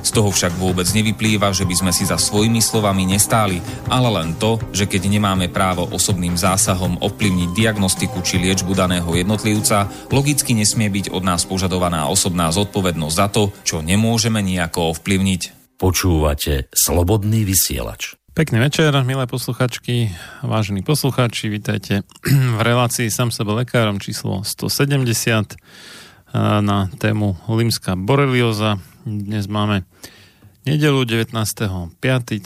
Z toho však vôbec nevyplýva, že by sme si za svojimi slovami nestáli, ale len to, že keď nemáme právo osobným zásahom ovplyvniť diagnostiku či liečbu daného jednotlivca, logicky nesmie byť od nás požadovaná osobná zodpovednosť za to, čo nemôžeme nejako ovplyvniť. Počúvate Slobodný vysielač. Pekný večer, milé posluchačky, vážení posluchači, vítajte v relácii Sam sebe lekárom číslo 170 na tému limská borelioza. Dnes máme nedelu 19.5.,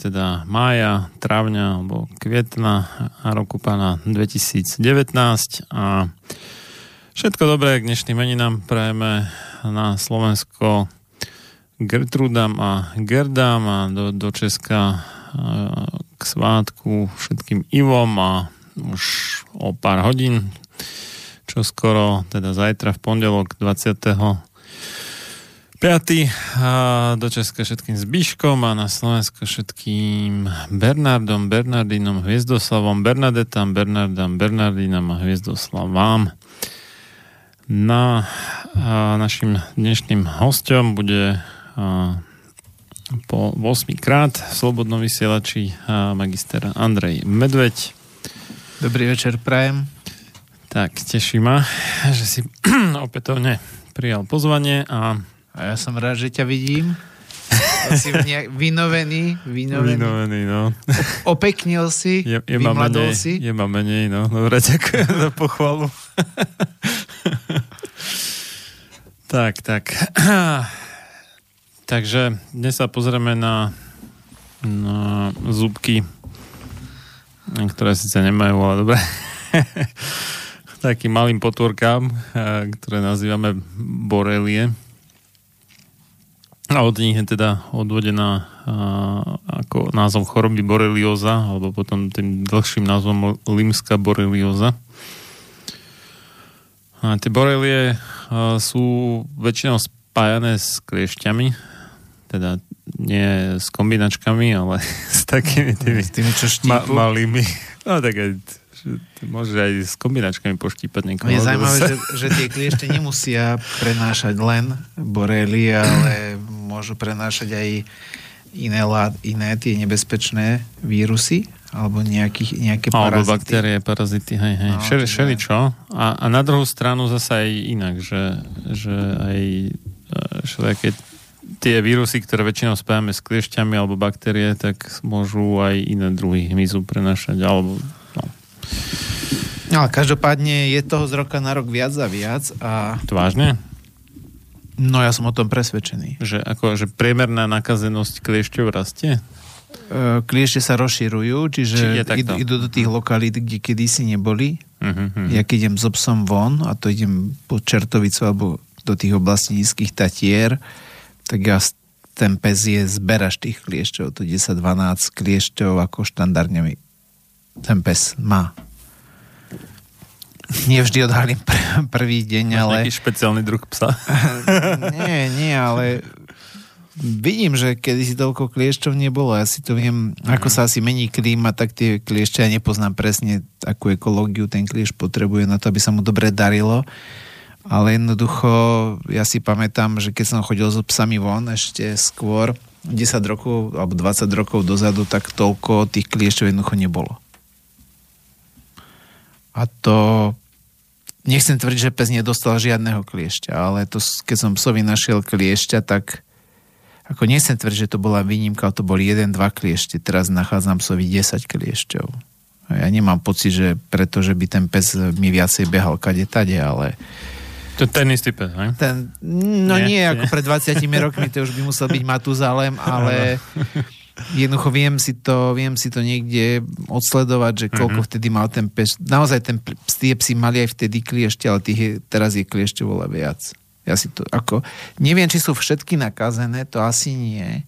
teda mája, trávňa alebo kvietna roku pána 2019 a všetko dobré k dnešným meninám prajeme na Slovensko Gertrudám a Gerdám a do, do Česka k svátku všetkým Ivom a už o pár hodín, čo skoro, teda zajtra v pondelok 20. 5. A do Česka všetkým Zbiškom a na Slovensko všetkým Bernardom, Bernardinom, Hviezdoslavom, Bernadetám, Bernardám, Bernardinám a Hviezdoslavám. Na a našim dnešným hostom bude a, po 8 krát v Slobodnom vysielači magister Andrej Medveď. Dobrý večer, Prajem. Tak, teší ma, že si opätovne prijal pozvanie a... A ja som rád, že ťa vidím. si nejak vynovený, vynovený. Vynovený, no. Opeknil si, je, je menej, si. Je ma menej, no. Dobre, ďakujem za pochvalu. tak, tak. Takže dnes sa pozrieme na, na zúbky, ktoré síce nemajú, ale dobre. Takým malým potvorkám, eh, ktoré nazývame borelie. A od nich je teda odvodená a, ako názov choroby borelioza, alebo potom tým dlhším názvom limská borelioza. A tie borelie a, sú väčšinou spájané s kliešťami, teda nie s kombinačkami, ale s takými tými, s tými čo ma, malými. No tak aj, môže aj s kombinačkami poštípať niekoho. Je zaujímavé, že, že tie kliešte nemusia prenášať len borely, ale môžu prenášať aj iné, iné tie nebezpečné vírusy alebo nejaký, nejaké parazity. Alebo baktérie, parazity, hej, hej. No, Všeli, všeli čo. A, a na druhú stranu zase aj inak, že, že aj všelijaké tie vírusy, ktoré väčšinou spájame s kliešťami alebo baktérie, tak môžu aj iné druhy hmyzu prenašať. Alebo, no. Ale každopádne je toho z roka na rok viac a viac. A... To vážne? No ja som o tom presvedčený. Že, ako, že priemerná nakazenosť kliešťov rastie? E, kliešte sa rozširujú, čiže Či idú, idú do tých lokalít, kde kedysi neboli. Uh-huh, uh-huh. Ja keď idem s obsom von, a to idem po Čertovicu alebo do tých oblastí nízkych Tatier, tak ja ten pes je zberaš tých kliešťov, to 10-12 kliešťov ako štandardne ten pes má. Nie vždy odhalím pr- prvý deň, Máš ale... nejaký špeciálny druh psa? nie, nie, ale vidím, že kedy si toľko kliešťov nebolo. Ja si to viem, ako sa asi mení klíma, tak tie kliešte ja nepoznám presne, akú ekológiu ten kliešť potrebuje na to, aby sa mu dobre darilo. Ale jednoducho, ja si pamätám, že keď som chodil so psami von ešte skôr, 10 rokov alebo 20 rokov dozadu, tak toľko tých kliešťov jednoducho nebolo. A to nechcem tvrdiť, že pes nedostal žiadneho kliešťa, ale to, keď som psovi našiel kliešťa, tak ako nechcem tvrdiť, že to bola výnimka, to boli 1-2 kliešte, teraz nachádzam psovi 10 kliešťov. Ja nemám pocit, že preto, že by ten pes mi viacej behal kade tade, ale to ten istý pes, ne? Ten, no nie, nie, ako pred 20 rokmi, to už by musel byť Matuzalem, ale jednoducho viem si to, viem si to niekde odsledovať, že koľko uh-huh. vtedy mal ten pes. Naozaj ten, tie psi mali aj vtedy kliešte, ale tých je, teraz je kliešte voľa viac. Ja si to ako... Neviem, či sú všetky nakazené, to asi nie.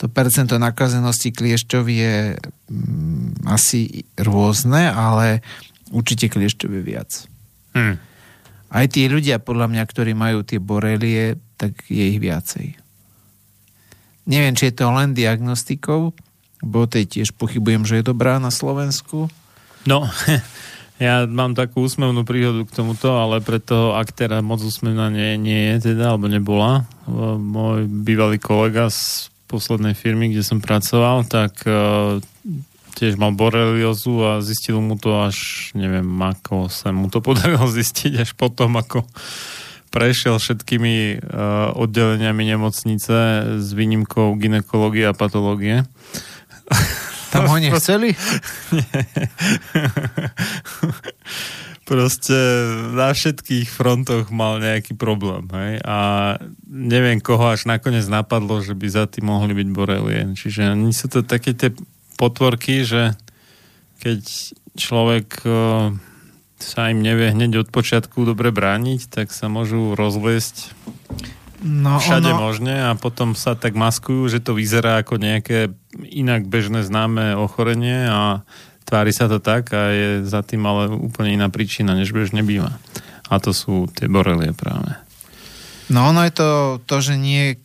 To percento nakazenosti kliešťov je mm, asi rôzne, ale určite kliešťov je viac. Hmm aj tí ľudia, podľa mňa, ktorí majú tie borelie, tak je ich viacej. Neviem, či je to len diagnostikou, bo tej tiež pochybujem, že je dobrá na Slovensku. No, ja mám takú úsmevnú príhodu k tomuto, ale pre toho aktéra moc úsmevná nie, nie je teda, alebo nebola. Môj bývalý kolega z poslednej firmy, kde som pracoval, tak tiež mal boreliozu a zistil mu to až, neviem, ako sa mu to podarilo zistiť, až potom, ako prešiel všetkými uh, oddeleniami nemocnice s výnimkou ginekológie a patológie. Tam ho nechceli? Proste na všetkých frontoch mal nejaký problém. Hej? A neviem, koho až nakoniec napadlo, že by za tým mohli byť borelie. Čiže nie sú to také tie potvorky, že keď človek e, sa im nevie hneď od počiatku dobre brániť, tak sa môžu rozliesť no, všade ono... možne a potom sa tak maskujú, že to vyzerá ako nejaké inak bežné známe ochorenie a tvári sa to tak a je za tým ale úplne iná príčina, než bežne býva. A to sú tie borelie práve. No ono je to, to že nie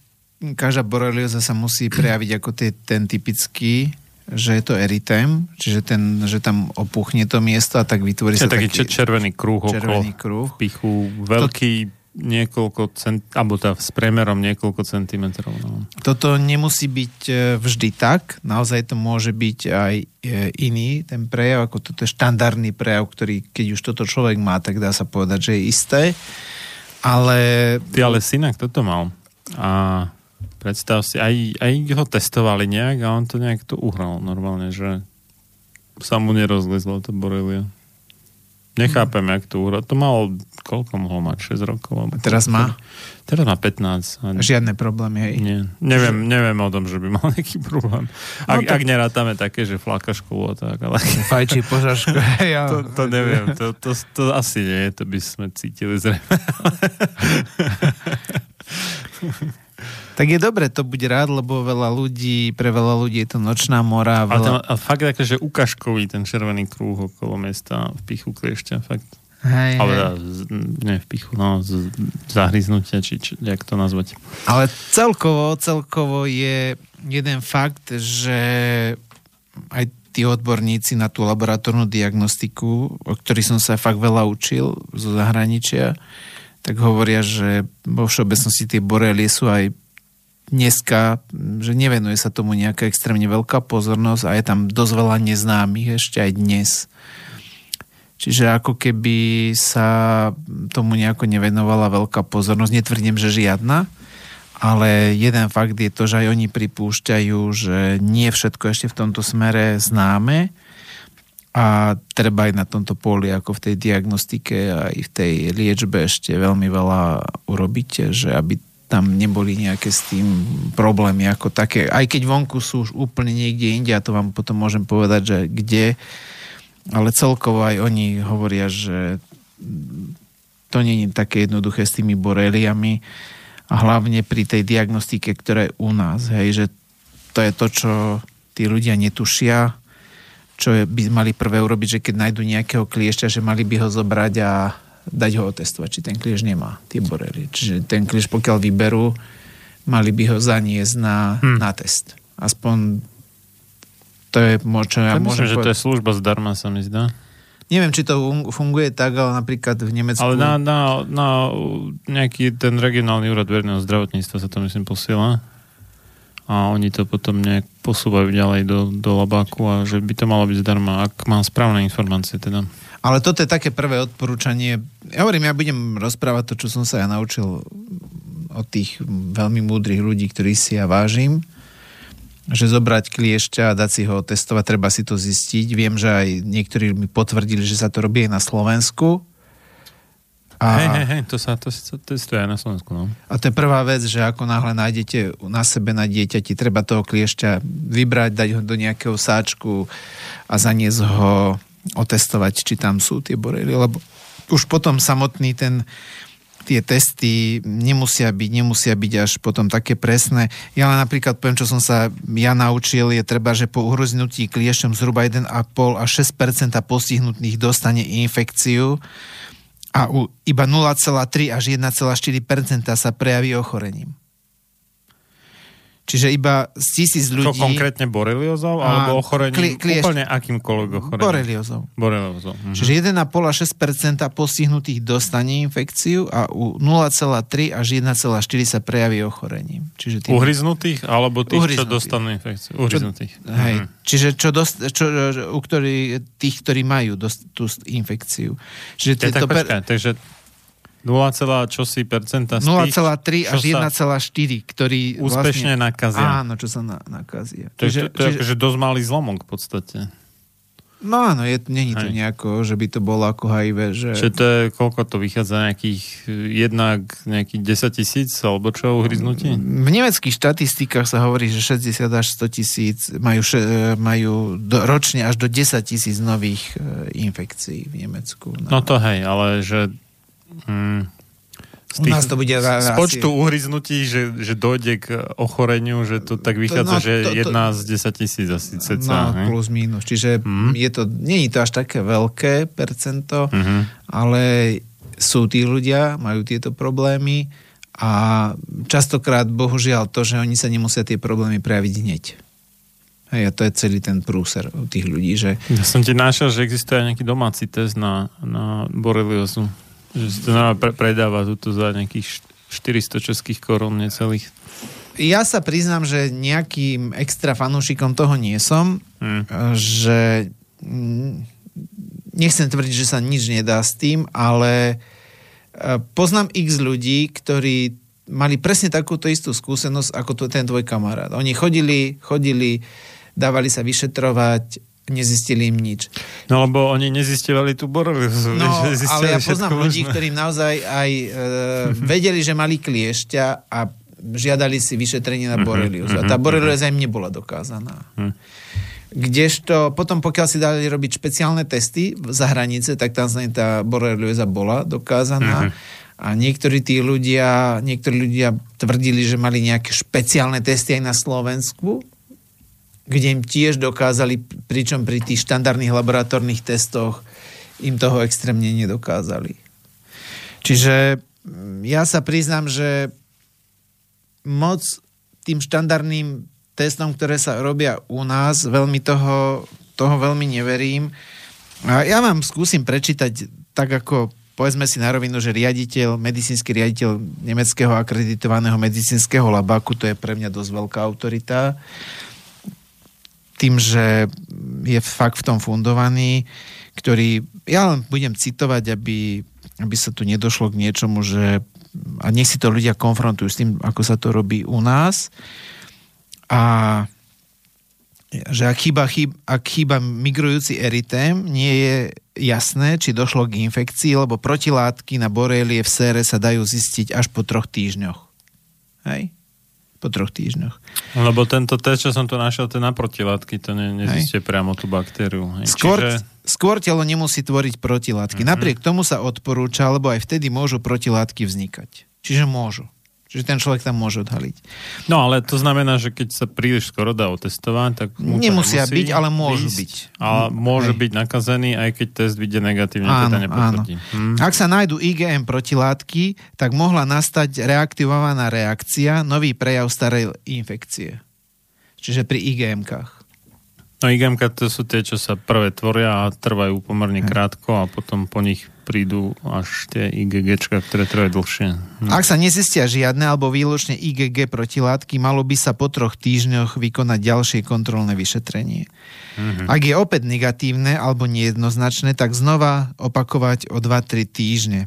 každá borelioza sa musí prejaviť ako tie, ten typický že je to eritém, čiže ten, že tam opuchne to miesto a tak vytvorí je sa taký, taký červený kruh červený okolo kruh. pichu, veľký to, niekoľko cent, alebo tá s priemerom niekoľko centimetrov. No. Toto nemusí byť e, vždy tak, naozaj to môže byť aj e, iný ten prejav, ako toto je štandardný prejav, ktorý keď už toto človek má, tak dá sa povedať, že je isté. Ale... Ty ale synak toto mal. A Predstav si, aj, aj ho testovali nejak a on to nejak to uhral normálne, že sa mu nerozlezlo to borelia. Nechápem, mm. jak to uhral. To malo, koľko mohol mať? 6 rokov? Alebo teraz má? Teraz má 15. A Žiadne problémy, hej? Nie. Neviem, neviem o tom, že by mal nejaký problém. Ak, no, tak... ak nerátame také, že fláka školu tak, ale... Fajčí požažku. ja. to, to neviem, to, to, to asi nie, to by sme cítili zrejme. Tak je dobre to buď rád, lebo veľa ľudí, pre veľa ľudí je to nočná mora. Veľa... Ale ten, a fakt také, že ukažkový ten červený krúh okolo mesta v pichu kliešťa, fakt. Hej, Ale hej. nie v pichu, no, z, zahryznutia, či, či jak to nazvať. Ale celkovo, celkovo je jeden fakt, že aj tí odborníci na tú laboratórnu diagnostiku, o ktorých som sa fakt veľa učil zo zahraničia, tak hovoria, že vo všeobecnosti tie borelie sú aj dneska, že nevenuje sa tomu nejaká extrémne veľká pozornosť a je tam dosť veľa neznámych ešte aj dnes. Čiže ako keby sa tomu nejako nevenovala veľká pozornosť. Netvrdím, že žiadna, ale jeden fakt je to, že aj oni pripúšťajú, že nie všetko ešte v tomto smere známe a treba aj na tomto poli, ako v tej diagnostike aj v tej liečbe ešte veľmi veľa urobiť, že aby tam neboli nejaké s tým problémy ako také. Aj keď vonku sú už úplne niekde inde, a to vám potom môžem povedať, že kde, ale celkovo aj oni hovoria, že to nie je také jednoduché s tými boreliami a hlavne pri tej diagnostike, ktorá je u nás, hej, že to je to, čo tí ľudia netušia, čo by mali prvé urobiť, že keď nájdu nejakého kliešťa, že mali by ho zobrať a dať ho otestovať, či ten kliešť nemá tie borely. Čiže ten kliešť, pokiaľ vyberú, mali by ho zaniesť na, hmm. na test. Aspoň to je, čo ja, ja môžem myslím, povedať. že to je služba zdarma, sa mi zdá. Neviem, či to funguje tak, ale napríklad v Nemecku... Ale na, na, na nejaký ten regionálny úrad verejného zdravotníctva sa to myslím posiela a oni to potom nejak posúvajú ďalej do, do labáku a že by to malo byť zdarma, ak mám správne informácie teda. Ale toto je také prvé odporúčanie. Ja hovorím, ja budem rozprávať to, čo som sa ja naučil od tých veľmi múdrych ľudí, ktorých si ja vážim že zobrať kliešťa a dať si ho testovať, treba si to zistiť. Viem, že aj niektorí mi potvrdili, že sa to robí aj na Slovensku. A, hej, hej, hej, to sa to, to testuje aj na Slovensku. No. A to je prvá vec, že ako náhle nájdete na sebe na dieťati, treba toho kliešťa vybrať, dať ho do nejakého sáčku a zaniesť ho otestovať, či tam sú tie borely, lebo už potom samotný ten tie testy nemusia byť, nemusia byť až potom také presné. Ja len napríklad poviem, čo som sa ja naučil, je treba, že po uhroznutí kliešťom zhruba 1,5 až 6% postihnutých dostane infekciu a u iba 0,3 až 1,4% sa prejaví ochorením. Čiže iba z tisíc ľudí... Čo konkrétne boreliozou? Alebo ochorením? Kli, klieš... Úplne akýmkoľvek ochorením? Boreliozou. Boreliozou. Mhm. Čiže 1,5 až 6 postihnutých dostane infekciu a u 0,3 až 1,4 sa prejaví ochorením. Čiže tým... Uhryznutých? Alebo tých, Uhryznutých. čo dostanú infekciu? Uhryznutých. Čo, hej. Mhm. Čiže čo dost, čo, u ktorý, tých, ktorí majú dost, tú infekciu. Čiže ja, tak per... počkaj, takže 0, čosi percenta z 0,3 až 1,4, ktorý úspešne vlastne, nakazia. Áno, čo sa na, nakazia. To, čiže, to, to čiže, je akože dosť malý zlomok v podstate. No áno, je, není to Hej. nejako, že by to bolo ako HIV. Že... Čiže to je, koľko to vychádza, nejakých jednak nejakých 10 tisíc, alebo čo uhryznutí? V nemeckých štatistikách sa hovorí, že 60 až 100 tisíc majú, majú do, ročne až do 10 tisíc nových e, infekcií v Nemecku. No. no to hej, ale že Hmm. Z, tých, U nás to bude z počtu uhryznutí, že, že dojde k ochoreniu, že to tak vychádza, to, no, že to, to, jedna z 10 tisíc asi ceca. No, plus minus. Čiže mm. je to, nie je to až také veľké percento, mm-hmm. ale sú tí ľudia, majú tieto problémy a častokrát, bohužiaľ, to, že oni sa nemusia tie problémy prejaviť hneď. Hej, a to je celý ten prúser u tých ľudí, že... Ja som ti našiel, že existuje aj nejaký domáci test na, na boreliozu. Že si to pre, predáva tu za nejakých 400 českých korún necelých. Ja sa priznám, že nejakým extra fanúšikom toho nie som, hmm. že nechcem tvrdiť, že sa nič nedá s tým, ale e, poznám x ľudí, ktorí mali presne takúto istú skúsenosť ako ten tvoj kamarát. Oni chodili, chodili, dávali sa vyšetrovať, nezistili im nič. No lebo oni nezistovali tú boreliózu. No, ale ja poznám ľudí, ktorí naozaj aj e, vedeli, že mali kliešťa a žiadali si vyšetrenie na mhm, boreliózu. A tá mhm, borelióza im nebola dokázaná. Mhm. Kdežto potom, pokiaľ si dali robiť špeciálne testy za hranice, tak tam tá borelióza bola dokázaná. A niektorí tí ľudia, niektorí ľudia tvrdili, že mali nejaké špeciálne testy aj na Slovensku, kde im tiež dokázali, pričom pri tých štandardných laboratórnych testoch im toho extrémne nedokázali. Čiže mm, ja sa priznám, že moc tým štandardným testom, ktoré sa robia u nás, veľmi toho, toho veľmi neverím. A ja vám skúsim prečítať tak ako povedzme si na rovinu, že riaditeľ, medicínsky riaditeľ nemeckého akreditovaného medicínskeho labáku, to je pre mňa dosť veľká autorita, tým, že je fakt v tom fundovaný, ktorý, ja len budem citovať, aby, aby sa tu nedošlo k niečomu, že a nech si to ľudia konfrontujú s tým, ako sa to robí u nás. A že ak chýba, chýb, ak chýba migrujúci eritém, nie je jasné, či došlo k infekcii, lebo protilátky na borelie v sére sa dajú zistiť až po troch týždňoch. Hej? Po troch týždňoch. Lebo tento test, čo som tu našiel, to na protilátky, to ne, nezistie priamo tú baktériu. Hej? Skôr, Čiže... skôr telo nemusí tvoriť protilátky. Mm-hmm. Napriek tomu sa odporúča, lebo aj vtedy môžu protilátky vznikať. Čiže môžu. Čiže ten človek tam môže odhaliť. No ale to znamená, že keď sa príliš skoro dá otestovať, tak Nemusia byť, ale môžu ísť, byť. A môže Hej. byť nakazený, aj keď test vyjde negatívne, áno, teda nepotvrdí. Hm. Ak sa nájdu IgM protilátky, tak mohla nastať reaktivovaná reakcia, nový prejav starej infekcie. Čiže pri IgM-kách. No IgM to sú tie, čo sa prvé tvoria a trvajú pomerne krátko a potom po nich prídu až tie IgG, ktoré trvajú dlhšie. Hm. Ak sa nezistia žiadne alebo výlučne IgG protilátky, malo by sa po troch týždňoch vykonať ďalšie kontrolné vyšetrenie. Mm-hmm. Ak je opäť negatívne alebo nejednoznačné, tak znova opakovať o 2-3 týždne.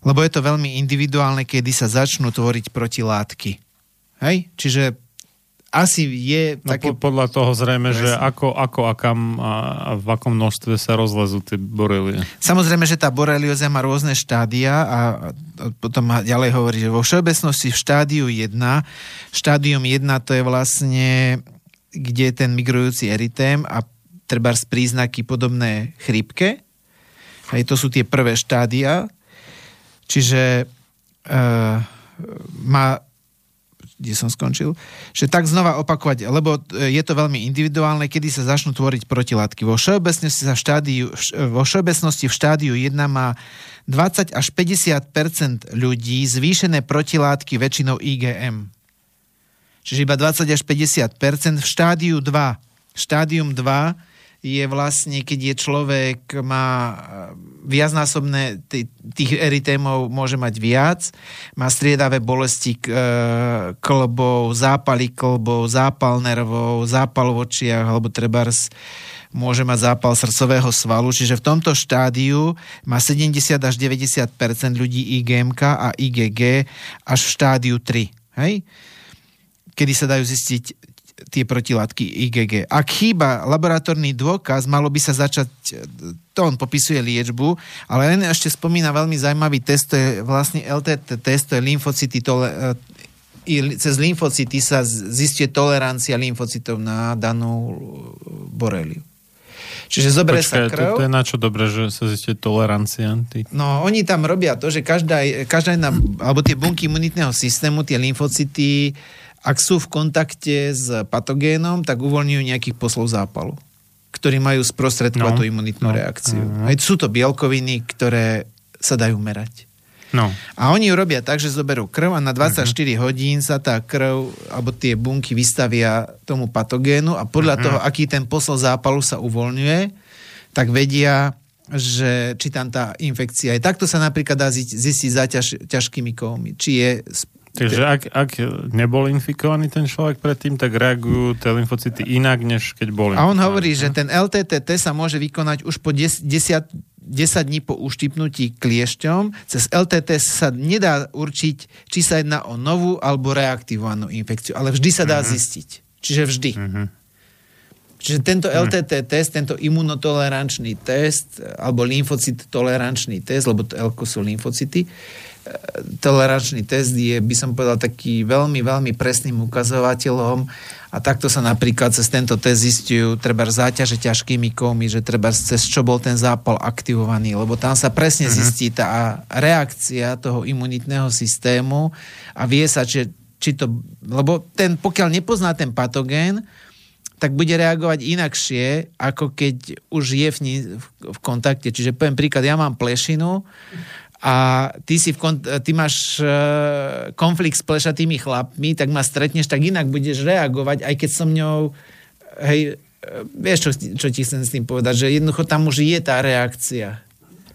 Lebo je to veľmi individuálne, kedy sa začnú tvoriť protilátky. Hej? Čiže asi je no, podľa toho zrejme, presne. že ako, ako a kam a, a v akom množstve sa rozlezú tie borelie. Samozrejme, že tá borelioza má rôzne štádia a, a potom ďalej hovorí, že vo všeobecnosti v štádiu 1, štádium 1 to je vlastne, kde je ten migrujúci eritém a treba z príznaky podobné chrípke. Hej, to sú tie prvé štádia. Čiže uh, má kde som skončil, že tak znova opakovať, lebo e, je to veľmi individuálne, kedy sa začnú tvoriť protilátky. Vo všeobecnosti, sa v štádiu, vo všeobecnosti v štádiu 1 má 20 až 50% ľudí zvýšené protilátky väčšinou IgM. Čiže iba 20 až 50% v štádiu 2. Štádium 2 je vlastne, keď je človek, má e, viacnásobné, tých eritémov môže mať viac, má striedavé bolesti e, klbov, zápaly klbov, zápal nervov, zápal v očiach, alebo trebárs môže mať zápal srdcového svalu, čiže v tomto štádiu má 70 až 90% ľudí IgMK a IgG až v štádiu 3. Hej? Kedy sa dajú zistiť tie protilátky IgG. Ak chýba laboratórny dôkaz, malo by sa začať, to on popisuje liečbu, ale len ešte spomína veľmi zaujímavý test, to je vlastne LTT test, to je lymfocyty, tole, e, cez lymfocyty sa zistuje tolerancia lymfocytov na danú boreliu. Čiže zoberie sa krv. To, to je na čo dobre, že sa zistuje tolerancia? Ty... No, oni tam robia to, že každá, každá jedna, alebo tie bunky imunitného systému, tie lymfocyty, ak sú v kontakte s patogénom, tak uvoľňujú nejakých poslov zápalu, ktorí majú sprostredkovať no, tú imunitnú no, reakciu. No. Sú to bielkoviny, ktoré sa dajú merať. No. A oni ju robia tak, že zoberú krv a na 24 uh-huh. Mhm. hodín sa tá krv alebo tie bunky vystavia tomu patogénu a podľa uh-huh. toho, aký ten posol zápalu sa uvoľňuje, tak vedia, že či tam tá infekcia je. Takto sa napríklad dá zistiť za ťaž, ťažkými kovmi. Či je Takže ak, ak nebol infikovaný ten človek predtým, tak reagujú tie lymfocyty inak, než keď bol A on hovorí, že ten LTTT sa môže vykonať už po 10, 10 dní po uštipnutí kliešťom. Cez LTT sa nedá určiť, či sa jedná o novú alebo reaktivovanú infekciu, ale vždy sa dá uh-huh. zistiť. Čiže vždy. Uh-huh. Čiže tento. Mhm. LTT test, tento imunotolerančný test, alebo lymfocyt tolerančný test, lebo to L sú lymfocyty, tolerančný test je, by som povedal, taký veľmi, veľmi presným ukazovateľom a takto sa napríklad cez tento test zistujú treba záťaže ťažkými kovmi, že treba cez čo bol ten zápal aktivovaný, lebo tam sa presne uh-huh. zistí tá reakcia toho imunitného systému a vie sa, či, či to, lebo ten, pokiaľ nepozná ten patogén, tak bude reagovať inakšie, ako keď už je v, v, v kontakte. Čiže poviem príklad, ja mám plešinu a ty, si v kont- ty máš uh, konflikt s plešatými chlapmi, tak ma stretneš, tak inak budeš reagovať, aj keď som ňou, hej, uh, vieš, čo, čo ti chcem s tým povedať, že jednoducho tam už je tá reakcia.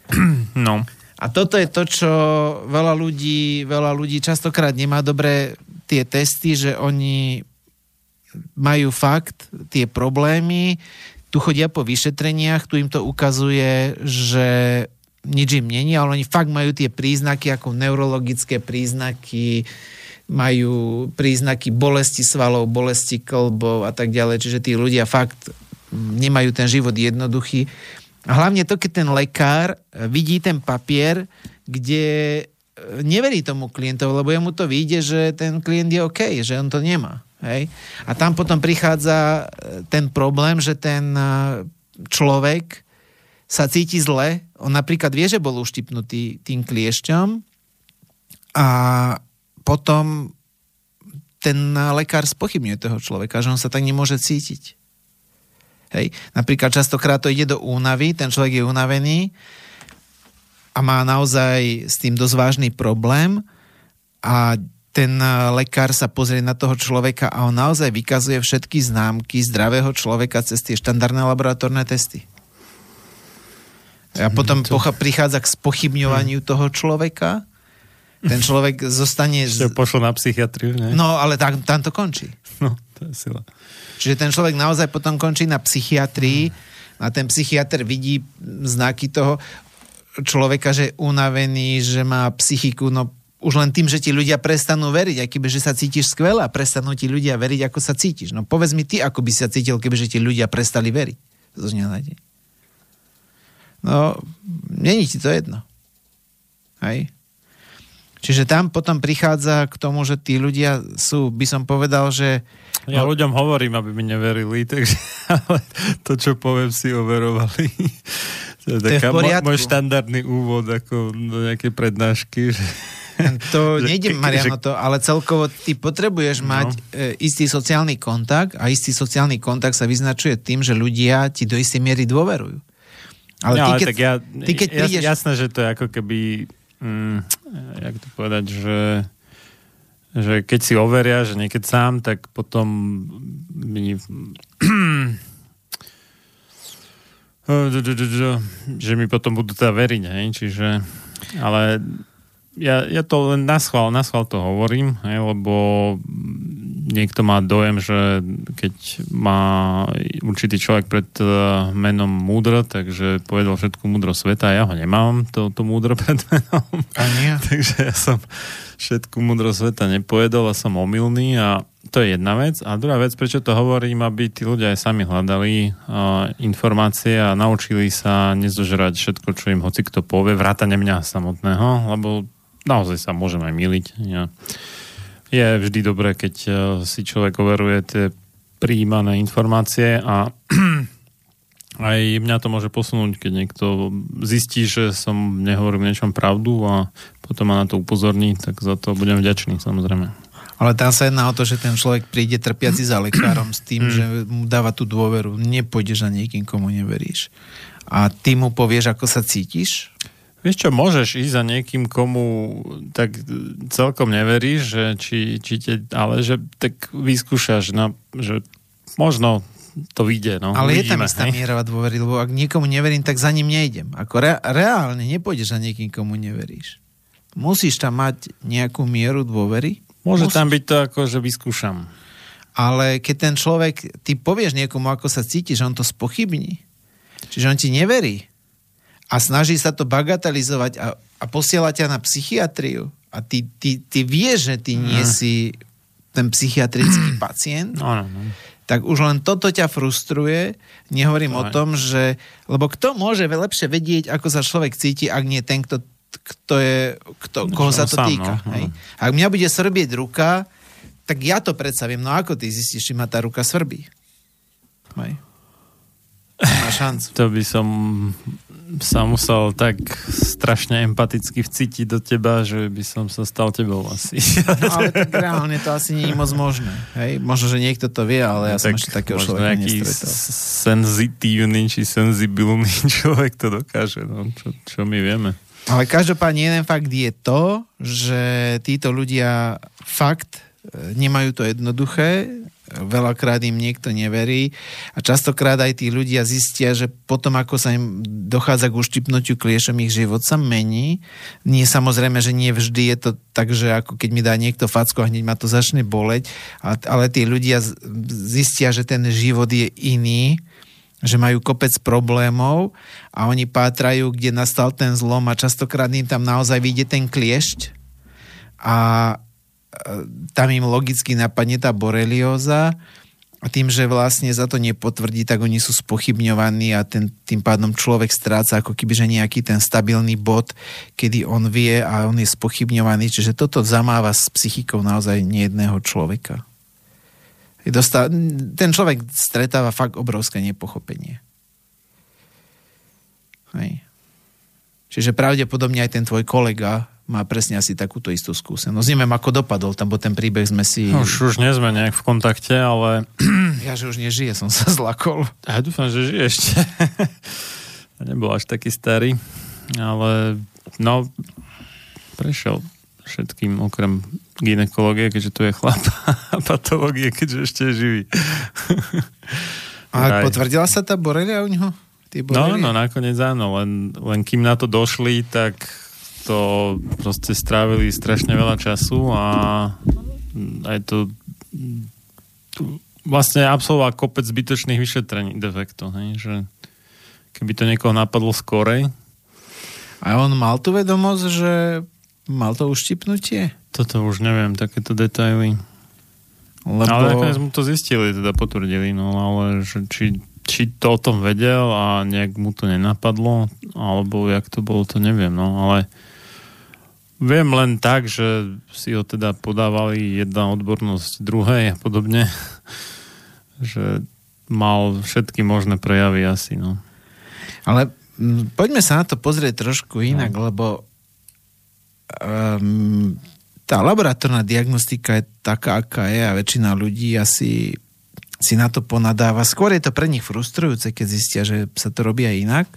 No. A toto je to, čo veľa ľudí, veľa ľudí častokrát nemá dobré tie testy, že oni majú fakt tie problémy, tu chodia po vyšetreniach, tu im to ukazuje, že nič im není, ale oni fakt majú tie príznaky ako neurologické príznaky, majú príznaky bolesti svalov, bolesti klbov a tak ďalej. Čiže tí ľudia fakt nemajú ten život jednoduchý. A hlavne to, keď ten lekár vidí ten papier, kde neverí tomu klientovi, lebo jemu to vyjde, že ten klient je OK, že on to nemá. Hej? A tam potom prichádza e, ten problém, že ten e, človek sa cíti zle. On napríklad vie, že bol uštipnutý tým kliešťom a potom ten lekár spochybňuje toho človeka, že on sa tak nemôže cítiť. Hej. Napríklad častokrát to ide do únavy, ten človek je unavený a má naozaj s tým dosť vážny problém a ten lekár sa pozrie na toho človeka a on naozaj vykazuje všetky známky zdravého človeka cez tie štandardné laboratórne testy. A potom to... prichádza k spochybňovaniu hmm. toho človeka. Ten človek zostane... Ešte pošlo na psychiatriu, ne? No, ale tam, tam to končí. No, to je sila. Čiže ten človek naozaj potom končí na psychiatrii hmm. a ten psychiatr vidí znaky toho človeka, že je unavený, že má psychiku, no už len tým, že ti ľudia prestanú veriť, aj keby, že sa cítiš skvelé a prestanú ti ľudia veriť, ako sa cítiš. No povedz mi ty, ako by sa cítil, keby, že ti ľudia prestali veriť. Na deň. No, není ti to jedno. Hej? Čiže tam potom prichádza k tomu, že tí ľudia sú, by som povedal, že... Ja no, ľuďom hovorím, aby mi neverili, takže ale to, čo poviem, si overovali. To je, to taká je môj štandardný úvod ako do nejakej prednášky. Že, to nejde, Mariano, to, ale celkovo ty potrebuješ no. mať e, istý sociálny kontakt a istý sociálny kontakt sa vyznačuje tým, že ľudia ti do istej miery dôverujú. Ale, no, ty, ale keď, tak ja, ty, keď prídeš... Jasné, že to je ako keby, mm, jak to povedať, že že keď si overia, že niekedy sám, tak potom mi že mi potom budú teda veriť, hej, čiže ale ja, ja to len na schvál, na schvál to hovorím, hej, lebo niekto má dojem, že keď má určitý človek pred uh, menom múdro, takže povedal všetku múdro sveta ja ho nemám, to, to múdro pred menom. A nie. takže ja som všetku múdro sveta nepovedol a som omylný a to je jedna vec. A druhá vec, prečo to hovorím, aby tí ľudia aj sami hľadali uh, informácie a naučili sa nezožrať všetko, čo im hoci kto povie, vrátane mňa samotného, lebo naozaj sa môžem aj miliť. Ja je vždy dobré, keď eh, si človek overuje tie prijímané informácie a aj mňa to môže posunúť, keď niekto zistí, že som nehovoril niečom pravdu a potom ma na to upozorní, tak za to budem vďačný samozrejme. Ale tam sa jedná o to, že ten človek príde trpiaci za lekárom s tým, že mu dáva tú dôveru. Nepôjdeš za niekým, komu neveríš. A ty mu povieš, ako sa cítiš Vieš čo, môžeš ísť za niekým, komu tak celkom neveríš, že či, či te, ale že tak vyskúšaš, no, že možno to vyjde. No, ale uvidíme, je tam istá mierová dôvery, lebo ak niekomu neverím, tak za ním nejdem. Ako re, reálne nepôjdeš za niekým, komu neveríš. Musíš tam mať nejakú mieru dôvery. Môže Musíš. tam byť to ako, že vyskúšam. Ale keď ten človek, ty povieš niekomu, ako sa cítiš, on to spochybní. Čiže on ti neverí a snaží sa to bagatelizovať a, a posiela ťa na psychiatriu a ty, ty, ty vieš, že ty nie mm. si ten psychiatrický pacient, no, no, no. tak už len toto ťa frustruje. Nehovorím no, o tom, že... Lebo kto môže lepšie vedieť, ako sa človek cíti, ak nie ten, kto, kto je, kto, koho sa to sám, týka. No, hej? No. Ak mňa bude srbieť ruka, tak ja to predstavím. No ako ty zistíš, či ma tá ruka svrbí? Hej. Má šancu. To by som sa musel tak strašne empaticky vcítiť do teba, že by som sa stal tebou asi. No, ale tak reálne to asi nie je moc možné. Hej? Možno, že niekto to vie, ale ja tak som ešte takého človeka nestretol. senzitívny či senzibilný človek to dokáže, no, čo, čo my vieme. Ale každopádne jeden fakt je to, že títo ľudia fakt nemajú to jednoduché, veľakrát im niekto neverí a častokrát aj tí ľudia zistia, že potom ako sa im dochádza k uštipnutiu kliešom, ich život sa mení. Nie samozrejme, že nie vždy je to tak, že ako keď mi dá niekto facko a hneď ma to začne boleť, ale tí ľudia zistia, že ten život je iný že majú kopec problémov a oni pátrajú, kde nastal ten zlom a častokrát im tam naozaj vyjde ten kliešť a tam im logicky napadne tá borelioza a tým, že vlastne za to nepotvrdí, tak oni sú spochybňovaní a ten, tým pádom človek stráca ako keby, že nejaký ten stabilný bod, kedy on vie a on je spochybňovaný. Čiže toto zamáva s psychikou naozaj nejedného človeka. Dostá, ten človek stretáva fakt obrovské nepochopenie. Hej. Čiže pravdepodobne aj ten tvoj kolega má presne asi takúto istú skúsenosť. Neviem, ako dopadol, tam bo ten príbeh sme si... No, už, už nie sme nejak v kontakte, ale... Ja, že už nežije, som sa zlakol. Ja dúfam, že žije ešte. Nebol až taký starý, ale no, prešiel všetkým okrem ginekológie, keďže tu je chlap a patológie, keďže ešte je živý. A potvrdila sa tá borelia u neho? No, no, nakoniec áno, len, len kým na to došli, tak to proste strávili strašne veľa času a aj to vlastne absolvoval kopec zbytočných vyšetrení defektov, hej, že keby to niekoho napadlo skorej. A on mal tu vedomosť, že mal to uštipnutie? Toto už neviem, takéto detaily. Lebo... Ale nakoniec mu to zistili, teda potvrdili, no ale že či, či to o tom vedel a nejak mu to nenapadlo, alebo jak to bolo, to neviem, no ale Viem len tak, že si ho teda podávali jedna odbornosť druhej a podobne, že mal všetky možné prejavy asi, no. Ale poďme sa na to pozrieť trošku inak, no. lebo um, tá laboratórna diagnostika je taká, aká je a väčšina ľudí asi si na to ponadáva. Skôr je to pre nich frustrujúce, keď zistia, že sa to robí aj inak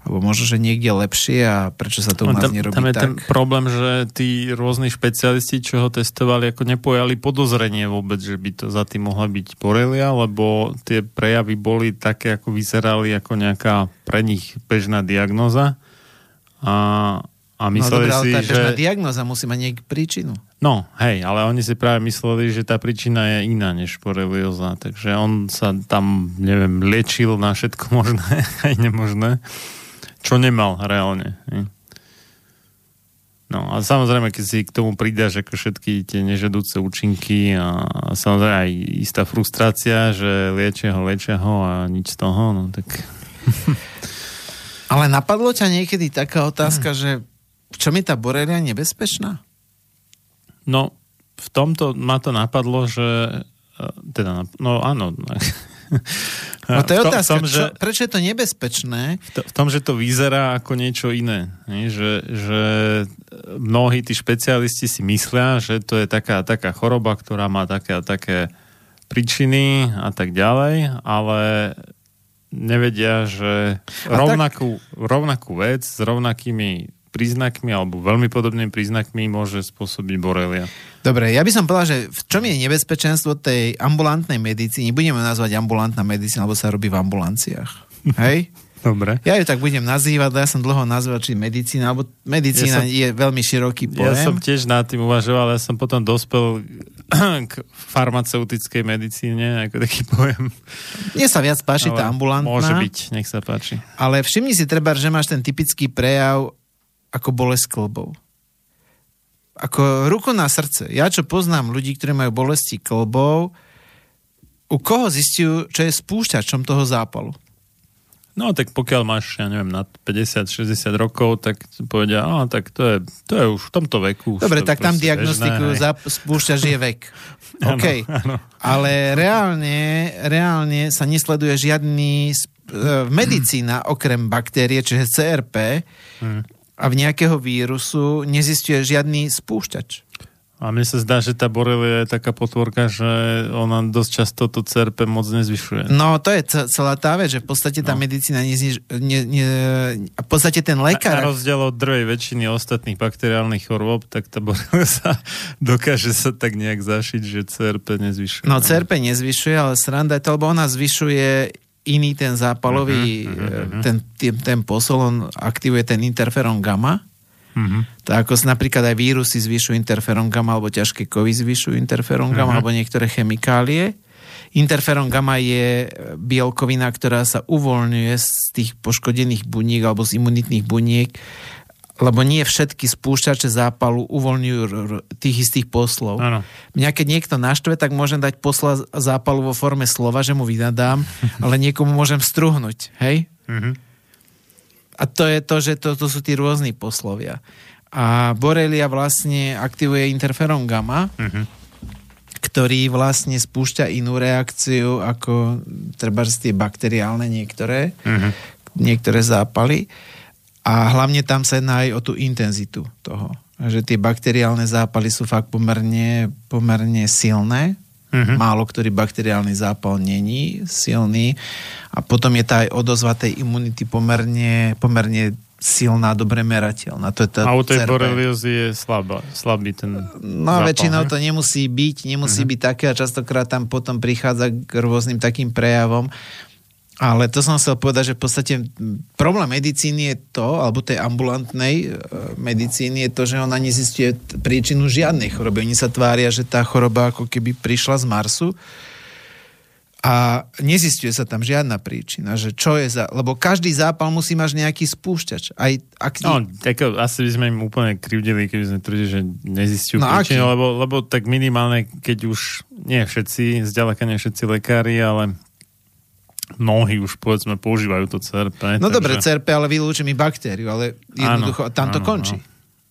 alebo možno, že niekde lepšie a prečo sa to u nás tam, nerobí tam je tak? ten problém, že tí rôzni špecialisti, čo ho testovali, ako nepojali podozrenie vôbec, že by to za tým mohla byť borelia, lebo tie prejavy boli také, ako vyzerali ako nejaká pre nich bežná diagnoza a, a no mysleli no, dobré, si, tá že... bežná diagnoza musí mať nejakú príčinu. No, hej, ale oni si práve mysleli, že tá príčina je iná než borelioza, takže on sa tam, neviem, liečil na všetko možné aj nemožné čo nemal reálne. No a samozrejme, keď si k tomu pridáš ako všetky tie nežadúce účinky a, a samozrejme aj istá frustrácia, že liečia ho, liečia ho a nič z toho, no tak... Ale napadlo ťa niekedy taká otázka, že v čom je tá borelia nebezpečná? No, v tomto ma to napadlo, že e, teda, no áno, No to je tom, otázka, tom, že, čo, prečo je to nebezpečné? V, to, v tom, že to vyzerá ako niečo iné. Nie? Že, že mnohí tí špecialisti si myslia, že to je taká, taká choroba, ktorá má také a také príčiny a tak ďalej, ale nevedia, že rovnakú, rovnakú vec s rovnakými príznakmi alebo veľmi podobnými príznakmi môže spôsobiť borelia. Dobre, ja by som povedal, že v čom je nebezpečenstvo tej ambulantnej medicíny, budeme nazvať ambulantná medicína, lebo sa robí v ambulanciách. Hej? Dobre. Ja ju tak budem nazývať, ja som dlho nazval, či medicína, alebo medicína ja som, je veľmi široký pojem. Ja som tiež nad tým uvažoval, ja som potom dospel k farmaceutickej medicíne, ako taký pojem. Mne sa viac páči Ale tá ambulantná. Môže byť, nech sa páči. Ale všimni si treba, že máš ten typický prejav ako bolesť klbov. Ako ruku na srdce. Ja čo poznám ľudí, ktorí majú bolesti klbov, u koho zistujú, čo je spúšťačom toho zápalu? No tak pokiaľ máš, ja neviem, nad 50-60 rokov, tak povedia, a tak to je, to je už v tomto veku. Dobre, tak tam diagnostikujú, zap, spúšťač je vek. OK. Ano, ano. Ale reálne, reálne sa nesleduje žiadny uh, medicína okrem baktérie, čiže CRP, hmm a v nejakého vírusu nezistuje žiadny spúšťač. A mne sa zdá, že tá borelia je taká potvorka, že ona dosť často to CRP moc nezvyšuje. No, to je celá tá vec, že v podstate tá no. medicína nezniž, ne, ne, a v podstate ten lekár... Na, na rozdiel od druhej väčšiny ostatných bakteriálnych chorôb, tak tá borelia sa dokáže sa tak nejak zašiť, že CRP nezvyšuje. No, CRP nezvyšuje, ale sranda je to, lebo ona zvyšuje iný ten zápalový, uh-huh, uh-huh. Ten, ten, ten posol, on aktivuje ten interferón gamma. Uh-huh. Tak ako napríklad aj vírusy zvyšujú interferón gamma, alebo ťažké kovy zvyšujú interferón gamma, uh-huh. alebo niektoré chemikálie. Interferon gamma je bielkovina, ktorá sa uvoľňuje z tých poškodených buniek alebo z imunitných buniek, lebo nie všetky spúšťače zápalu uvoľňujú tých istých poslov. Áno. Mňa keď niekto naštve, tak môžem dať posla zápalu vo forme slova, že mu vynadám, ale niekomu môžem struhnúť, hej? Mhm. A to je to, že to, to sú tí rôzni poslovia. A Borelia vlastne aktivuje interferon gamma, Mhm. ktorý vlastne spúšťa inú reakciu ako treba tie bakteriálne niektoré, Mhm. niektoré zápaly. A hlavne tam sa jedná aj o tú intenzitu toho. Že tie bakteriálne zápaly sú fakt pomerne, pomerne silné. Mhm. Málo ktorý bakteriálny zápal není silný. A potom je tá aj odozva tej imunity pomerne, pomerne silná, dobre merateľná. To je tá A u tej boreliozy je slabá, slabý ten No zápal, väčšinou to nemusí byť, nemusí byť také a častokrát tam potom prichádza k rôznym takým prejavom. Ale to som chcel povedať, že v podstate problém medicíny je to, alebo tej ambulantnej e, medicíny je to, že ona nezistuje príčinu žiadnej choroby. Oni sa tvária, že tá choroba ako keby prišla z Marsu a nezistuje sa tam žiadna príčina, že čo je za... Lebo každý zápal musí mať nejaký spúšťač. Aj ak... No, tak asi by sme im úplne krivdili, keby sme tvrdili, že nezistiu No, aký? príčinu, lebo, lebo tak minimálne, keď už nie všetci, zďaleka nie všetci lekári, ale mnohí už povedzme používajú to CRP. No takže... dobre, CRP, ale vylúči mi baktériu, ale jednoducho Áno, tam to končí.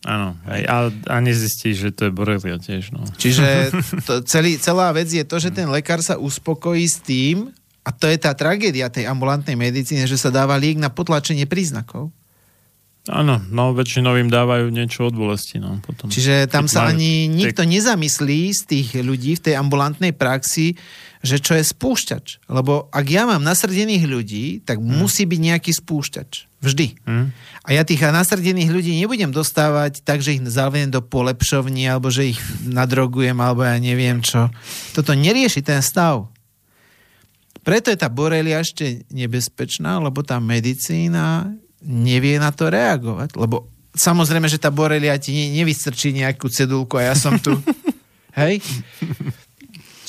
Áno, áno. Aj, a, a nezistíš, že to je borelia tiež. No. Čiže to, celý, celá vec je to, že ten lekár sa uspokojí s tým, a to je tá tragédia tej ambulantnej medicíny, že sa dáva liek na potlačenie príznakov. Áno, no väčšinou im dávajú niečo od bolesti. No, potom, Čiže tam sa majú ani nikto nezamyslí z tých ľudí v tej ambulantnej praxi, že čo je spúšťač. Lebo ak ja mám nasrdených ľudí, tak musí byť nejaký spúšťač. Vždy. Hm? A ja tých nasrdených ľudí nebudem dostávať tak, že ich zavedem do polepšovní, alebo že ich nadrogujem, alebo ja neviem čo. Toto nerieši ten stav. Preto je tá borelia ešte nebezpečná, lebo tá medicína nevie na to reagovať. Lebo samozrejme, že tá borelia ti ne- nevystrčí nejakú cedulku a ja som tu. Hej?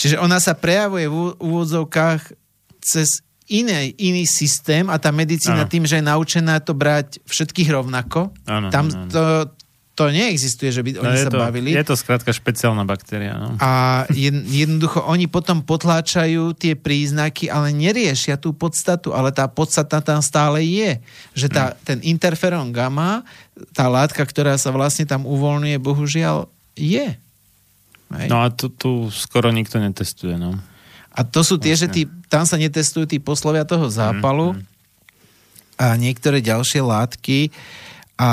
Čiže ona sa prejavuje v úvodzovkách cez iný, iný systém a tá medicína Áno. tým, že je naučená to brať všetkých rovnako, Áno, tam áno. to, to neexistuje, že by No, oni sa to, bavili. je to skrátka špeciálna baktéria. No. A jed- jednoducho oni potom potláčajú tie príznaky, ale neriešia tú podstatu, ale tá podstata tam stále je. Že tá, ten interferón gamma, tá látka, ktorá sa vlastne tam uvoľňuje, bohužiaľ je. Hej. no a tu, tu skoro nikto netestuje. No. A to sú tie, že tí, tam sa netestujú tí poslovia toho zápalu a niektoré ďalšie látky a,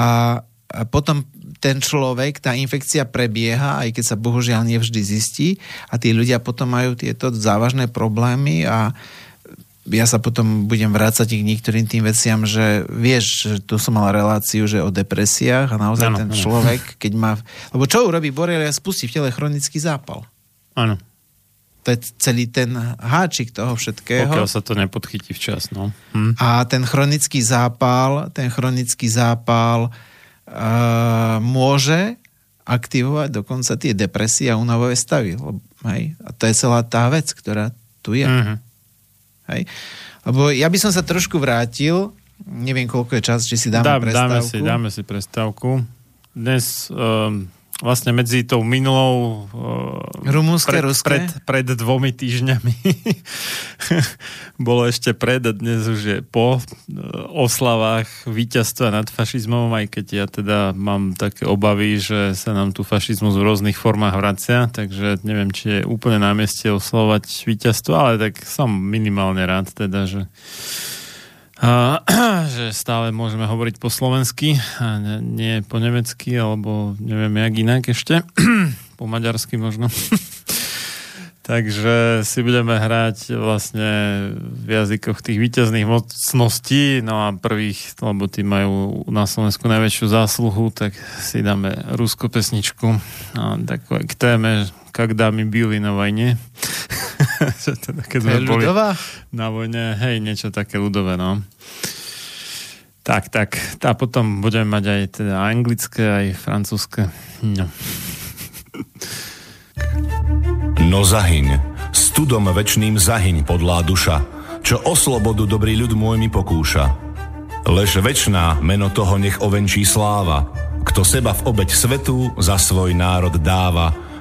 a potom ten človek, tá infekcia prebieha, aj keď sa bohužiaľ nevždy zistí a tí ľudia potom majú tieto závažné problémy a ja sa potom budem vrácať k niektorým tým veciam, že vieš, že tu som mal reláciu, že o depresiách a naozaj Áno, ten človek, keď má... Lebo čo urobí borelia? Spustí v tele chronický zápal. Áno, To je celý ten háčik toho všetkého. pokiaľ sa to nepodchytí včas. No. Hm. A ten chronický zápal, ten chronický zápal uh, môže aktivovať dokonca tie depresie a únavové stavy. Lebo, hej? A to je celá tá vec, ktorá tu je. Mhm. Hej? Lebo ja by som sa trošku vrátil, neviem koľko je čas, či si dáme Dá, prestávku. dáme, si, dáme si prestávku. Dnes um, vlastne medzi tou minulou uh, Rumunské, pred, ruské? pred, pred dvomi týždňami bolo ešte pred a dnes už je po uh, oslavách víťazstva nad fašizmom, aj keď ja teda mám také obavy, že sa nám tu fašizmus v rôznych formách vracia, takže neviem, či je úplne na mieste oslovať víťazstvo, ale tak som minimálne rád teda, že a, že stále môžeme hovoriť po slovensky a ne, nie po nemecky, alebo neviem jak inak ešte. po maďarsky možno. Takže si budeme hrať vlastne v jazykoch tých víťazných mocností, no a prvých, lebo tí majú na Slovensku najväčšiu zásluhu, tak si dáme rúsko pesničku a takové k téme, когда my byli na vojne. Keď sme boli ľudová? na vojne, hej, niečo také ľudové, no. Tak, tak. A potom budeme mať aj teda anglické, aj francúzske. No. No zahyň, 100 studom večným zahyň podlá duša, čo o slobodu dobrý ľud môj mi pokúša. Lež večná meno toho nech ovenčí sláva, kto seba v obeď svetu za svoj národ dáva.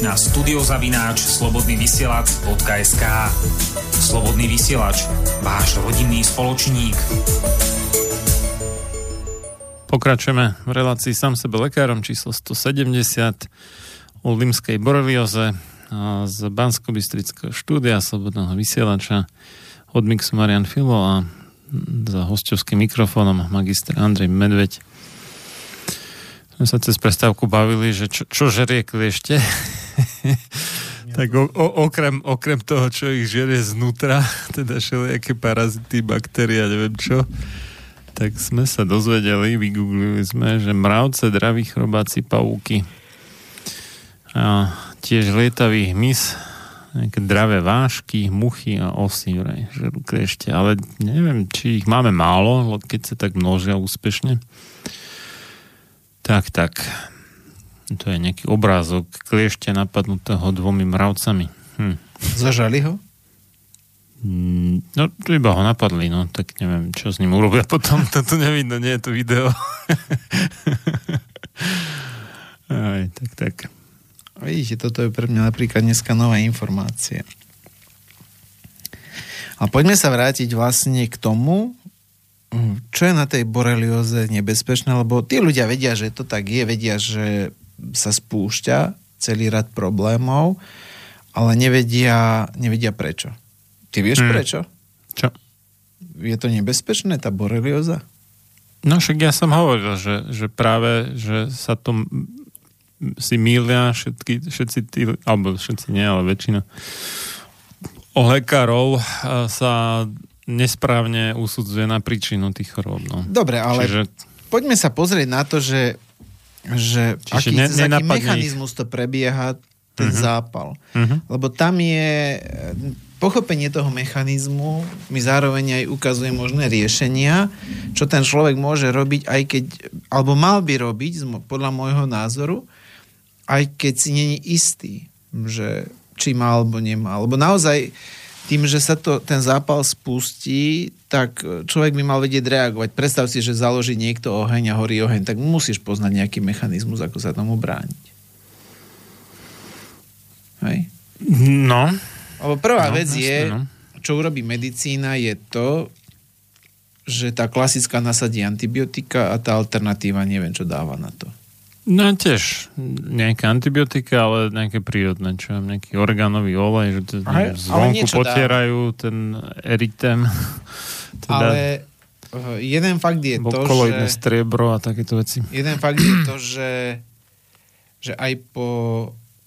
Na studiozavináč slobodnyvysielac.sk Slobodný vysielač, váš rodinný spoločník. Pokračujeme v relácii sám sebe lekárom číslo 170 o limskej borelioze z bansko štúdia Slobodného vysielača od Mixu Marian Filo a za hostovským mikrofónom magister Andrej Medveď. Sme sa cez prestávku bavili, že čo, čo žerie kliešte. tak o, o, okrem, okrem toho, čo ich žerie znútra, teda všelijaké parazity, baktérie a neviem čo, tak sme sa dozvedeli, vygooglili sme, že mravce, draví chrobáci, pavúky a tiež lietavý hmyz nejaké dravé vášky, muchy a osy vraj, žerú kliešte. Ale neviem, či ich máme málo, keď sa tak množia úspešne. Tak, tak. To je nejaký obrázok kliešte napadnutého dvomi mravcami. Hm. Zažali ho? Mm, no, iba ho napadli, no, tak neviem, čo s ním urobia potom, to tu nevidno, nie je to video. Aj, tak, tak. Vidíte, toto je pre mňa napríklad dneska nová informácia. A poďme sa vrátiť vlastne k tomu, čo je na tej borelioze nebezpečné, lebo tí ľudia vedia, že to tak je, vedia, že sa spúšťa celý rad problémov, ale nevedia, nevedia prečo. Ty vieš hmm. prečo? Čo? Je to nebezpečné, tá borelioza? No však ja som hovoril, že, že práve, že sa to si mýlia všetky, všetci tí, alebo všetci nie, ale väčšina o lekárov sa nesprávne usudzuje na príčinu tých chorób. No. Dobre, ale Čiže... poďme sa pozrieť na to, že, že aký, ne, aký mechanizmus to prebieha, ten uh-huh. zápal. Uh-huh. Lebo tam je pochopenie toho mechanizmu mi zároveň aj ukazuje možné riešenia, čo ten človek môže robiť, aj keď, alebo mal by robiť, podľa môjho názoru, aj keď si není istý, že či má alebo nemá. Lebo naozaj tým, že sa to, ten zápal spustí, tak človek by mal vedieť reagovať. Predstav si, že založí niekto oheň a horí oheň, tak musíš poznať nejaký mechanizmus, ako sa tomu brániť. Hej? No. Lebo prvá no, vec jasne, je, no. čo urobí medicína, je to, že tá klasická nasadí antibiotika a tá alternatíva neviem, čo dáva na to. No tiež nejaké antibiotika, ale nejaké prírodné, čo mám nejaký orgánový olej, že to Aj, zvonku potierajú dá. ten eritem. Teda, ale eh, jeden fakt je to, že... striebro a takéto veci. Jeden fakt je to, že, že aj po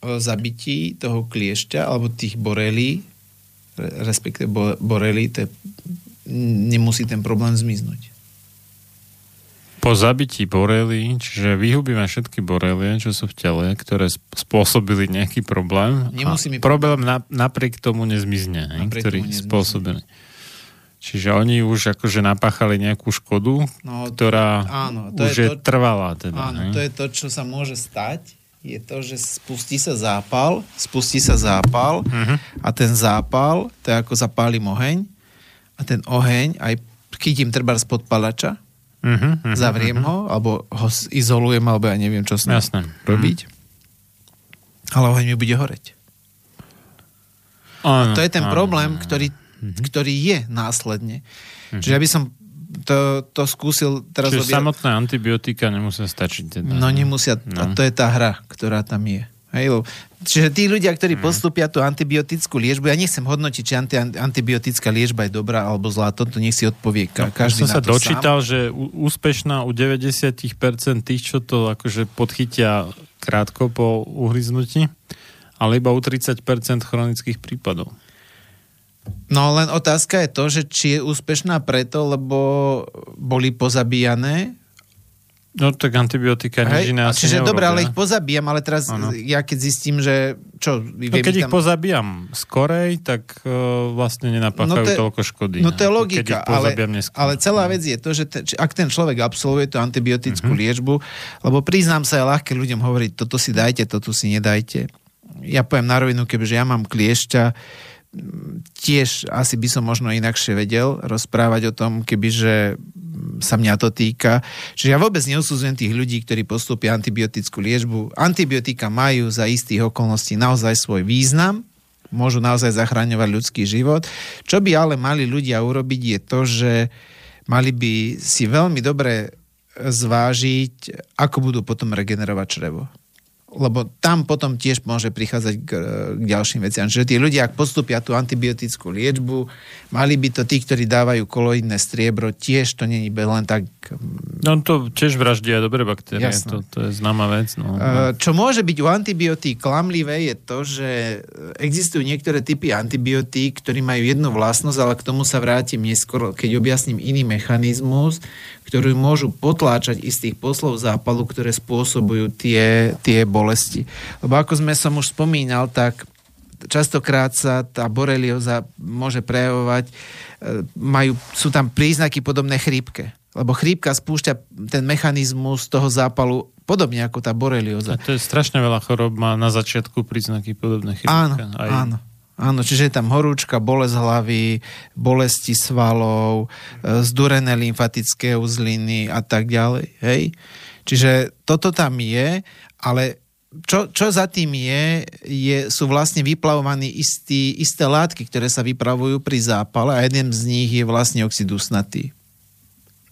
eh, zabití toho kliešťa alebo tých borelí, respektíve borelí, to je, nemusí ten problém zmiznúť. Po zabití borely, čiže vyhubíme všetky borelie, čo sú v tele, ktoré spôsobili nejaký problém. Nemusí mi problém na, napriek tomu nezmizne, napriek ktorý tomu spôsobili. Čiže oni už akože napáchali nejakú škodu, no, ktorá áno, to už je, to, je trvalá. Teda, áno, ne? to je to, čo sa môže stať. Je to, že spustí sa zápal, spustí sa zápal uh-huh. a ten zápal, to je ako zapálim oheň a ten oheň aj chytím treba z podpalača uh-huh, uh-huh, zavriem uh-huh. ho, alebo ho izolujem, alebo ja neviem, čo s ním Jasné. robiť. Uh-huh. Ale oheň mi bude horeť. Áno, to je ten áno, problém, áno. Ktorý, uh-huh. ktorý je následne. Uh-huh. Čiže ja by som to, to skúsil teraz... Čiže robia... samotné antibiotika nemusia stačiť. Teda. No nemusia, no. a to je tá hra, ktorá tam je. Hej, čiže tí ľudia, ktorí mm. postupia tú antibiotickú liečbu, ja nechcem hodnotiť, či anti, antibiotická liečba je dobrá alebo zlá, toto nech si odpovie ka, no, každý som sa dočítal, sám. že úspešná u 90% tých, čo to akože podchytia krátko po uhryznutí, ale iba u 30% chronických prípadov. No len otázka je to, že či je úspešná preto, lebo boli pozabíjané No tak antibiotika nič iné asi Čiže dobre, ale ich pozabíjam, ale teraz ano. ja keď zistím, že čo... No, keď tam... ich pozabíjam skorej, tak uh, vlastne nenapáchajú no to, toľko škody. No to je logika, ale, ale celá vec je to, že te, či, ak ten človek absolvuje tú antibiotickú uh-huh. liečbu, lebo priznám sa, je ľahké ľuďom hovoriť, toto si dajte, toto si nedajte. Ja poviem na rovinu, kebyže ja mám kliešťa, tiež asi by som možno inakšie vedel rozprávať o tom, kebyže sa mňa to týka. Čiže ja vôbec neusudzujem tých ľudí, ktorí postupia antibiotickú liečbu. Antibiotika majú za istých okolností naozaj svoj význam, môžu naozaj zachráňovať ľudský život. Čo by ale mali ľudia urobiť je to, že mali by si veľmi dobre zvážiť, ako budú potom regenerovať črevo. Lebo tam potom tiež môže prichádzať k, k ďalším veciam. Že tí ľudia, ak postupia tú antibiotickú liečbu, mali by to tí, ktorí dávajú koloidné striebro, tiež to není len tak... No to tiež vraždia dobré baktérie, to, to je známa vec. No. Čo môže byť u antibiotík klamlivé je to, že existujú niektoré typy antibiotík, ktorí majú jednu vlastnosť, ale k tomu sa vrátim neskôr, keď objasním iný mechanizmus, ktorú môžu potláčať istých poslov zápalu, ktoré spôsobujú tie, tie bolesti. Lebo ako sme som už spomínal, tak častokrát sa tá borelioza môže prejavovať, e, majú, sú tam príznaky podobné chrípke. Lebo chrípka spúšťa ten mechanizmus toho zápalu podobne ako tá borelioza. A to je strašne veľa chorob, má na začiatku príznaky podobné chrípke. Áno, Aj... áno. Áno, čiže je tam horúčka, bolesť hlavy, bolesti svalov, e, zdurené lymfatické uzliny a tak ďalej. Hej? Čiže toto tam je, ale čo, čo za tým je, je, sú vlastne vyplavovaní istý, isté látky, ktoré sa vypravujú pri zápale a jeden z nich je vlastne oxid usnatý.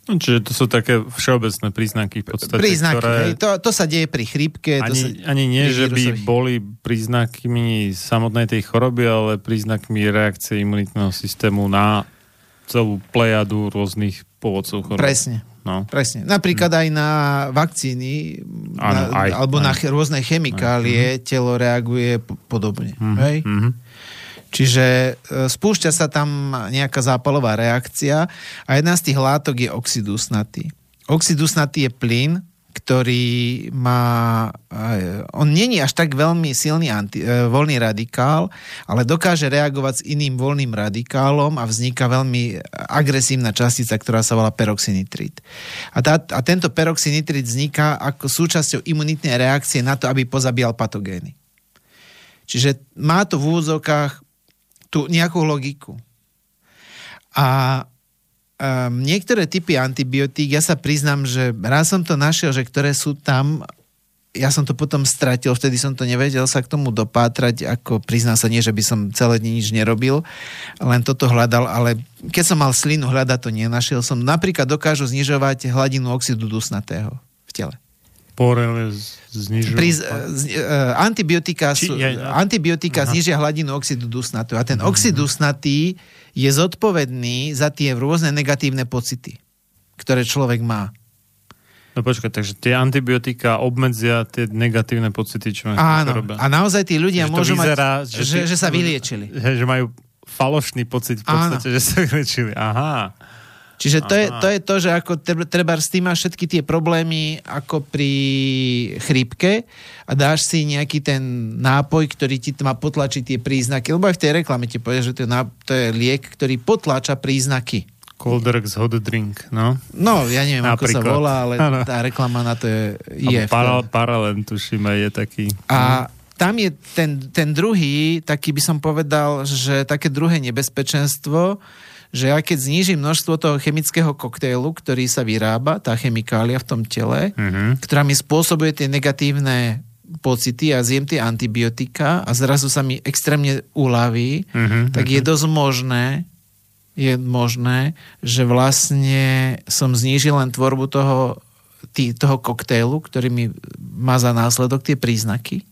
No, čiže to sú také všeobecné príznaky v podstate, Príznaky, ktoré... hej, to, to sa deje pri chrípke. Ani, to sa, ani nie, že by boli príznakmi samotnej tej choroby, ale príznakmi reakcie imunitného systému na celú plejadu rôznych pôvodcov choroby. Presne. No. Presne. Napríklad aj na vakcíny ano, na, aj, alebo aj. na rôzne chemikálie aj. telo reaguje podobne. Mm, hej? Mm-hmm. Čiže e, spúšťa sa tam nejaká zápalová reakcia a jedna z tých látok je oxid usnatý. Oxid usnatý je plyn, ktorý má, e, on není až tak veľmi silný anti, e, voľný radikál, ale dokáže reagovať s iným voľným radikálom a vzniká veľmi agresívna častica, ktorá sa volá peroxynitrid. A, tá, a tento peroxynitrid vzniká ako súčasťou imunitnej reakcie na to, aby pozabíjal patogény. Čiže má to v úvodzovkách tú nejakú logiku. A um, niektoré typy antibiotík, ja sa priznám, že raz som to našiel, že ktoré sú tam, ja som to potom stratil, vtedy som to nevedel sa k tomu dopátrať, ako priznám sa nie, že by som celé dni nič nerobil, len toto hľadal, ale keď som mal slinu hľadať, to nenašiel som. Napríklad dokážu znižovať hladinu oxidu dusnatého v tele. Porele znižujú? Pri, z, uh, antibiotika, sú, Či, ja, antibiotika znižia hladinu oxidu dusnatého. A ten uh-huh. oxid dusnatý je zodpovedný za tie rôzne negatívne pocity, ktoré človek má. No počkaj, takže tie antibiotika obmedzia tie negatívne pocity, čo majú Áno, a naozaj tí ľudia že môžu vyzerá, mať, že, že, že sa vyliečili. Že majú falošný pocit v podstate, Áno. že sa vyliečili. Aha. Čiže to je, to je to, že ako treba s tým máš všetky tie problémy ako pri chrípke a dáš si nejaký ten nápoj, ktorý ti má potlačiť tie príznaky, lebo aj v tej reklame ti povie, že to je, to je liek, ktorý potláča príznaky. Colderx hot drink, no? No, ja neviem, Napríklad. ako sa volá, ale ano. tá reklama na to je... je para, paralen, tuším, je taký. A tam je ten, ten druhý, taký by som povedal, že také druhé nebezpečenstvo, že ja keď znížim množstvo toho chemického koktejlu, ktorý sa vyrába, tá chemikália v tom tele, mm-hmm. ktorá mi spôsobuje tie negatívne pocity a zjem tie antibiotika a zrazu sa mi extrémne uľaví, mm-hmm. tak je dosť možné, je možné, že vlastne som znížil len tvorbu toho, tý, toho koktejlu, ktorý mi má za následok tie príznaky,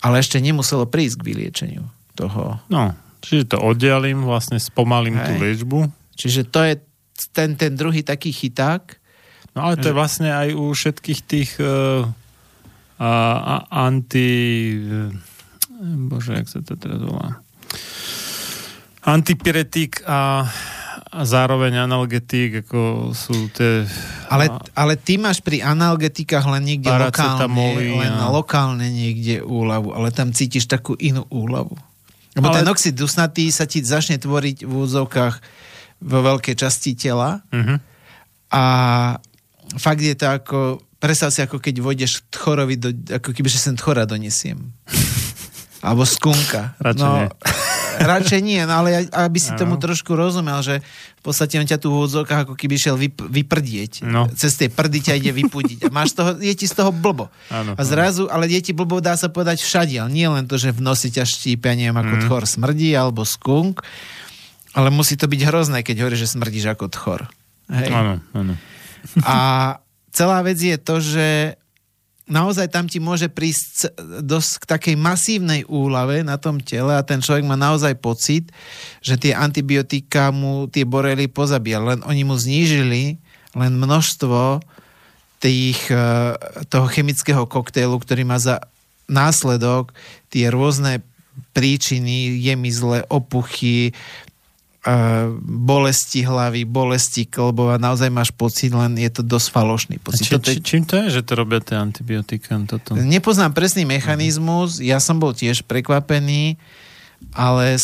ale ešte nemuselo prísť k vyliečeniu toho. No, Čiže to oddialím, vlastne spomalím Hej. tú liečbu. Čiže to je ten, ten druhý taký chyták. No ale to je vlastne aj u všetkých tých uh, uh, anti... Uh, bože, jak sa to teraz volá? Antipiretik a, a zároveň analgetik, ako sú tie... Ale, ale ty máš pri analgetikách len niekde lokálne, len a... lokálne niekde úľavu, ale tam cítiš takú inú úľavu. Lebo Ale... ten oxid dusnatý sa ti začne tvoriť v úzovkách vo veľkej časti tela uh-huh. a fakt je to ako, predstav si ako keď vojdeš tchorovi, do, ako keby že sem tchora donesiem. Alebo skunka. Radšej no, nie. radšej nie, no ale aby si ano. tomu trošku rozumel, že v podstate on ťa tu v úvodzovkách ako keby šiel vyp- vyprdieť. No. Cez tie prdy ťa ide vypudiť. A máš toho, je ti z toho blbo. Ano, a zrazu, ale je ti blbo, dá sa povedať všade. Nie len to, že v nosi ťa štípe, neviem, ako mm. tchor smrdí, alebo skunk, ale musí to byť hrozné, keď hovorí, že smrdíš ako tchor. Hej. Áno, áno. A celá vec je to, že naozaj tam ti môže prísť dosť k takej masívnej úlave na tom tele a ten človek má naozaj pocit, že tie antibiotika mu tie borely pozabíjali, len oni mu znížili len množstvo tých, e, toho chemického koktejlu, ktorý má za následok tie rôzne príčiny, je mi zle, opuchy, bolesti hlavy, bolesti klbov a naozaj máš pocit, len je to dosť falošný pocit. či, či, čím to je, že to robia tie antibiotika? Toto? Nepoznám presný mechanizmus, ja som bol tiež prekvapený, ale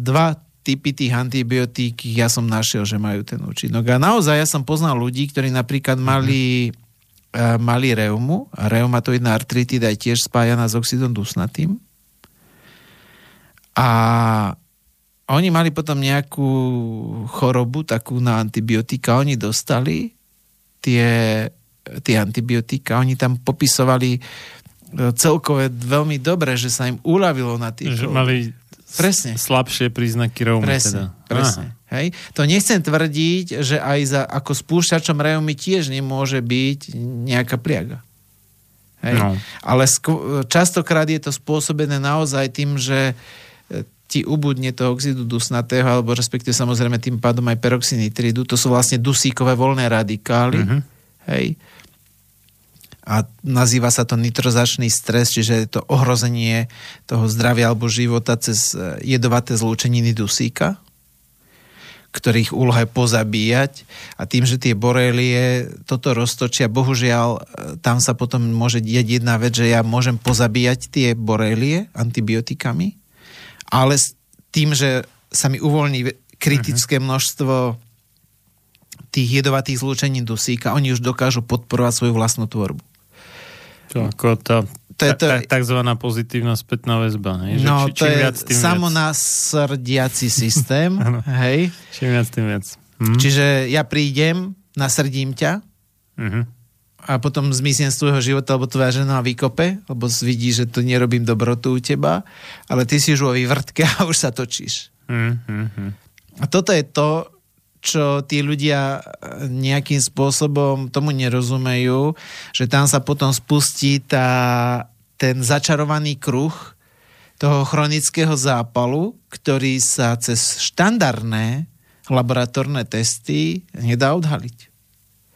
dva typy tých antibiotík ja som našiel, že majú ten účinok. A naozaj ja som poznal ľudí, ktorí napríklad mali, uh, mali reumu a reumatoidná artritida je tiež spájaná s oxidom dusnatým. A oni mali potom nejakú chorobu, takú na antibiotika. Oni dostali tie, tie antibiotika. Oni tam popisovali e, celkové veľmi dobre, že sa im uľavilo na tých... Že mali presne. slabšie príznaky reumy. Presne, teda. presne. Hej. To nechcem tvrdiť, že aj za, ako spúšťačom reumy tiež nemôže byť nejaká pliaga. Hej. No. Ale skv- častokrát je to spôsobené naozaj tým, že ti ubudne toho oxidu dusnatého, alebo respektíve samozrejme tým pádom aj peroxynitridu, to sú vlastne dusíkové voľné radikály. Mm-hmm. Hej. A nazýva sa to nitrozačný stres, čiže je to ohrozenie toho zdravia alebo života cez e, jedovaté zlúčeniny dusíka, ktorých úloha je pozabíjať a tým, že tie borelie toto roztočia, bohužiaľ e, tam sa potom môže diať jedna vec, že ja môžem pozabíjať tie borelie antibiotikami ale s tým, že sa mi uvoľní kritické mhm. množstvo tých jedovatých zlúčení dusíka, oni už dokážu podporovať svoju vlastnú tvorbu. To ako tá to je to, takzvaná pozitívna spätná väzba. Že no, či, to je viac, tým samonasrdiaci systém. hej. Čím viac, tým viac. Hm. Čiže ja prídem, nasrdím ťa, uh-huh a potom zmiznem z tvojho života, lebo tvoja žena vykope, lebo vidí, že to nerobím dobrotu u teba, ale ty si už vo vývrtke a už sa točíš. Mm-hmm. A toto je to, čo tí ľudia nejakým spôsobom tomu nerozumejú, že tam sa potom spustí tá, ten začarovaný kruh toho chronického zápalu, ktorý sa cez štandardné laboratórne testy nedá odhaliť.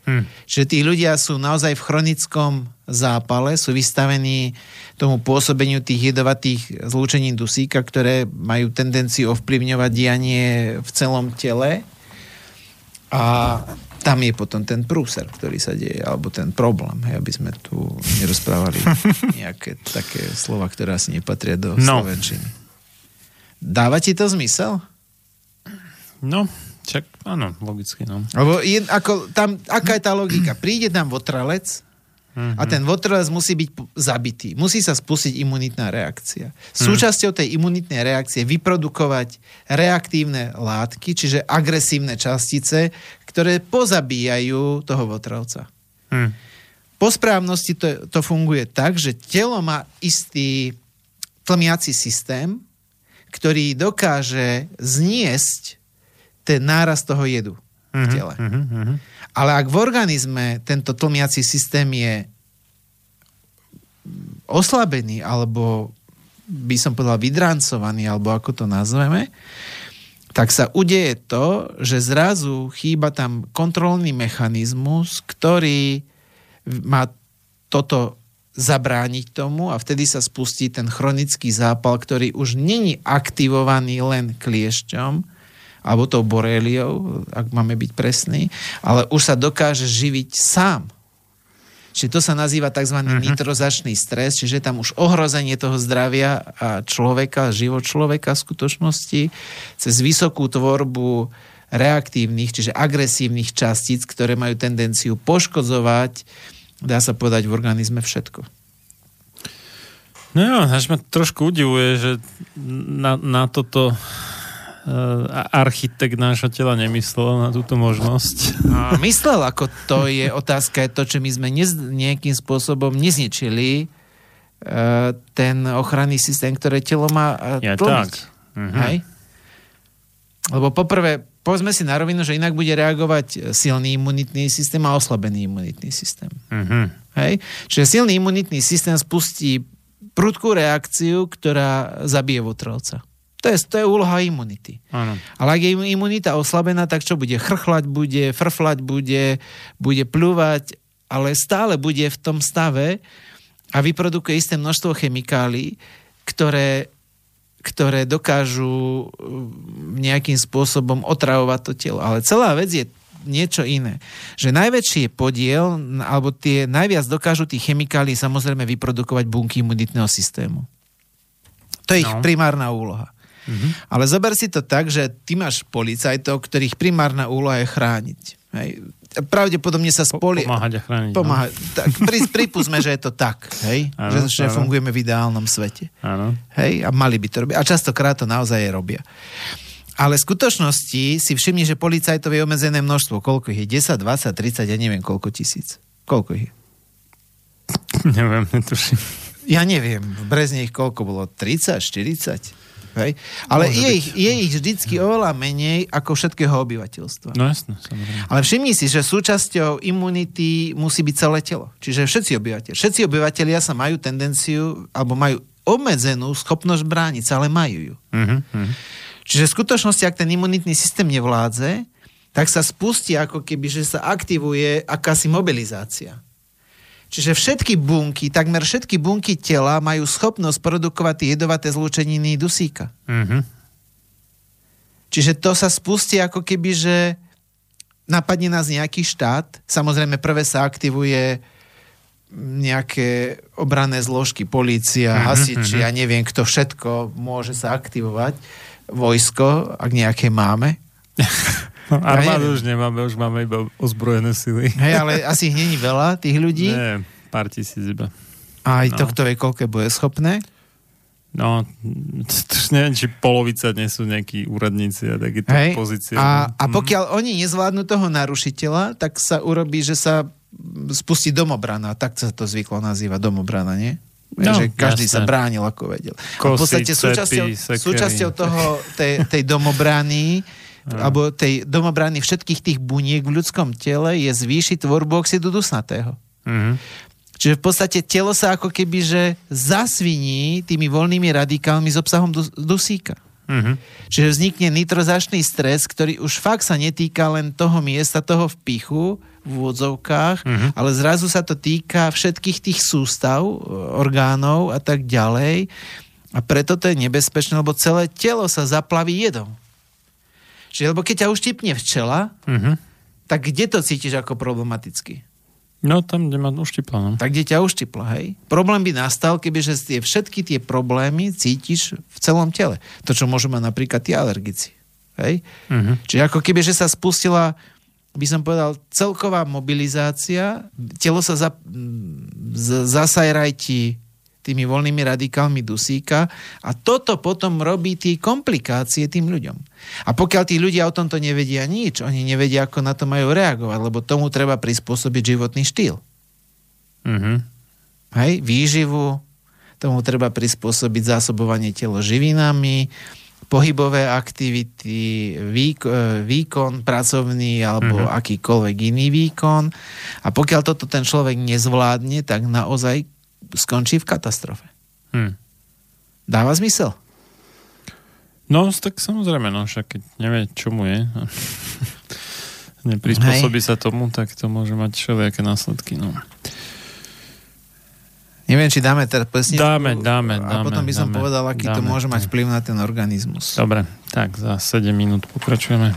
Hmm. Že tí ľudia sú naozaj v chronickom zápale, sú vystavení tomu pôsobeniu tých jedovatých zlúčení dusíka, ktoré majú tendenciu ovplyvňovať dianie v celom tele. A tam je potom ten prúser, ktorý sa deje, alebo ten problém, hej, aby sme tu nerozprávali nejaké také slova, ktoré asi nepatria do no. slovenčiny. Dáva ti to zmysel? No, Čak, áno, logicky, no. Lebo je, ako, tam, aká je tá logika? Príde tam votralec mm-hmm. a mhm. ten votralec musí byť zabitý. Musí sa spustiť imunitná reakcia. Súčasťou tej imunitnej reakcie vyprodukovať reaktívne látky, čiže agresívne častice, ktoré pozabíjajú toho votralca. Mm. Po správnosti to, to funguje tak, že telo má istý tlmiaci systém, ktorý dokáže zniesť ten náraz toho jedu v mhm, tele. Uh-huh, uh-huh. Ale ak v organizme tento tlmiaci systém je oslabený, alebo by som povedal vydrancovaný, alebo ako to nazveme, tak sa udeje to, že zrazu chýba tam kontrolný mechanizmus, ktorý má toto zabrániť tomu a vtedy sa spustí ten chronický zápal, ktorý už není aktivovaný len kliešťom, alebo tou boréliou, ak máme byť presní, ale už sa dokáže živiť sám. Čiže to sa nazýva tzv. Uh-huh. nitrozačný stres, čiže tam už ohrozenie toho zdravia a človeka, život človeka v skutočnosti cez vysokú tvorbu reaktívnych, čiže agresívnych častíc, ktoré majú tendenciu poškodzovať, dá sa povedať, v organizme všetko. No jo, až ma trošku udivuje, že na, na toto architekt nášho tela nemyslel na túto možnosť. A myslel, ako to je otázka, je to, čo my sme nez, nejakým spôsobom nezničili uh, ten ochranný systém, ktoré telo má uh, ja, tak. Mhm. Hej? Lebo poprvé, povedzme si na rovinu, že inak bude reagovať silný imunitný systém a oslabený imunitný systém. Mhm. Hej? Čiže silný imunitný systém spustí prudkú reakciu, ktorá zabije votrelca. To je, to je úloha imunity. Áno. Ale ak je imunita oslabená, tak čo bude? Chrchlať bude, frflať bude, bude plúvať, ale stále bude v tom stave a vyprodukuje isté množstvo chemikálií, ktoré, ktoré dokážu mm, nejakým spôsobom otravovať to telo. Ale celá vec je niečo iné. Že najväčší podiel, alebo tie najviac dokážu tých chemikálií samozrejme vyprodukovať bunky imunitného systému. To je no. ich primárna úloha. Mm-hmm. Ale zober si to tak, že ty máš policajtov, ktorých primárna úloha je chrániť. Hej. Pravdepodobne sa spoli... Pomáhať a chrániť. Pomáhať. No. Tak, pri, pripúsme, že je to tak. Hej? Ano, že, že fungujeme v ideálnom svete. Áno. Hej? A mali by to robiť. A častokrát to naozaj je robia. Ale v skutočnosti si všimni, že policajtov je obmedzené množstvo. Koľko ich je? 10, 20, 30, ja neviem koľko tisíc. Koľko ich je? Neviem, netuším. Ja neviem. V Brezne ich koľko bolo? 30, 40? Hej? Ale je ich, je ich vždycky oveľa menej ako všetkého obyvateľstva. No jasne, samozrejme. Ale všimni si, že súčasťou imunity musí byť celé telo. Čiže všetci obyvateľi. Všetci obyvateľia sa majú tendenciu, alebo majú obmedzenú schopnosť brániť sa, ale majú ju. Uh-huh. Čiže v skutočnosti, ak ten imunitný systém nevládze, tak sa spustí ako keby, že sa aktivuje akási mobilizácia. Čiže všetky bunky, takmer všetky bunky tela majú schopnosť produkovať jedovaté zlúčeniny dusíka. Mm-hmm. Čiže to sa spustí ako keby, že napadne nás nejaký štát. Samozrejme, prvé sa aktivuje nejaké obranné zložky, polícia, mm-hmm, hasiči, mm-hmm. ja neviem, kto všetko môže sa aktivovať. Vojsko, ak nejaké máme. No, armádu ja už nemáme, už máme iba ozbrojené sily. Hej, ale asi ich není veľa, tých ľudí. Nie, pár tisíc iba. A aj no. tohto je koľko bude schopné? No, neviem, či polovica nie sú nejakí úradníci a takéto Hej. pozície. A, a pokiaľ mm. oni nezvládnu toho narušiteľa, tak sa urobí, že sa spustí domobrana. Tak sa to zvyklo nazývať domobrana, nie? No, že každý jasne. sa bránil, ako vedel. Kosy, a v podstate súčasťou, súčasťou toho, tej, tej domobrany alebo tej domobrany všetkých tých buniek v ľudskom tele je zvýšiť tvorbu oxidu dusnatého. Mm-hmm. Čiže v podstate telo sa ako keby, že zasviní tými voľnými radikálmi s obsahom dus- dusíka. Mm-hmm. Čiže vznikne nitrozačný stres, ktorý už fakt sa netýka len toho miesta, toho vpichu v úvodzovkách, mm-hmm. ale zrazu sa to týka všetkých tých sústav, orgánov a tak ďalej. A preto to je nebezpečné, lebo celé telo sa zaplaví jedom. Čiže, lebo keď ťa uštipne včela, uh-huh. tak kde to cítiš ako problematicky? No tam, kde ma uštipla. No. Tak kde ťa uštipla, hej? Problém by nastal, keby že tie, všetky tie problémy cítiš v celom tele. To, čo môžu mať napríklad tí alergici. Hej? Uh-huh. Čiže ako keby, že sa spustila by som povedal, celková mobilizácia, telo sa za, z, zasajrajti tými voľnými radikálmi dusíka a toto potom robí tie komplikácie tým ľuďom. A pokiaľ tí ľudia o tomto nevedia nič, oni nevedia, ako na to majú reagovať, lebo tomu treba prispôsobiť životný štýl. Mm-hmm. Hej, výživu, tomu treba prispôsobiť zásobovanie telo živinami, pohybové aktivity, výk, e, výkon pracovný alebo mm-hmm. akýkoľvek iný výkon. A pokiaľ toto ten človek nezvládne, tak naozaj skončí v katastrofe. Hm. Dáva zmysel? No, tak samozrejme, no však keď nevie, čo mu je, neprispôsobí Hej. sa tomu, tak to môže mať všelijaké následky. No. Neviem, či dáme teraz pesničku. Dáme, dáme, A dáme, potom by som dáme, povedal, aký dáme, to môže mať vplyv na ten organizmus. Dobre, tak za 7 minút pokračujeme.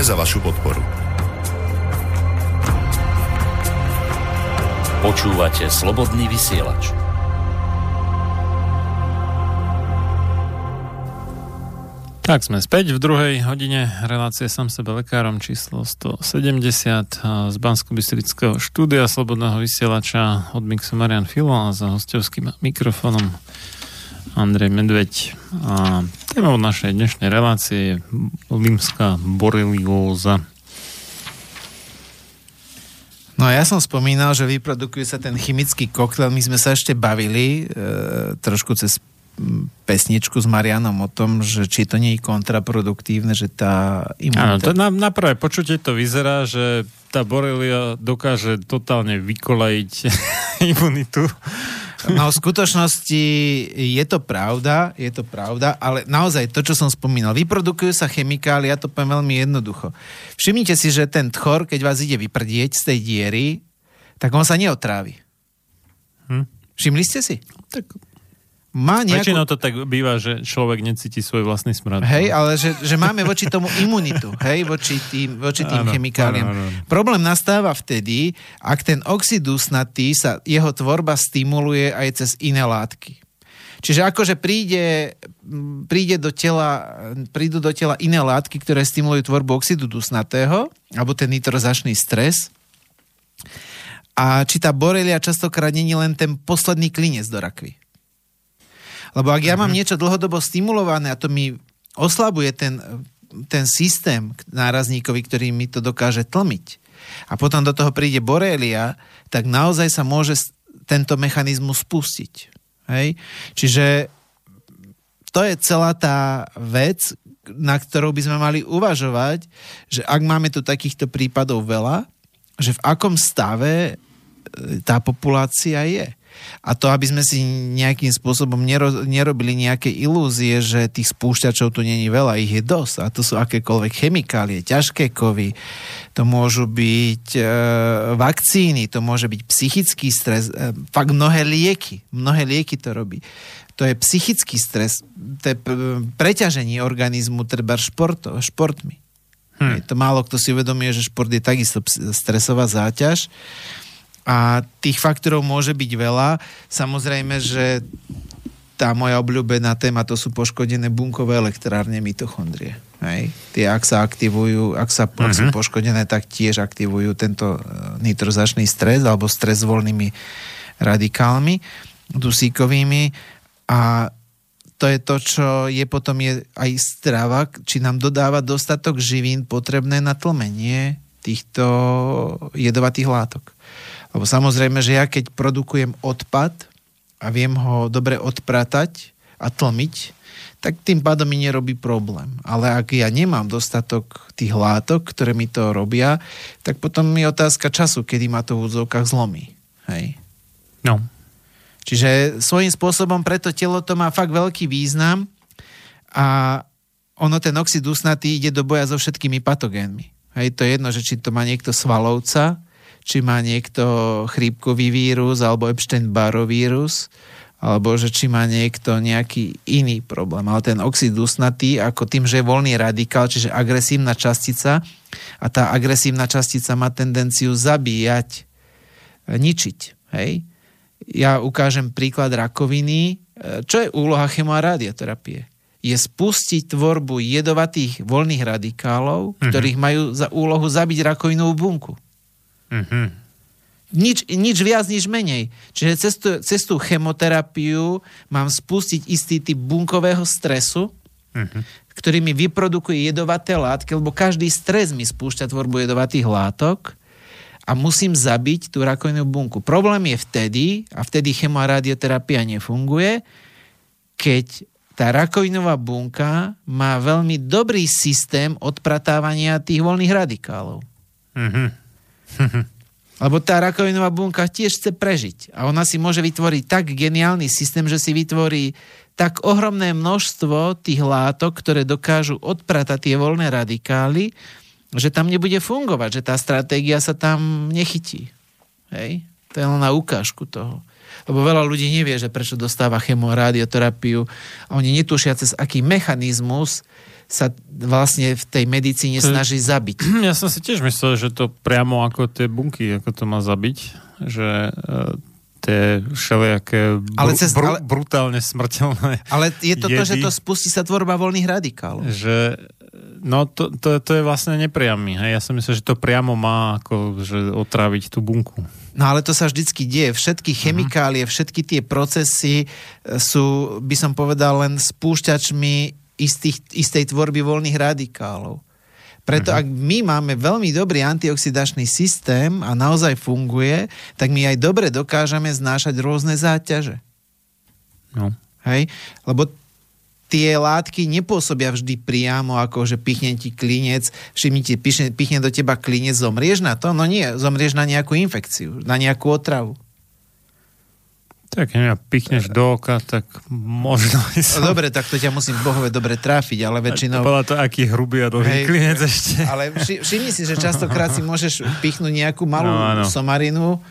Ďakujeme za vašu podporu. Počúvate slobodný vysielač. Tak sme späť v druhej hodine relácie Sam sebe lekárom číslo 170 z bansko bystrického štúdia Slobodného vysielača od Mixu Marian Filo a za hostovským mikrofónom Andrej Medveď. A témou našej dnešnej relácie je limská borelióza. No ja som spomínal, že vyprodukuje sa ten chemický koktail. My sme sa ešte bavili e, trošku cez pesničku s Marianom o tom, že či to nie je kontraproduktívne, že tá imunita... Áno, to na, na prvé počutie to vyzerá, že tá borelia dokáže totálne vykolajiť imunitu. No v skutočnosti je to pravda, je to pravda, ale naozaj to, čo som spomínal, vyprodukujú sa chemikály, ja to poviem veľmi jednoducho. Všimnite si, že ten tchor, keď vás ide vyprdieť z tej diery, tak on sa neotrávi. Hm? Všimli ste si? Tak má nejakú... Väčšinou to tak býva, že človek necíti svoj vlastný smrad. Hej, ale že, že máme voči tomu imunitu, hej, voči tým, voči tým áno, chemikáliám. Áno, áno. Problém nastáva vtedy, ak ten oxid dusnatý sa, jeho tvorba stimuluje aj cez iné látky. Čiže akože príde, príde do tela, prídu do tela iné látky, ktoré stimulujú tvorbu oxidu dusnatého, alebo ten nitrozačný stres. A či tá borelia častokrát není len ten posledný klinec do rakvy. Lebo ak ja mám mhm. niečo dlhodobo stimulované a to mi oslabuje ten, ten systém nárazníkový, ktorý mi to dokáže tlmiť, a potom do toho príde borelia, tak naozaj sa môže tento mechanizmus spustiť. Hej? Čiže to je celá tá vec, na ktorou by sme mali uvažovať, že ak máme tu takýchto prípadov veľa, že v akom stave e, tá populácia je. A to, aby sme si nejakým spôsobom nero, nerobili nejaké ilúzie, že tých spúšťačov tu není veľa, ich je dosť. A to sú akékoľvek chemikálie, ťažké kovy, to môžu byť e, vakcíny, to môže byť psychický stres, e, fakt mnohé lieky, mnohé lieky to robí. To je psychický stres, to je preťaženie organizmu treba športo, športmi. Hm. To málo kto si uvedomuje, že šport je takisto stresová záťaž. A tých faktorov môže byť veľa. Samozrejme, že tá moja obľúbená téma to sú poškodené bunkové elektrárne mitochondrie. Hej. Tie, ak sa aktivujú, ak, sa, uh-huh. ak sú mhm. poškodené, tak tiež aktivujú tento e, nitrozačný stres alebo stres s voľnými radikálmi dusíkovými a to je to, čo je potom je aj strava, či nám dodáva dostatok živín potrebné na tlmenie týchto jedovatých látok. Lebo samozrejme, že ja keď produkujem odpad a viem ho dobre odpratať a tlmiť, tak tým pádom mi nerobí problém. Ale ak ja nemám dostatok tých látok, ktoré mi to robia, tak potom je otázka času, kedy ma to v úzovkách zlomí. Hej. No. Čiže svojím spôsobom preto telo to má fakt veľký význam a ono ten oxid usnatý ide do boja so všetkými patogénmi. Hej, to je jedno, že či to má niekto svalovca, či má niekto chrípkový vírus alebo Epstein-Barr vírus, alebo že či má niekto nejaký iný problém. Ale ten oxid dusnatý, ako tým, že je voľný radikál, čiže agresívna častica a tá agresívna častica má tendenciu zabíjať, ničiť. Hej? Ja ukážem príklad rakoviny. Čo je úloha chemo a radioterapie? Je spustiť tvorbu jedovatých voľných radikálov, mm-hmm. ktorých majú za úlohu zabiť rakovinovú bunku. Mm-hmm. Nič, nič viac, nič menej. Čiže cez tú, cez tú chemoterapiu mám spustiť istý typ bunkového stresu, mm-hmm. ktorý mi vyprodukuje jedovaté látky, lebo každý stres mi spúšťa tvorbu jedovatých látok a musím zabiť tú rakovinovú bunku. Problém je vtedy, a vtedy chemo a radioterapia nefunguje, keď tá rakovinová bunka má veľmi dobrý systém odpratávania tých voľných radikálov. Mm-hmm. Lebo tá rakovinová bunka tiež chce prežiť. A ona si môže vytvoriť tak geniálny systém, že si vytvorí tak ohromné množstvo tých látok, ktoré dokážu odpratať tie voľné radikály, že tam nebude fungovať, že tá stratégia sa tam nechytí. Hej? To je len na ukážku toho. Lebo veľa ľudí nevie, že prečo dostáva chemoradioterapiu oni netušia, cez aký mechanizmus sa vlastne v tej medicíne snaží zabiť. Ja som si tiež myslel, že to priamo ako tie bunky, ako to má zabiť, že e, tie všelijaké br- ale cez, br- ale, brutálne smrteľné Ale je to jedy, to, že to spustí sa tvorba voľných radikálov. Že, no to, to, to je vlastne nepriamy. Hej? Ja som myslel, že to priamo má ako, že otráviť tú bunku. No ale to sa vždycky deje. Všetky mhm. chemikálie, všetky tie procesy sú, by som povedal, len spúšťačmi istých, istej tvorby voľných radikálov. Preto uh-huh. ak my máme veľmi dobrý antioxidačný systém a naozaj funguje, tak my aj dobre dokážeme znášať rôzne záťaže. No. Hej? Lebo tie látky nepôsobia vždy priamo, ako že pichne ti klinec, všimnite, pichne, pichne do teba klinec, zomrieš na to? No nie, zomrieš na nejakú infekciu, na nejakú otravu. Tak keď pichneš do oka, tak možno... Som... Dobre, tak to ťa musím bohove dobre trafiť, ale väčšinou... To to aký hrubý a dlhý klinec ešte. Ale všimni si, že častokrát si môžeš pichnúť nejakú malú no, somarinu,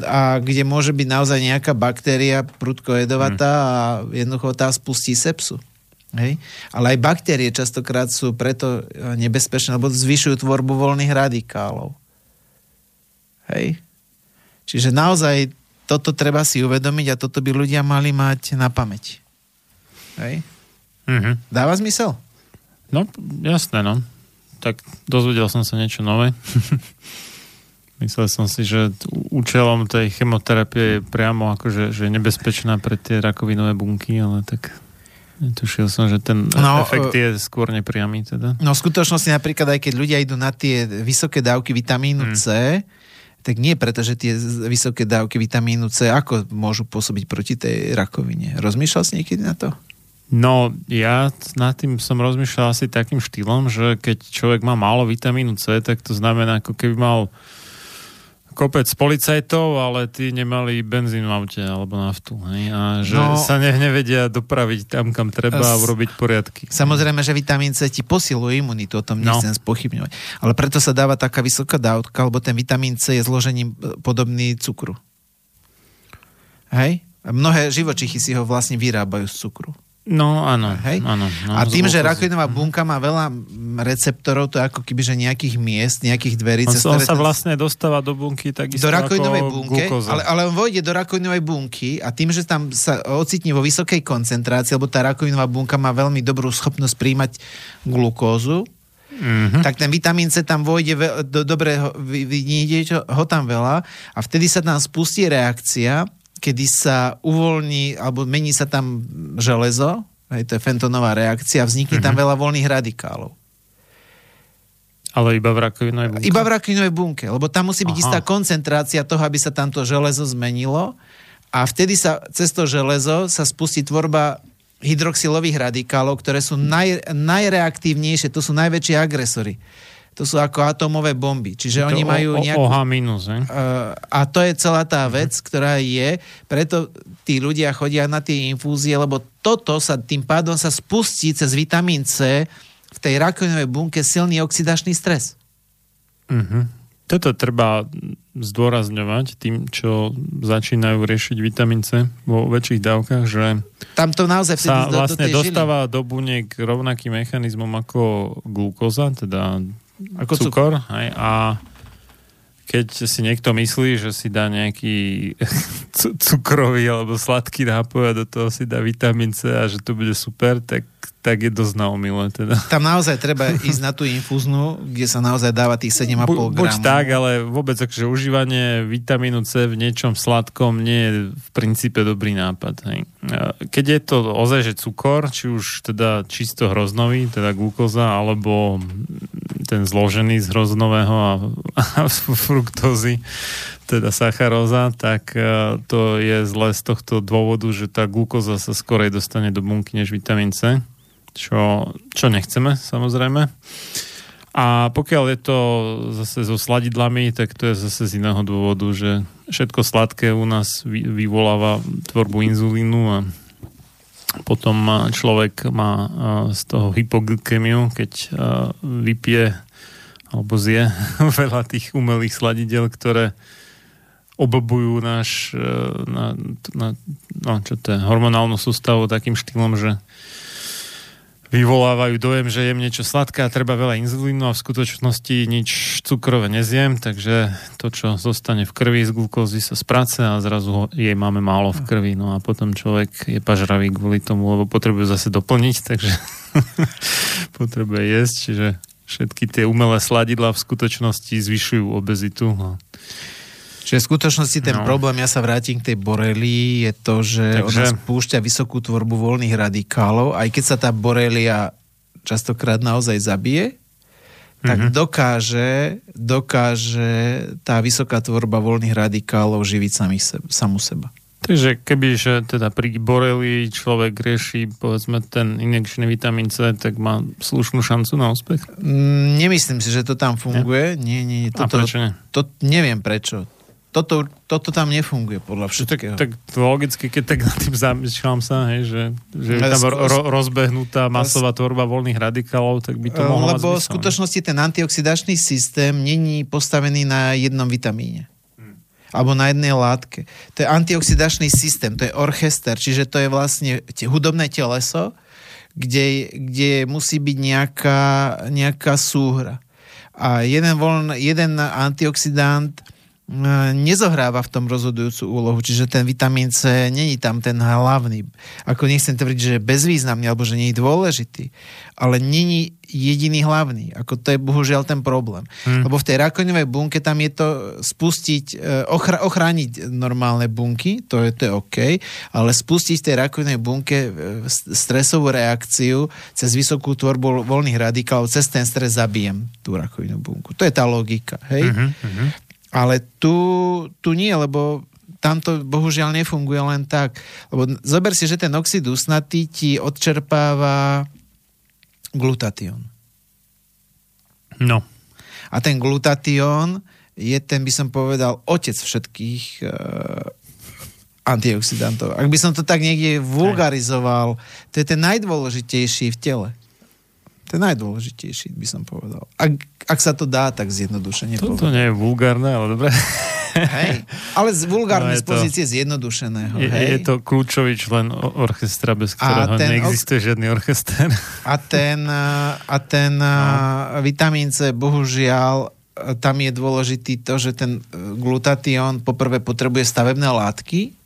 a kde môže byť naozaj nejaká baktéria prudko jedovatá hmm. a jednoducho tá spustí sepsu. Hej? Ale aj baktérie častokrát sú preto nebezpečné, lebo zvyšujú tvorbu voľných radikálov. Hej? Čiže naozaj toto treba si uvedomiť a toto by ľudia mali mať na pamäť. Hej? Mm-hmm. Dáva zmysel? No, jasné, no. Tak dozvedel som sa niečo nové. Myslel som si, že účelom tej chemoterapie je priamo akože že je nebezpečná pre tie rakovinové bunky, ale tak Netušil som, že ten no, efekt je skôr nepriamy. Teda. No v skutočnosti napríklad aj keď ľudia idú na tie vysoké dávky vitamínu mm. C, tak nie preto, že tie vysoké dávky vitamínu C ako môžu pôsobiť proti tej rakovine. Rozmýšľal si niekedy na to? No, ja nad tým som rozmýšľal asi takým štýlom, že keď človek má málo vitamínu C, tak to znamená, ako keby mal kopec policajtov, ale tí nemali benzín v aute alebo naftu. Hej? A že no, sa ne, nevedia dopraviť tam, kam treba a urobiť poriadky. Samozrejme, že vitamín C ti posiluje imunitu, o tom no. nechcem spochybňovať. Ale preto sa dáva taká vysoká dávka, lebo ten vitamín C je zložením e, podobný cukru. Hej? Mnohé živočichy si ho vlastne vyrábajú z cukru. No áno, Hej? áno. No, a tým, že rakovinová bunka má veľa receptorov, to je ako keby, že nejakých miest, nejakých dverí. On, on sa vlastne dostáva do bunky takisto do rakovinovej bunke, ale, ale on vojde do rakovinovej bunky a tým, že tam sa ocitne vo vysokej koncentrácii, lebo tá rakovinová bunka má veľmi dobrú schopnosť príjmať glukózu, Mm-hmm. tak ten vitamín C tam vojde do, dobre, vidíte ho tam veľa a vtedy sa tam spustí reakcia, kedy sa uvoľní, alebo mení sa tam železo, hej, to je fentonová reakcia, vznikne mm-hmm. tam mhm. veľa voľných radikálov. Ale iba v rakovinovej bunke? Iba v rakovinovej bunke, lebo tam musí byť Aha. istá koncentrácia toho, aby sa tamto železo zmenilo a vtedy sa cez to železo sa spustí tvorba hydroxylových radikálov, ktoré sú naj, najreaktívnejšie, to sú najväčšie agresory to sú ako atómové bomby. Čiže to oni majú nejakú... OH minus, eh? A to je celá tá vec, ktorá je, preto tí ľudia chodia na tie infúzie, lebo toto sa tým pádom sa spustí cez vitamín C v tej rakovinovej bunke silný oxidačný stres. Uh-huh. Toto treba zdôrazňovať tým, čo začínajú riešiť vitamín C vo väčších dávkach, že tam to naozaj sa do, vlastne do dostáva žily. do buniek rovnakým mechanizmom ako glukóza, teda ako cukor. Hej, a keď si niekto myslí, že si dá nejaký cukrový alebo sladký nápoj a do toho si dá vitamín C a že to bude super, tak tak je dosť naomilé. Teda. Tam naozaj treba ísť na tú infúznu, kde sa naozaj dáva tých 7,5 Bu, gramov. Buď tak, ale vôbec akože užívanie vitamínu C v niečom sladkom nie je v princípe dobrý nápad. Hej. Keď je to ozaj, že cukor, či už teda čisto hroznový, teda glukóza, alebo ten zložený z hroznového a, a fruktózy, teda sacharóza, tak e, to je zle z tohto dôvodu, že tá glukóza sa skorej dostane do bunky než vitamín C čo, čo nechceme samozrejme. A pokiaľ je to zase so sladidlami, tak to je zase z iného dôvodu, že všetko sladké u nás vyvoláva tvorbu inzulínu a potom človek má z toho hypoglykemiu, keď vypije alebo zje veľa tých umelých sladidel, ktoré oblbujú náš, e, na, na, no, čo to je, hormonálnu sústavu takým štýlom, že vyvolávajú dojem, že jem niečo sladké a treba veľa inzulínu a v skutočnosti nič cukrové nezjem, takže to, čo zostane v krvi z glukózy sa sprace a zrazu jej máme málo v krvi. No a potom človek je pažravý kvôli tomu, lebo potrebuje zase doplniť, takže potrebuje jesť, čiže všetky tie umelé sladidla v skutočnosti zvyšujú obezitu. No. Čiže v skutočnosti ten no. problém, ja sa vrátim k tej borelii, je to, že Takže... ona spúšťa vysokú tvorbu voľných radikálov, aj keď sa tá borelia častokrát naozaj zabije, tak mm-hmm. dokáže, dokáže tá vysoká tvorba voľných radikálov živiť samých seba, samú seba. Takže keby, že teda pri borelii človek rieši povedzme ten injekčný vitamín C, tak má slušnú šancu na úspech? Mm, nemyslím si, že to tam funguje. Nie, nie, nie. Toto, A prečo nie? To, neviem prečo toto, toto tam nefunguje podľa všetkého. Tak, logicky, keď tak na tým zamýšľam sa, hej, že, že je tam ro, rozbehnutá masová tvorba voľných radikálov, tak by to mohlo Lebo v skutočnosti ten antioxidačný systém není postavený na jednom vitamíne. Hmm. Alebo na jednej látke. To je antioxidačný systém, to je orchester, čiže to je vlastne hudobné teleso, kde, kde musí byť nejaká, nejaká súhra. A jeden, voľn, jeden antioxidant nezohráva v tom rozhodujúcu úlohu, čiže ten vitamín C není tam ten hlavný. Ako nechcem tvrdiť, že je bezvýznamný alebo že nie je dôležitý, ale není jediný hlavný. Ako to je bohužiaľ ten problém. Hmm. Lebo v tej rakoňovej bunke tam je to spustiť, e, ochra- ochrániť normálne bunky, to je, to je OK, ale spustiť v tej rakoňovej bunke e, stresovú reakciu cez vysokú tvorbu voľných radikálov, cez ten stres zabijem tú rakovinnú bunku. To je tá logika. Hej? Mm-hmm. Ale tu, tu nie, lebo tam to bohužiaľ nefunguje len tak. Lebo zober si, že ten oxid usnatý ti odčerpáva glutatión. No. A ten glutatión je ten, by som povedal, otec všetkých uh, antioxidantov. Ak by som to tak niekde vulgarizoval, to je ten najdôležitejší v tele. To je najdôležitejší, by som povedal. Ak, ak sa to dá, tak zjednodušene Toto nie je vulgárne, ale dobre. Hej, ale z vulgárnej no z pozície zjednodušeného. Je, hej. je to kľúčový člen orchestra, bez ktorého ten, neexistuje žiadny orchester. A ten, a ten no. vitamín C, bohužiaľ, tam je dôležitý to, že ten glutatión poprvé potrebuje stavebné látky,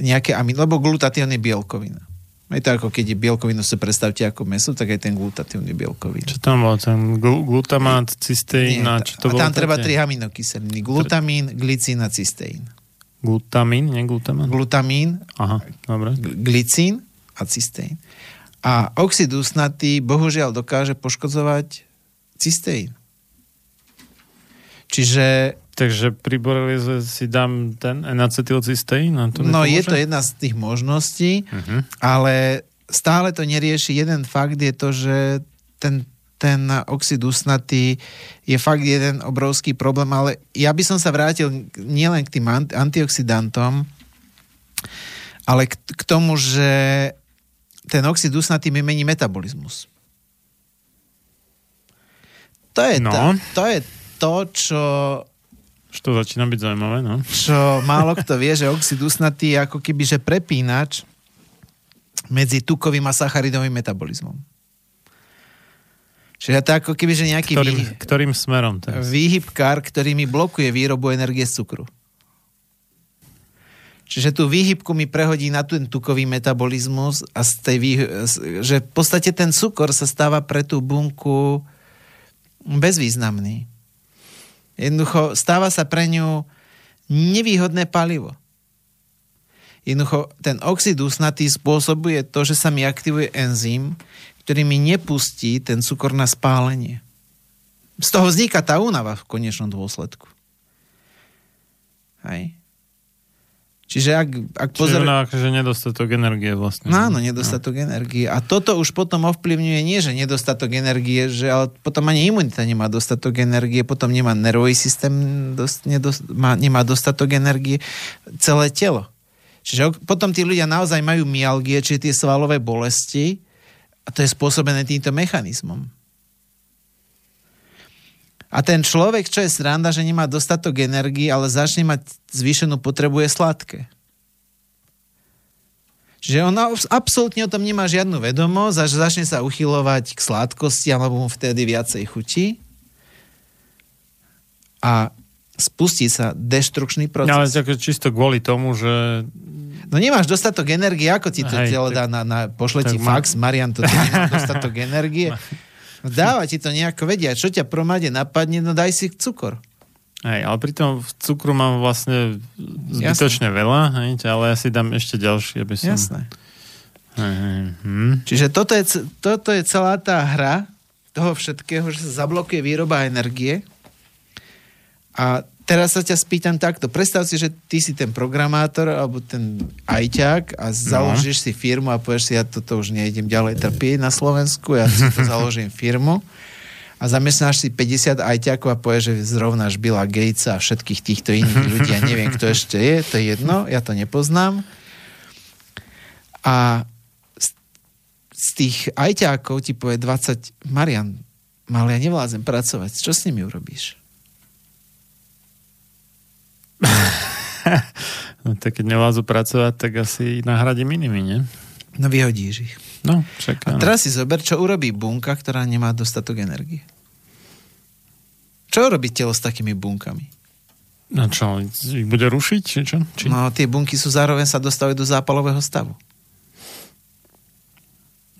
nejaké amino, lebo glutatión je bielkovina. Je to ako keď je bielkovinu si predstavte ako meso, tak aj ten glutatívny bielkovín. Čo tam bol? Ten gl- glutamát, cysteín a čo to bolo? Tam treba tri aminokyseliny. Glutamín, glicín a cysteín. Glutamín, nie glutamát? Glutamín, Aha, dobre. glicín a cysteín. A oxid usnatý bohužiaľ dokáže poškodzovať cysteín. Čiže Takže pri borelize si dám ten enacetylcysteín? To no je to jedna z tých možností, uh-huh. ale stále to nerieši. Jeden fakt je to, že ten, ten oxid usnatý je fakt jeden obrovský problém, ale ja by som sa vrátil nielen k tým antioxidantom, ale k, k tomu, že ten oxid usnatý mi mení metabolizmus. To je, no. ta, to, je to, čo už to začína byť zaujímavé, no. Čo málo kto vie, že oxid usnatý je ako keby, že prepínač medzi tukovým a sacharidovým metabolizmom. Čiže to ako keby, že nejaký ktorým, vý... ktorým smerom teraz? výhybkár, ktorý mi blokuje výrobu energie z cukru. Čiže tú výhybku mi prehodí na ten tukový metabolizmus a z tej vý... že v podstate ten cukor sa stáva pre tú bunku bezvýznamný. Jednoducho stáva sa pre ňu nevýhodné palivo. Jednoducho ten oxid usnatý spôsobuje to, že sa mi aktivuje enzym, ktorý mi nepustí ten cukor na spálenie. Z toho vzniká tá únava v konečnom dôsledku. Hej. Čiže ak, ak pozor... Čiže akože nedostatok energie vlastne. No áno, nedostatok no. energie. A toto už potom ovplyvňuje nie, že nedostatok energie, že ale potom ani imunita nemá dostatok energie, potom nemá nervový systém, dost, nedost, má, nemá dostatok energie, celé telo. Čiže potom tí ľudia naozaj majú myalgie, čiže tie svalové bolesti a to je spôsobené týmto mechanizmom. A ten človek, čo je sranda, že nemá dostatok energii, ale začne mať zvýšenú potrebu, je sladké. Čiže on absolútne o tom nemá žiadnu vedomosť a začne sa uchylovať k sladkosti alebo mu vtedy viacej chutí. A spustí sa deštrukčný proces. Ale tak čisto kvôli tomu, že No nemáš dostatok energie, ako ti to Hej, telo dá na, na pošle ti fax, Marian, to nemá dostatok energie. No dáva ti to nejako vedia, čo ťa promade napadne, no daj si cukor. Hej, ale pritom v cukru mám vlastne zbytočne Jasné. veľa, hej, ale ja si dám ešte ďalšie, aby som... Jasné. Hej, hej, hm. Čiže toto je, toto je celá tá hra toho všetkého, že sa zablokuje výroba energie a teraz sa ťa spýtam takto. Predstav si, že ty si ten programátor alebo ten ajťák a založíš no. si firmu a povieš si, ja toto už nejdem ďalej trpieť na Slovensku, ja si to založím firmu a zamestnáš si 50 ajťákov a povieš, že zrovnáš Billa Gatesa a všetkých týchto iných ľudí. Ja neviem, kto ešte je, to je jedno, ja to nepoznám. A z, z tých ajťákov ti povie 20, Marian, ale ja nevládzem pracovať, čo s nimi urobíš? no tak keď nevládzu pracovať, tak asi nahradím inými, nie? No vyhodíš ich. No, však, A teraz si zober, čo urobí bunka, ktorá nemá dostatok energie. Čo robí telo s takými bunkami? No čo, ich bude rušiť, či čo? Či... No tie bunky sú zároveň sa dostávajú do zápalového stavu.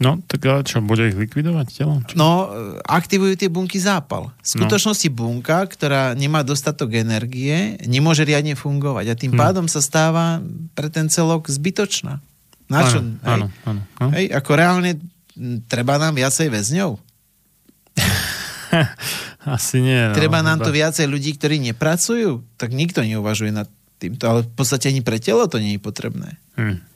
No, tak ale čo, bude ich likvidovať telo? Čo? No, aktivujú tie bunky zápal. V no. skutočnosti no. bunka, ktorá nemá dostatok energie, nemôže riadne fungovať a tým hm. pádom sa stáva pre ten celok zbytočná. Na čo? Áno, hej? Áno, áno, áno. Hej, ako reálne treba nám viacej väzňov? Asi nie. No, treba nám to viacej ľudí, ktorí nepracujú? Tak nikto neuvažuje nad týmto, ale v podstate ani pre telo to nie je potrebné. Hm.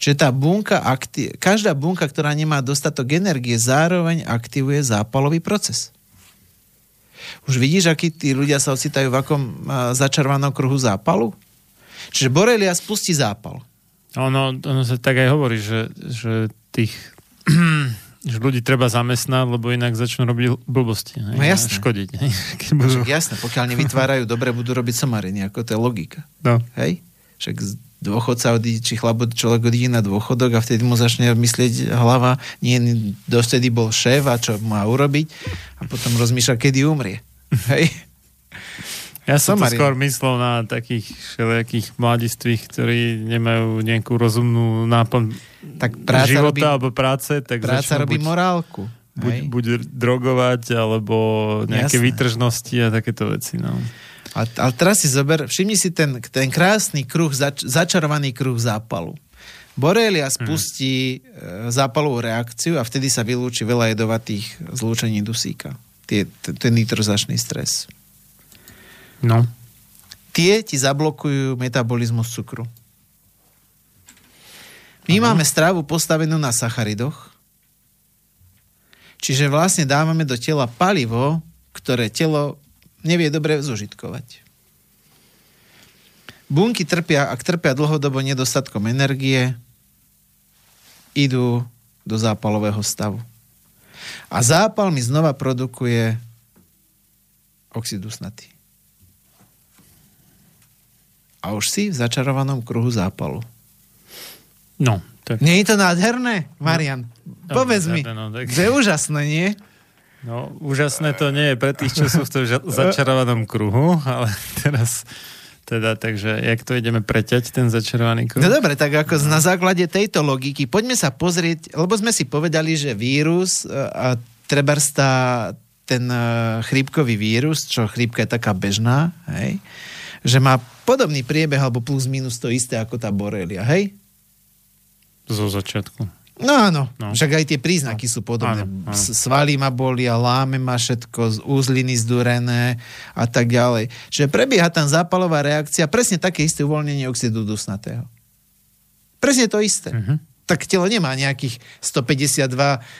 Čiže tá bunka, akti- každá bunka, ktorá nemá dostatok energie, zároveň aktivuje zápalový proces. Už vidíš, akí tí ľudia sa ocitajú v akom začarvanom kruhu zápalu? Čiže Borelia spustí zápal. Ono, ono sa tak aj hovorí, že, že tých že ľudí treba zamestnať, lebo inak začnú robiť blbosti. Hej, no jasné. Škodiť. Hej, keď budú... Jasné, pokiaľ nevytvárajú dobre, budú robiť somariny, ako to je logika. No. Hej? Však dôchodca odíde, či chlap, človek odíde na dôchodok a vtedy mu začne myslieť hlava, nie, dostedy bol šéf a čo má urobiť a potom rozmýšľa, kedy umrie. Hej? Ja som to skôr myslel na takých všelijakých mladistvých, ktorí nemajú nejakú rozumnú náplň tak práca života robí, alebo práce. Tak práca robí buď, morálku. Buď, buď drogovať, alebo nejaké Jasné. výtržnosti a takéto veci. No. A, ale teraz si zober, všimni si ten, ten krásny kruh, zač, začarovaný kruh zápalu. Borelia mhm. spustí hmm. zápalovú reakciu a vtedy sa vylúči veľa jedovatých zlúčení dusíka. Tie, ten nitrozačný stres. No. Tie ti zablokujú metabolizmus cukru. My ano. máme stravu postavenú na sacharidoch, čiže vlastne dávame do tela palivo, ktoré telo nevie dobre zužitkovať. Bunky trpia, ak trpia dlhodobo nedostatkom energie, idú do zápalového stavu. A zápal mi znova produkuje oxid dusnatý. A už si v začarovanom kruhu zápalu. No, tak... Nie je to nádherné, Marian? No, Povedz mi, no, tak... že je úžasné, nie? No, úžasné to nie je pre tých, čo sú v tom začarovanom kruhu, ale teraz teda, takže jak to ideme preťať, ten začarovaný kruh? No dobre, tak ako na základe tejto logiky, poďme sa pozrieť, lebo sme si povedali, že vírus e, a trebarstá ten e, chrípkový vírus, čo chrípka je taká bežná, hej, že má podobný priebeh, alebo plus minus to isté ako tá borelia, hej? Zo začiatku. No áno, no. však aj tie príznaky no. sú podobné. Áno, áno. Svaly ma bolia, láme ma všetko, úzliny zdúrené a tak ďalej. Čiže prebieha tam zápalová reakcia, presne také isté uvoľnenie oxidu dusnatého. Presne to isté. Uh-huh. Tak telo nemá nejakých 152,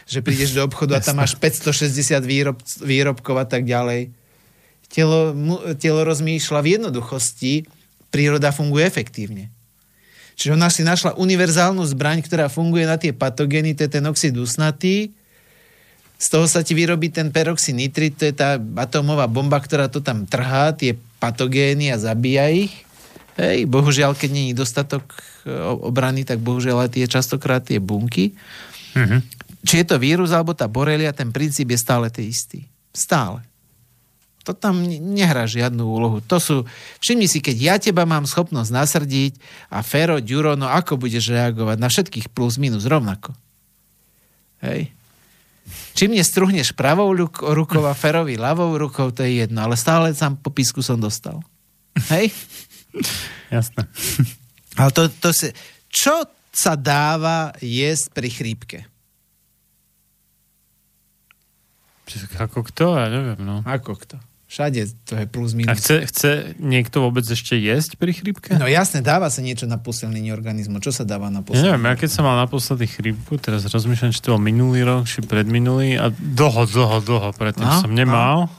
že prídeš do obchodu a tam máš 560 výrob, výrobkov a tak ďalej. Telo, telo rozmýšľa v jednoduchosti, príroda funguje efektívne. Čiže ona si našla univerzálnu zbraň, ktorá funguje na tie patogény, to je ten oxid usnatý z toho sa ti vyrobí ten peroxynitrit, to je tá atómová bomba, ktorá to tam trhá, tie patogény a zabíja ich. Hej, bohužiaľ, keď není dostatok e, obrany, tak bohužiaľ aj tie častokrát tie bunky. Mhm. Či je to vírus alebo tá borelia, ten princíp je stále ten istý. Stále. To tam ne- nehrá žiadnu úlohu. To sú, všimni si, keď ja teba mám schopnosť nasrdiť a Fero, Ďuro, no ako budeš reagovať na všetkých plus minus rovnako. Hej. Či mne struhneš pravou ruk- rukou a Ferovi ľavou rukou, to je jedno, ale stále sám po písku som dostal. Hej? Jasné. Ale to, to si... Čo sa dáva jesť pri chrípke? Ako kto? Ja neviem, no. Ako kto? Všade to je plus A minus. chce, chce niekto vôbec ešte jesť pri chrípke? No jasne, dáva sa niečo na posilnenie organizmu. Čo sa dáva na Ja posilnenie? neviem, ja keď som mal naposledy chrípku, teraz rozmýšľam, či to bol minulý rok, či predminulý a dlho, dlho, dlho predtým No, som nemal,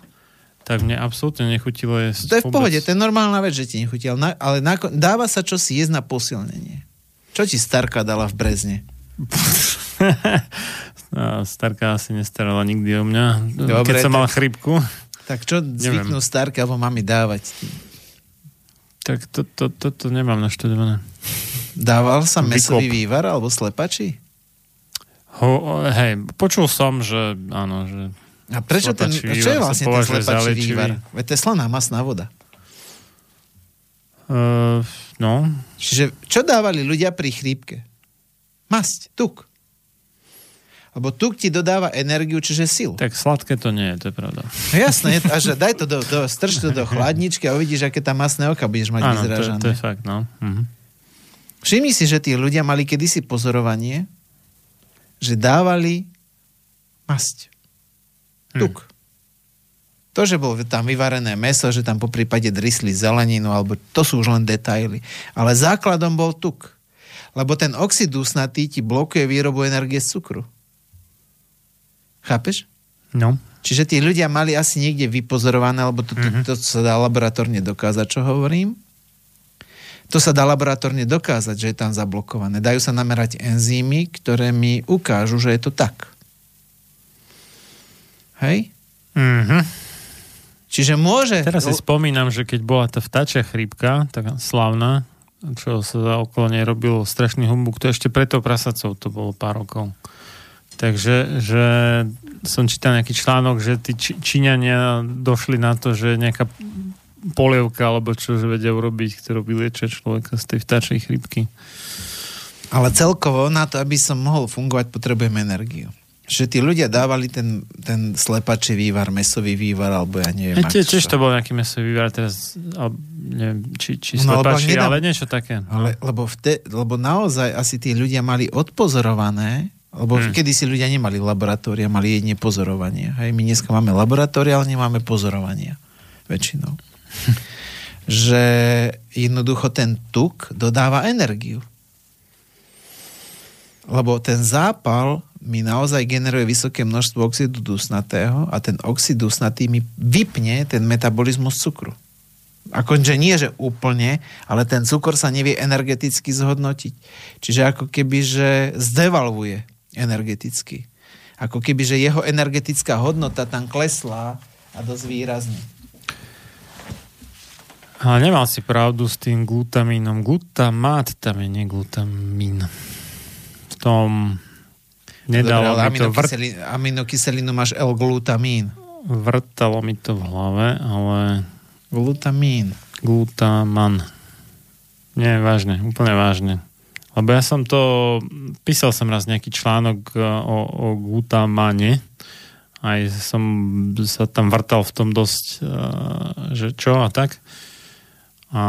tak mne absolútne nechutilo jesť. To je v vôbec. pohode, to je normálna vec, že ti nechutí, ale, na, ale nako, dáva sa čo si jesť na posilnenie. Čo ti starka dala v Brezne? A Starka asi nestarala nikdy o mňa. Dobre, keď som tak- mal chrípku, Tak čo zvyknú starky alebo mami dávať? tak to, to, to, to nemám naštudované. Dával sa mesový Vyklop. vývar alebo slepači? Ho, hej, počul som, že áno, že A prečo ten, Slepačí čo je vývar vlastne ten slepačí vývar? Veď to je slaná masná voda. uh, no, Čiže čo dávali ľudia pri chrípke? Masť, tuk. Lebo tuk ti dodáva energiu, čiže silu. tak sladké to nie je, to je pravda. No jasné, a že daj to do, do, strč to do chladničky a uvidíš, aké tam masné oka budeš mať Áno, to, vyzrážané. to je fakt, no. Mhm. Všimni si, že tí ľudia mali kedysi pozorovanie, že dávali masť. Tuk. To, že bolo tam vyvarené meso, že tam po prípade drysli zeleninu, alebo to sú už len detaily. Ale základom bol tuk. Lebo ten oxid dusnatý ti blokuje výrobu energie z cukru. Chápeš? No. Čiže tí ľudia mali asi niekde vypozorované, lebo to, to, Mhm. to sa dá laboratórne dokázať, čo hovorím. To sa dá laboratórne dokázať, že je tam zablokované. Dajú sa namerať enzymy, ktoré mi ukážu, že je to tak. Hej? Mhm. Čiže môže... Teraz si spomínam, že keď bola tá vtáčia chrípka, taká slavná, čo sa okolo nej robilo strašný humbuk, to ešte pred tou prasacou to bolo pár rokov. Takže že som čítal nejaký článok, že tí Či- Číňania došli na to, že nejaká polievka alebo čo, že vedia urobiť, ktorú vyliečia človeka z tej vtáčej chrípky. Ale celkovo na to, aby som mohol fungovať, potrebujem energiu. Že tí ľudia dávali ten, ten slepačí vývar, mesový vývar, alebo ja neviem. Ak tiež to bol nejaký mesový vývar teraz, ale neviem, či, či No, lebo slepačí, nedám- ale niečo také. Ale, lebo, vte, lebo naozaj asi tí ľudia mali odpozorované, lebo hmm. Kedy si ľudia nemali laboratória, mali jedine pozorovanie. Hej, my dneska máme laboratória, ale nemáme pozorovania. Väčšinou. že jednoducho ten tuk dodáva energiu. Lebo ten zápal mi naozaj generuje vysoké množstvo oxidu dusnatého a ten oxid dusnatý mi vypne ten metabolizmus cukru. Akože nie, že úplne, ale ten cukor sa nevie energeticky zhodnotiť. Čiže ako keby, že zdevalvuje energeticky. Ako keby, že jeho energetická hodnota tam kleslá a dosť výrazne. Ale nemal si pravdu s tým glutamínom. Glutamát tam je, nie glutamín. V tom nedalo Dobre, mi to, vrt, aminokyselinu máš L-glutamín. vrtalo mi to v hlave, ale Glutamín. glutaman. Nie, vážne, úplne vážne. Lebo ja som to, písal som raz nejaký článok e, o, o glutamane, aj som sa tam vrtal v tom dosť, e, že čo a tak. A,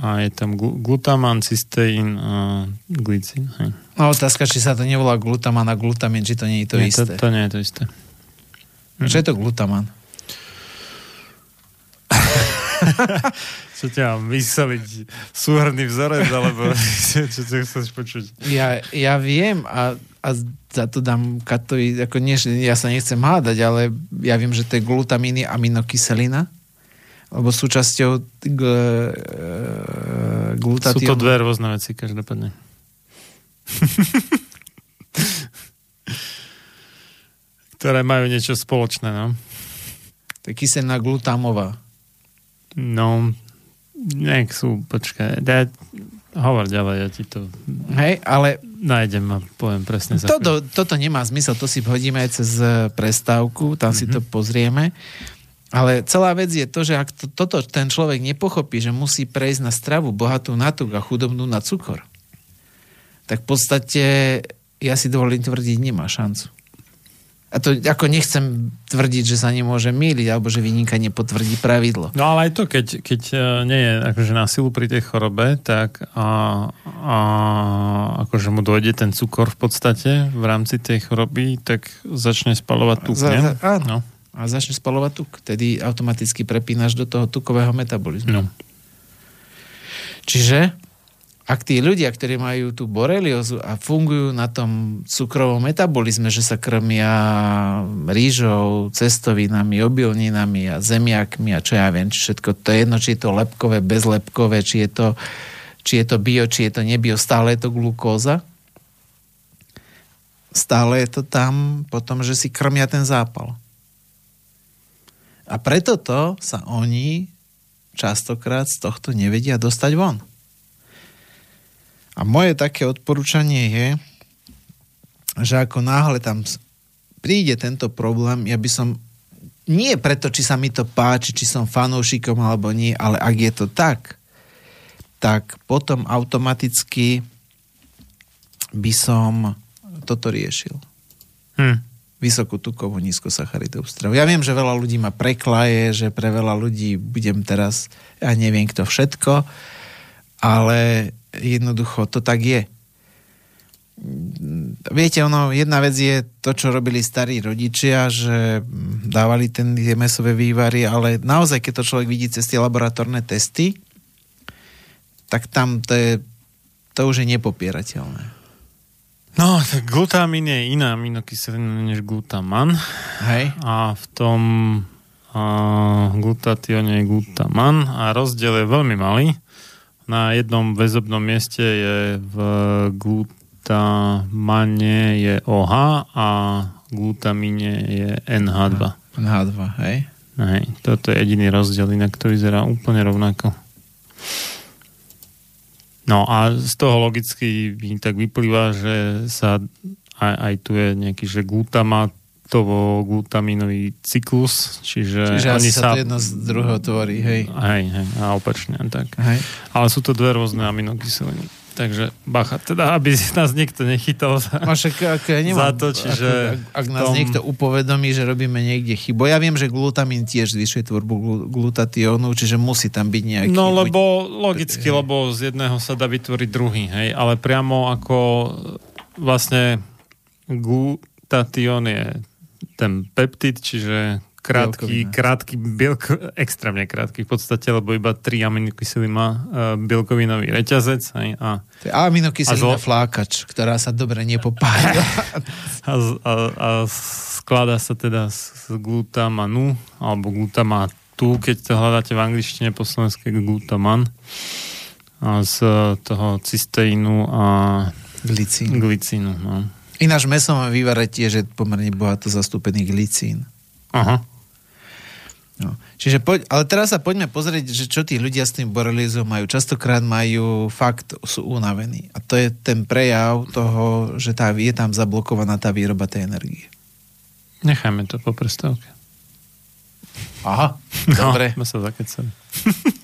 a je tam glu- glutaman, cysteín a glycín. Hej. No otázka, či sa to nevolá glutaman a glutamin, či to nie je to nie, isté. To, to nie je to isté. Čo je to glutaman? Čo ťa mám vyseliť? Súhrný vzorec, alebo čo, čo chceš počuť? Ja, ja viem a, a za to dám Katovi, ako nie, ja sa nechcem hádať, ale ja viem, že to je glutamín je aminokyselina, lebo súčasťou g, e, Sú glutatínu... to dve rôzne veci, každopádne. Ktoré majú niečo spoločné, no. To je kyselina glutamová. No, nech sú, počkaj, ja, hovor ďalej, ja ti to Hej, ale nájdem a poviem presne toto, toto nemá zmysel, to si hodíme aj cez eh, prestávku, tam mm-hmm. si to pozrieme. Ale celá vec je to, že ak to, toto ten človek nepochopí, že musí prejsť na stravu bohatú na tuk a chudobnú na cukor, tak v podstate ja si dovolím tvrdiť, nemá šancu. A to ako nechcem tvrdiť, že sa nemôže míliť, alebo že vyníka nepotvrdí pravidlo. No ale aj to, keď, keď e, nie je akože na silu pri tej chorobe, tak a, a akože mu dojde ten cukor v podstate v rámci tej choroby, tak začne spalovať tuk, za, za, áno. No. A začne spalovať tuk. Tedy automaticky prepínaš do toho tukového metabolizmu. No. Čiže ak tí ľudia, ktorí majú tú boreliozu a fungujú na tom cukrovom metabolizme, že sa krmia rýžou, cestovinami, obilninami a zemiakmi a čo ja viem, či všetko, to je jedno, či je to lepkové, bezlepkové, či je to, či je to bio, či je to nebio, stále je to glukóza. Stále je to tam potom, že si krmia ten zápal. A preto to sa oni častokrát z tohto nevedia dostať von. A moje také odporúčanie je, že ako náhle tam príde tento problém, ja by som nie preto, či sa mi to páči, či som fanúšikom alebo nie, ale ak je to tak, tak potom automaticky by som toto riešil. Hm. Vysokú tukovú, nízkosacharidovú stravu. Ja viem, že veľa ľudí ma preklaje, že pre veľa ľudí budem teraz, ja neviem kto všetko, ale jednoducho to tak je. Viete, ono, jedna vec je to, čo robili starí rodičia, že dávali ten, tie mesové vývary, ale naozaj, keď to človek vidí cez tie laboratórne testy, tak tam to je, to už je nepopierateľné. No, tak glutamín je iná aminokyselina než glutaman. Hej. A v tom uh, glutatione je glutaman a rozdiel je veľmi malý na jednom väzobnom mieste je v glutamane je OH a glutamíne je NH2. NH2, hej? Hej, toto je jediný rozdiel, inak to vyzerá úplne rovnako. No a z toho logicky tak vyplýva, že sa aj, aj tu je nejaký, že glutamat glutaminový cyklus, čiže, čiže oni sa... to jedno z druhého tvorí, hej. Hej, hej, a opačne, tak. Hej. Ale sú to dve rôzne aminokyseliny. Takže bacha, teda, aby nás niekto nechytal za, Mašek, ak ja nemám, za to, čiže... Ak, ak nás tom... niekto upovedomí, že robíme niekde chybu. Ja viem, že glutamín tiež zvyšuje tvorbu glutatiónu, čiže musí tam byť nejaký... No lebo, logicky, hej. lebo z jedného sa dá vytvoriť druhý, hej, ale priamo ako vlastne glutatión je ten peptid, čiže krátky, bielkovina. krátky bielko, extrémne krátky v podstate, lebo iba 3 aminokyseliny má uh, bielkovinový reťazec. Aj, a, to je aminokyselina zlo... flákač, ktorá sa dobre nepopája. a, a, a skladá sa teda z glutamanu, alebo glutamatu, keď to hľadáte v angličtine po slovensky glutaman. A z toho cysteínu a glicínu. glicínu no. Ináč mesom vývare tiež je pomerne bohato zastúpený glicín. Aha. No. Čiže poď, ale teraz sa poďme pozrieť, že čo tí ľudia s tým borelízom majú. Častokrát majú fakt, sú unavení. A to je ten prejav toho, že tá, je tam zablokovaná tá výroba tej energie. Nechajme to po prestávke. Aha, no, dobre. No, sa zakecali.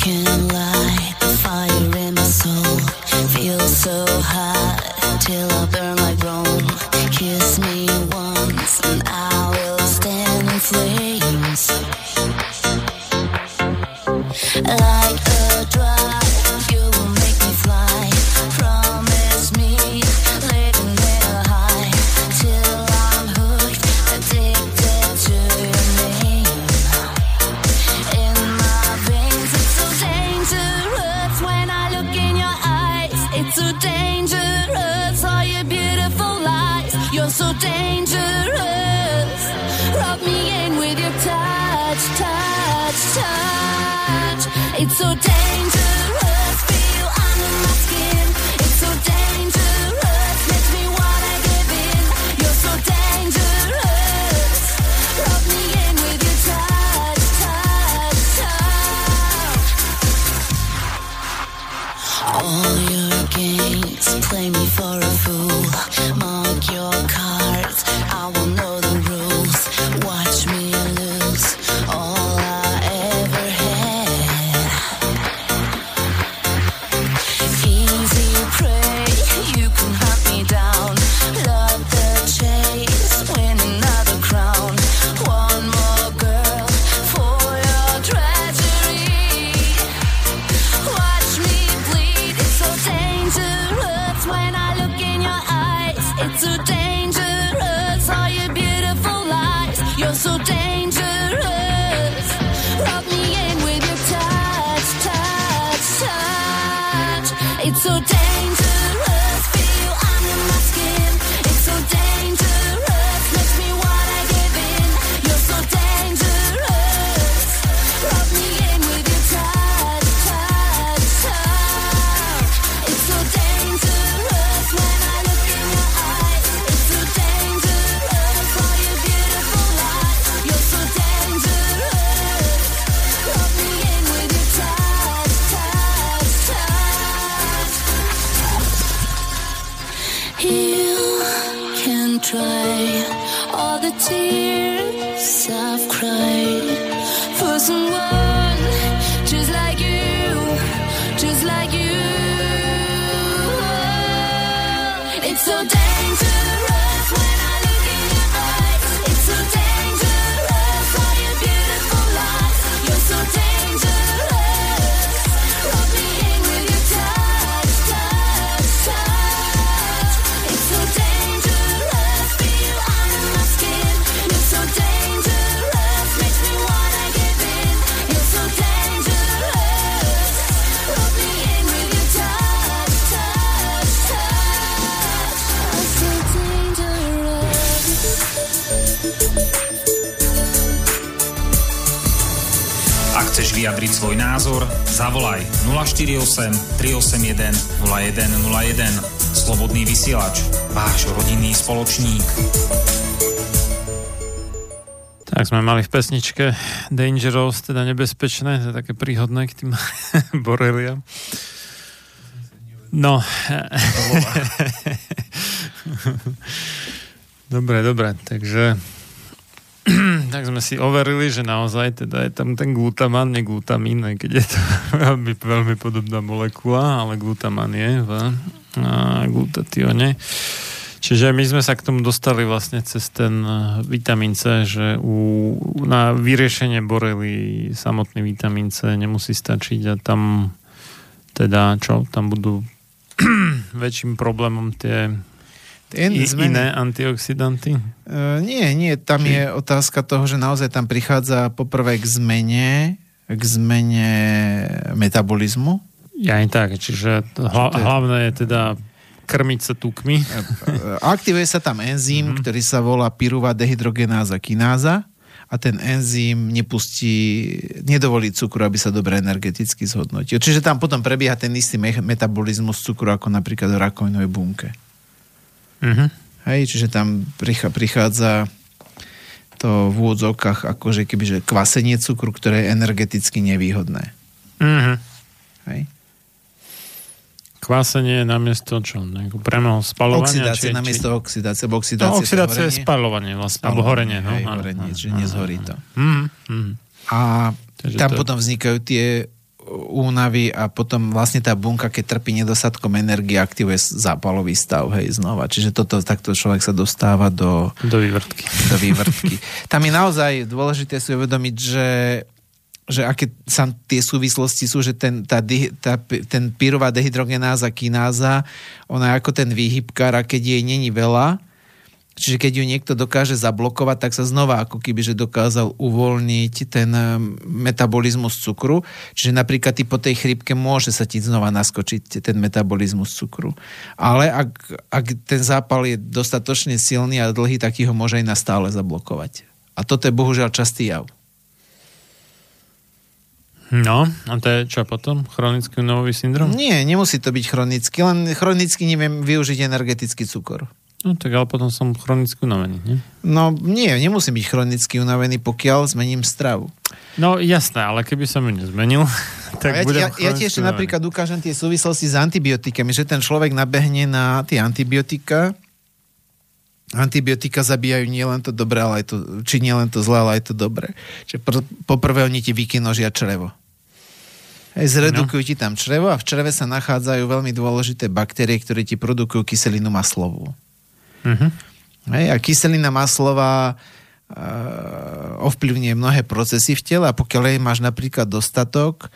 can lie. 048 381 0101. Slobodný vysielač. Váš rodinný spoločník. Tak sme mali v pesničke Dangerous, teda nebezpečné, to je také príhodné k tým boreliam. No. dobre, dobre, takže tak sme si overili, že naozaj teda je tam ten glutaman, nie glutamin, aj keď je to veľmi, veľmi podobná molekula, ale glutaman je v glutatione. Čiže my sme sa k tomu dostali vlastne cez ten vitamín C, že u, na vyriešenie borely samotný vitamín C nemusí stačiť a tam teda čo, tam budú väčším problémom tie I, zmeny... Iné antioxidanty? Uh, nie, nie. Tam Či... je otázka toho, že naozaj tam prichádza poprvé k zmene, k zmene metabolizmu. Ja aj tak, čiže hla, hlavné je teda krmiť sa tukmi. E, aktivuje sa tam enzym, mm-hmm. ktorý sa volá pyruva dehydrogenáza kináza a ten enzym nepustí, nedovolí cukru, aby sa dobre energeticky zhodnotil. Čiže tam potom prebieha ten istý metabolizmus cukru, ako napríklad v rakovinovej bunke. Uh-huh. Hej, čiže tam prichádza to v úvodzovkách akože kebyže kvasenie cukru, ktoré je energeticky nevýhodné. Uh-huh. Hej. Kvásenie je namiesto čo? Premého spalovania? Oxidácie či, namiesto či... oxidácie. Bo oxidácie, no, oxidácia je spalovanie vlastne. Alebo horenie. No, hej, horenie, čiže nezhorí to. Uh-huh. A Takže tam to... potom vznikajú tie únavy a potom vlastne tá bunka, keď trpí nedostatkom energie, aktivuje zápalový stav, hej, znova. Čiže toto, takto človek sa dostáva do... Do vývrtky. Do vývrtky. Tam je naozaj dôležité si uvedomiť, že že aké sa tie súvislosti sú, že ten, tá, tá, ten pyrová dehydrogenáza, kináza, ona je ako ten výhybkár a keď jej není veľa, Čiže keď ju niekto dokáže zablokovať, tak sa znova ako keby, že dokázal uvoľniť ten eh, metabolizmus cukru. Čiže napríklad ty po tej chrypke môže sa ti znova naskočiť ten metabolizmus cukru. Ale ak, ak ten zápal je dostatočne silný a dlhý, tak ho môže aj na stále zablokovať. A toto je bohužiaľ častý jav. No, a to je čo potom? Chronický nový syndrom? Nie, nemusí to byť chronický, len chronicky neviem využiť energetický cukor. No tak ale potom som chronicky unavený, nie? No nie, nemusím byť chronicky unavený, pokiaľ zmením stravu. No jasné, ale keby som ju nezmenil, tak ja, budem ja, ja ti ešte unavený. napríklad ukážem tie súvislosti s antibiotikami, že ten človek nabehne na tie antibiotika, antibiotika zabíjajú nielen to dobré, ale aj to, či nielen to zlé, ale aj to dobré. Čiže pr- poprvé oni ti vykinožia črevo. Hej, zredukujú no. ti tam črevo a v čreve sa nachádzajú veľmi dôležité baktérie, ktoré ti produkujú kyselinu maslovú. Uh-huh. Hej, a kyselina maslová uh, ovplyvňuje mnohé procesy v tele a pokiaľ jej máš napríklad dostatok,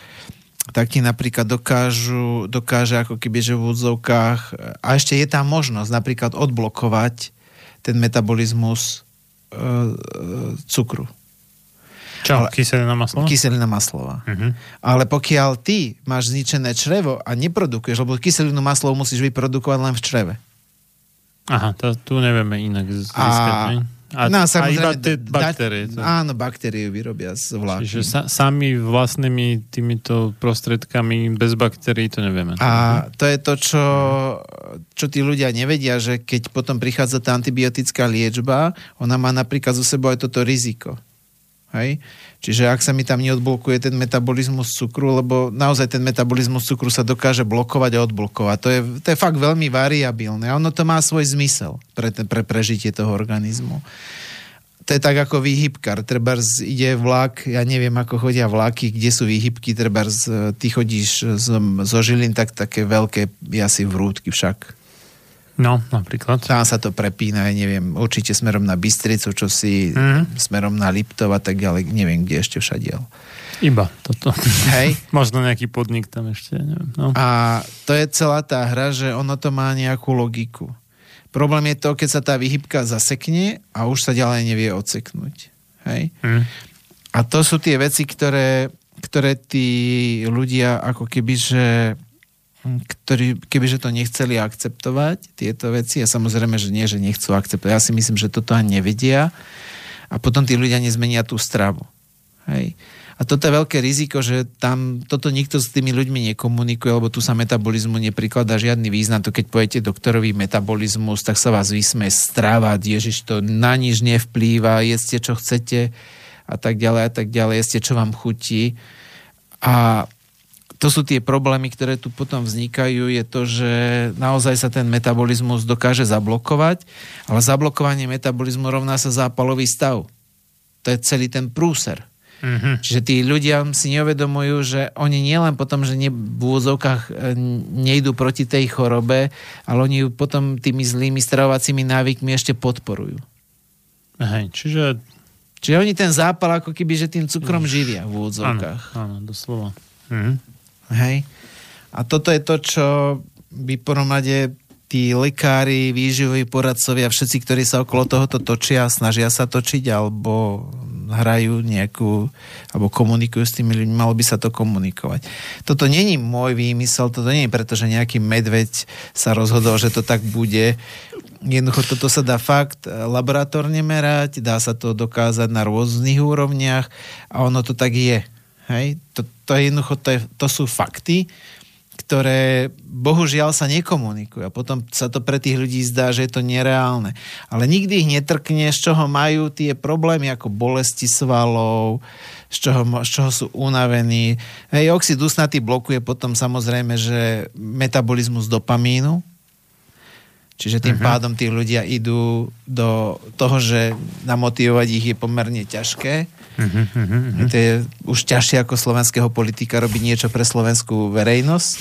tak ti napríklad dokážu, dokáže ako keby, že v údzovkách a ešte je tam možnosť napríklad odblokovať ten metabolizmus uh, cukru. Čo? Ale, kyselina maslová? Kyselina maslová. Uh-huh. Ale pokiaľ ty máš zničené črevo a neprodukuješ, lebo kyselinu maslovú musíš vyprodukovať len v čreve. Aha, to tu nevieme inak získať, a... A, no, a iba tie baktérie. To... Áno, baktérie vyrobia z vláknin. Čiže sa, sami vlastnými týmito prostredkami bez baktérií to nevieme. A to je to, čo, čo tí ľudia nevedia, že keď potom prichádza tá antibiotická liečba, ona má napríklad zo sebou aj toto riziko. Hej? Čiže ak sa mi tam neodblokuje ten metabolizmus cukru, lebo naozaj ten metabolizmus cukru sa dokáže blokovať a odblokovať. To je, to je fakt veľmi variabilné a ono to má svoj zmysel pre, pre prežitie toho organizmu. To je tak ako výhybkar. Treba ide vlak, ja neviem, ako chodia vlaky, kde sú výhybky, treba ty chodíš zo, zo Žilin, tak také veľké asi vrútky však No, napríklad. Tam sa to prepína, neviem, určite smerom na Bystricu, čo si mm. smerom na Liptov a tak ďalej, neviem, kde ešte všadiel. Iba toto. Hej. Možno nejaký podnik tam ešte, neviem. No. A to je celá tá hra, že ono to má nejakú logiku. Problém je to, keď sa tá vyhybka zasekne a už sa ďalej nevie odseknúť. Hej? Mm. A to sú tie veci, ktoré, ktoré tí ľudia ako keby, že ktorí, kebyže to nechceli akceptovať, tieto veci, a samozrejme, že nie, že nechcú akceptovať. Ja si myslím, že toto ani nevedia a potom tí ľudia nezmenia tú stravu. Hej. A toto je veľké riziko, že tam toto nikto s tými ľuďmi nekomunikuje, lebo tu sa metabolizmu neprikladá žiadny význam. To keď pojete doktorový metabolizmus, tak sa vás vysme strávať, ježiš, to na nič nevplýva, jeste čo chcete a tak ďalej a tak ďalej, jeste čo vám chutí. A to sú tie problémy, ktoré tu potom vznikajú, je to, že naozaj sa ten metabolizmus dokáže zablokovať, ale zablokovanie metabolizmu rovná sa zápalový stav. To je celý ten prúser. Mm-hmm. Čiže tí ľudia si neuvedomujú, že oni nielen potom, že ne, v úvodzovkách e, nejdú proti tej chorobe, ale oni ju potom tými zlými stravovacími návykmi ešte podporujú. Hej, čiže... Čiže oni ten zápal ako keby, že tým cukrom živia v úvodzovkách. Áno, áno doslova. Mhm. Hej? A toto je to, čo by poromade tí lekári, výživoví poradcovia, všetci, ktorí sa okolo tohoto točia, snažia sa točiť, alebo hrajú nejakú, alebo komunikujú s tými ľuďmi, malo by sa to komunikovať. Toto není môj výmysel, toto je preto, že nejaký medveď sa rozhodol, že to tak bude. Jednoducho toto sa dá fakt laboratórne merať, dá sa to dokázať na rôznych úrovniach a ono to tak je. Hej? To, to, je jednoducho, to, je, to sú fakty, ktoré bohužiaľ sa nekomunikujú. A potom sa to pre tých ľudí zdá, že je to nereálne. Ale nikdy ich netrkne, z čoho majú tie problémy ako bolesti svalov, z čoho, z čoho sú unavení. Hej, oxid usnatý blokuje potom samozrejme, že metabolizmus dopamínu, Čiže tým uh-huh. pádom tí ľudia idú do toho, že namotivovať ich je pomerne ťažké. Uh-huh, uh-huh. To je už ťažšie ako slovenského politika robiť niečo pre slovenskú verejnosť.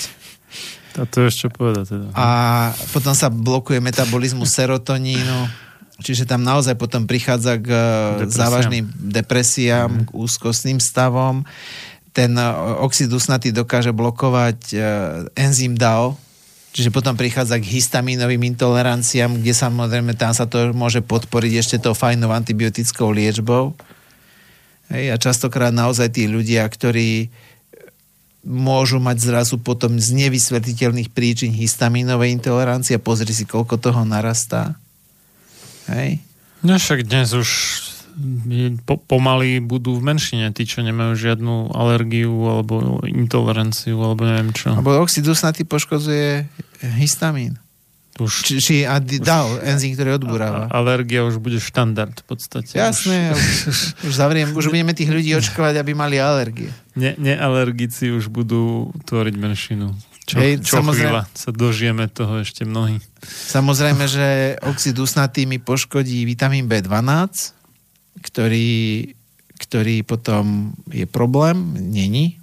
A to ešte povedať teda. A potom sa blokuje metabolizmus serotonínu Čiže tam naozaj potom prichádza k Depresiám. Depresia. závažným depresiám, mm. k úzkostným stavom. Ten e, oxid usnatý dokáže blokovať e, enzym DAO, čiže potom prichádza k histamínovým intoleranciám, kde samozrejme tam sa to môže podporiť ešte tou fajnou antibiotickou liečbou. Hej, a častokrát naozaj tí ľudia, ktorí môžu mať zrazu potom z nevysvetliteľných príčin histamínovej intolerancie. Pozri si, koľko toho narastá. Hej. No však dnes už po, pomaly budú v menšine tí, čo nemajú žiadnu alergiu alebo intoleranciu alebo neviem čo. Lebo oxid usnatý poškodzuje histamín. Už, Či, či adi, dal enzym, ktorý odburáva. a- alergia už bude štandard v podstate. Jasné, už, už, zavriem, už budeme tých ľudí očkovať, aby mali alergie. Už ne, nealergici už budú tvoriť menšinu. Čo, Hej, čo chvíľa sa dožijeme toho ešte mnohí. Samozrejme, že oxid usnatý mi poškodí vitamín B12, ktorý, ktorý potom je problém, není.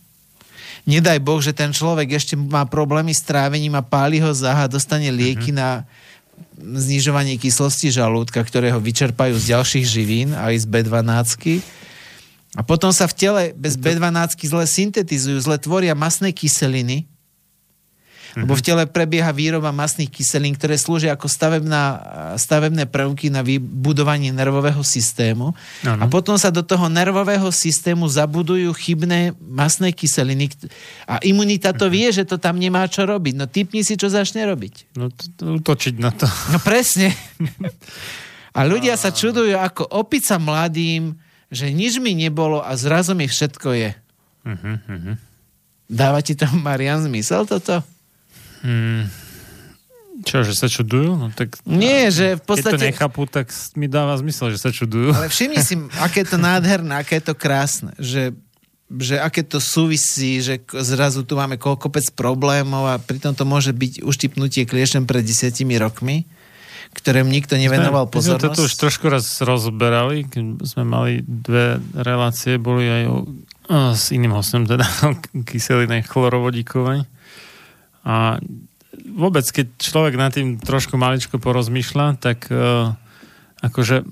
Nedaj Boh, že ten človek ešte má problémy s trávením a páli ho záha, dostane lieky na znižovanie kyslosti žalúdka, ktoré ho vyčerpajú z ďalších živín aj z B12. A potom sa v tele bez B12 zle syntetizujú, zle tvoria masné kyseliny, lebo v tele prebieha výroba masných kyselín, ktoré slúžia ako stavebná, stavebné prvky na vybudovanie nervového systému. Áno. A potom sa do toho nervového systému zabudujú chybné masné kyseliny. A imunita to vie, že to tam nemá čo robiť. No typni si, čo začne robiť. No útočiť na to. No presne. A ľudia sa čudujú ako opica mladým, že nič mi nebolo a zrazu mi všetko je. Mhm, Dáva ti to, Marian, zmysel toto? Hmm. Čo, že sa čudujú? No tak... Nie, že v Keď to podstate... nechápu, tak mi dáva zmysel, že sa čudujú. Ale všimni si, aké je to nádherné, aké je to krásne, že, že aké to súvisí, že zrazu tu máme ko- kopec problémov a pritom to môže byť uštipnutie kliešťom pred desiatimi rokmi, ktorým nikto nevenoval My sme pozornosť. to už trošku raz rozberali, keď sme mali dve relácie, boli aj o, o, s iným hostom, teda o kyselinej chlorovodíkovej. A vôbec, keď človek nad tým trošku maličko porozmýšľa, tak uh, akože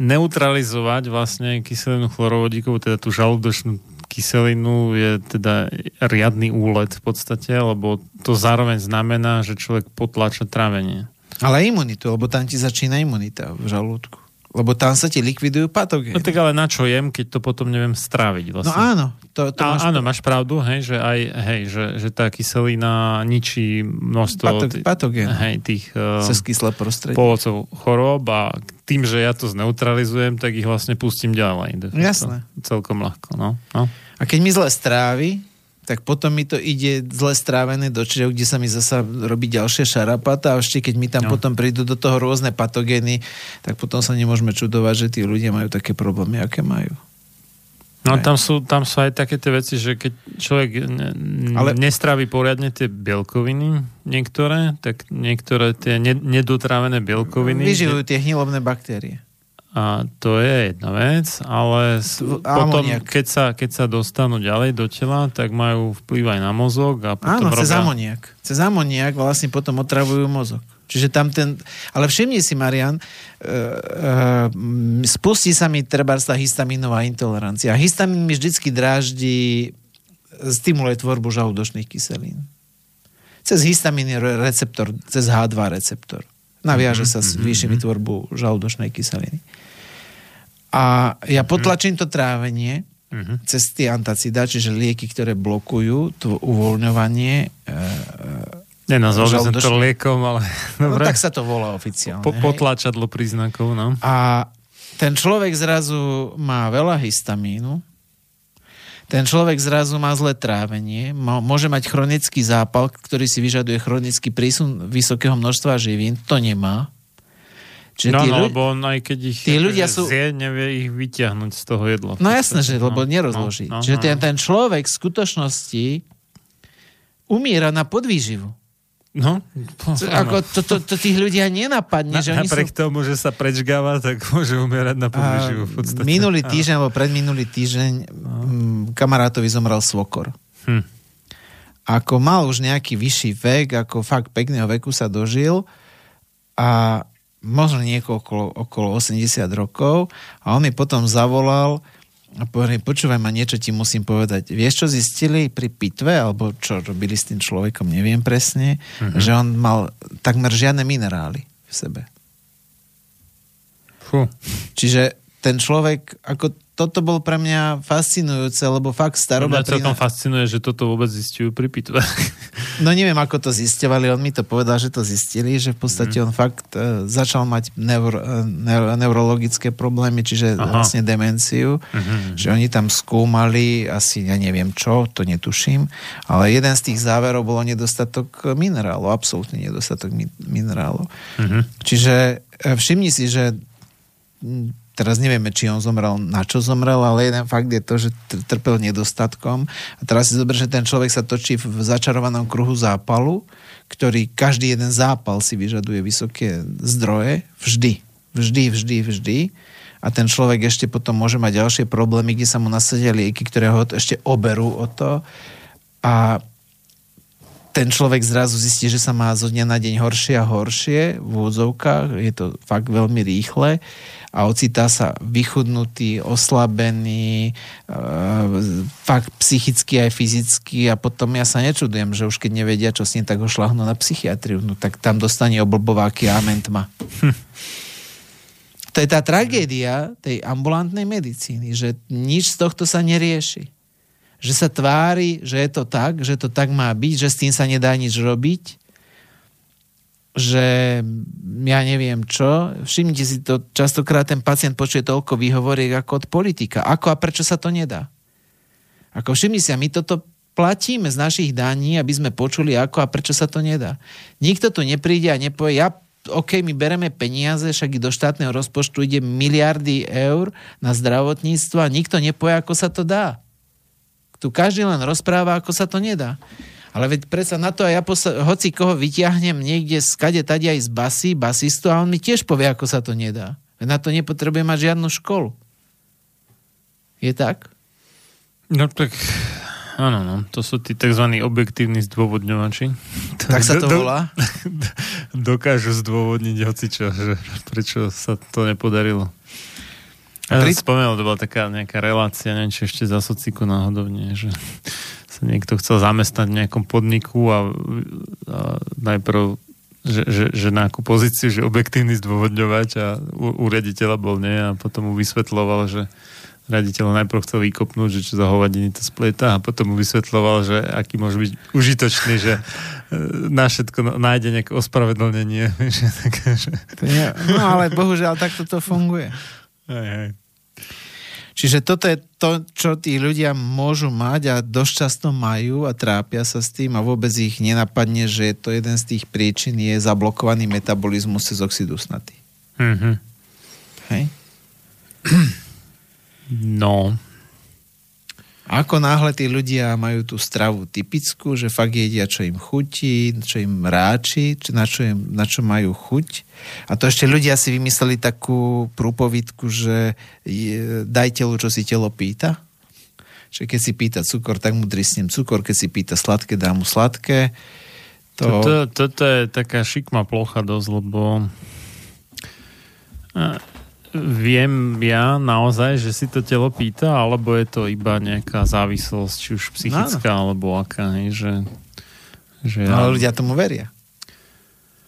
neutralizovať vlastne kyselinu chlorovodíkovú, teda tú žalúdočnú kyselinu je teda riadny úlet v podstate, lebo to zároveň znamená, že človek potláča trávenie. Ale imunitu, lebo tam ti začína imunita v žalúdku. Lebo tam sa ti likvidujú patogény. No tak ale na čo jem, keď to potom neviem stráviť No vlastne. áno, to, to A, máš áno, máš pravdu, hej, že aj, hej, že, že tá kyselina ničí množstvo Pato- patogén. hej, tých uh, cez kyslé prostredie. pôvodcov chorób a tým, že ja to zneutralizujem, tak ich vlastne pustím ďalej. Jasné. Celkom ľahko, no. no. A keď mi zle strávi, tak potom mi to ide zle strávené do čriev, kde sa mi zasa robí ďalšia šarapata a ešte keď mi tam No. potom prídu do toho rôzne patogény, tak potom sa nemôžeme čudovať, že tí ľudia majú také problémy, aké majú. No tam sú, tam sú aj také tie veci, že keď človek ne, Ale- nestrávi poriadne tie bielkoviny niektoré, tak niektoré tie ne, nedotrávené bielkoviny... Vyživujú tie hnilobné baktérie. A to je jedna vec, ale potom, amoniak. keď sa, keď sa dostanú ďalej do tela, tak majú vplyv aj na mozog a potom Áno, cez robia... amoniak. Cez amoniak vlastne potom otravujú mozog. Čiže tam ten... Ale všimni si, Marian, uh, uh, spustí sa mi treba tá histaminová intolerancia. Histamin mi vždycky dráždi, stimuluje tvorbu žalúdočných kyselín. Cez histamin je receptor, cez H2 receptor. Naviaže sa, zvýši mi tvorbu žalúdočnej kyseliny. A ja potlačím to trávenie Mhm. cez tie antacida, čiže lieky, ktoré blokujú to uvoľňovanie. E, Nenazval by som to liekom, ale no, dobre. tak sa to volá oficiálne. po, potlačadlo príznakov, no. A ten človek zrazu má veľa histamínu, ten človek zrazu má zlé trávenie, môže mať chronický zápal, ktorý si vyžaduje chronický prísun vysokého množstva živín, to nemá. Čiže No, tí no, lebo on aj keď ich tí ľudia akože sú- zje, nevie ich vyťahnuť z toho jedla. No jasné, že lebo nerozloží. No, no, Čiže no. ten, ten človek v skutočnosti umiera na podvýživu. No, To, ako, to, to, to tých ľudia Na, nenapadne, že oni sú... napriek tomu, že sa prečgáva, tak môže umierať na podvyživu v podstate. minulý týždeň, alebo predminulý týždeň mm, kamarátovi zomrel svokor. Hm. Ako mal už nejaký vyšší vek, ako fakt pekného veku sa dožil a možno niekoho okolo, okolo 80 rokov a on mi potom zavolal a povedal, počúvaj ma, niečo ti musím povedať. Vieš, čo zistili pri pitve, alebo čo robili s tým človekom, neviem presne, uh-huh. že on mal takmer žiadne minerály v sebe. Fú. Čiže ten človek, ako toto bol pre mňa fascinujúce, lebo fakt staroba... Mňa celkom fascinuje, že toto vôbec zistujú pri pitve. No neviem, ako to zistovali, on mi to povedal, že to zistili, že v podstate mm. on fakt uh, začal mať neuro, uh, neuro, neurologické problémy, čiže Aha. vlastne demenciu, mm-hmm. že oni tam skúmali asi, ja neviem čo, to netuším, ale jeden z tých záverov bolo nedostatok minerálov, absolútne nedostatok mi- minerálov. Mm-hmm. Čiže uh, všimni si, že teraz nevieme, či on zomrel, na čo zomrel, ale jeden fakt je to, že trpel nedostatkom. A teraz si zober, že ten človek sa točí v začarovanom kruhu zápalu, ktorý každý jeden zápal si vyžaduje vysoké zdroje, vždy, vždy, vždy, vždy. A ten človek ešte potom môže mať ďalšie problémy, kde sa mu nasadia lieky, ktoré ho ešte oberú o to. A ten človek zrazu zistí, že sa má zo dňa na deň horšie a horšie v úvodzovkách, je to fakt veľmi rýchle a ocitá sa vychudnutý, oslabený, e, fakt psychicky aj fyzicky a potom ja sa nečudujem, že už keď nevedia, čo s ním, tak ho šlahnú na psychiatriu, no tak tam dostane oblbováky a mentma. to je tá tragédia tej ambulantnej medicíny, že nič z tohto sa nerieši. Že sa tvári, že je to tak, že to tak má byť, že s tým sa nedá nič robiť že ja neviem čo, všimnite si to, častokrát ten pacient počuje toľko výhovoriek ako od politika. Ako a prečo sa to nedá? Ako všimni si, a my toto platíme z našich daní, aby sme počuli ako a prečo sa to nedá. Nikto tu nepríde a nepovie, ja OK, my bereme peniaze, však i do štátneho rozpočtu ide miliardy eur na zdravotníctvo a nikto nepovie, ako sa to dá. Tu každý len rozpráva, ako sa to nedá. Ale veď predsa na to aj ja posl- hoci koho vyťahnem niekde skade tade aj z basy, basistu a on mi tiež povie, ako sa to nedá. Veď na to nepotrebuje mať žiadnu školu. Je tak? No tak Áno, no, to sú tí tzv. objektívni zdôvodňovači. Tak sa to volá? Dokážu zdôvodniť hocičo, že prečo sa to nepodarilo. Ja pri... spomenul, to bola taká nejaká relácia, neviem, či ešte za sociku náhodou nie, že sa niekto chcel zamestnať v nejakom podniku a, a najprv že, že, že na akú pozíciu, že objektívny zdôvodňovať a u, u riaditeľa bol nie a potom mu vysvetloval, že riaditeľ najprv chcel vykopnúť, že čo za hovadiny to splieta a potom mu vysvetloval, že aký môže byť užitočný, že e, na všetko nájde nejaké ospravedlnenie. No ale bohužiaľ takto to funguje. Hej, hej. Čiže toto je to, čo tí ľudia môžu mať a dosť často majú a trápia sa s tým a vôbec ich nenapadne, že to jeden z tých príčin je zablokovaný metabolizmus cez oxid usnatý. Mm-hmm. Hej? No, ako náhle tí ľudia majú tú stravu typickú, že fakt jedia, čo im chutí, čo im ráči, na, čo im, na čo majú chuť. A to ešte ľudia si vymysleli takú prúpovidku, že daj telu, čo si telo pýta. Že keď si pýta cukor, tak mu drisnem cukor, keď si pýta sladké, dám mu sladké. To... Toto, toto je taká šikma plocha dosť, lebo viem ja naozaj, že si to telo pýta, alebo je to iba nejaká závislosť, či už psychická, no, alebo aká, hej, že, že ja... Ale ľudia tomu veria.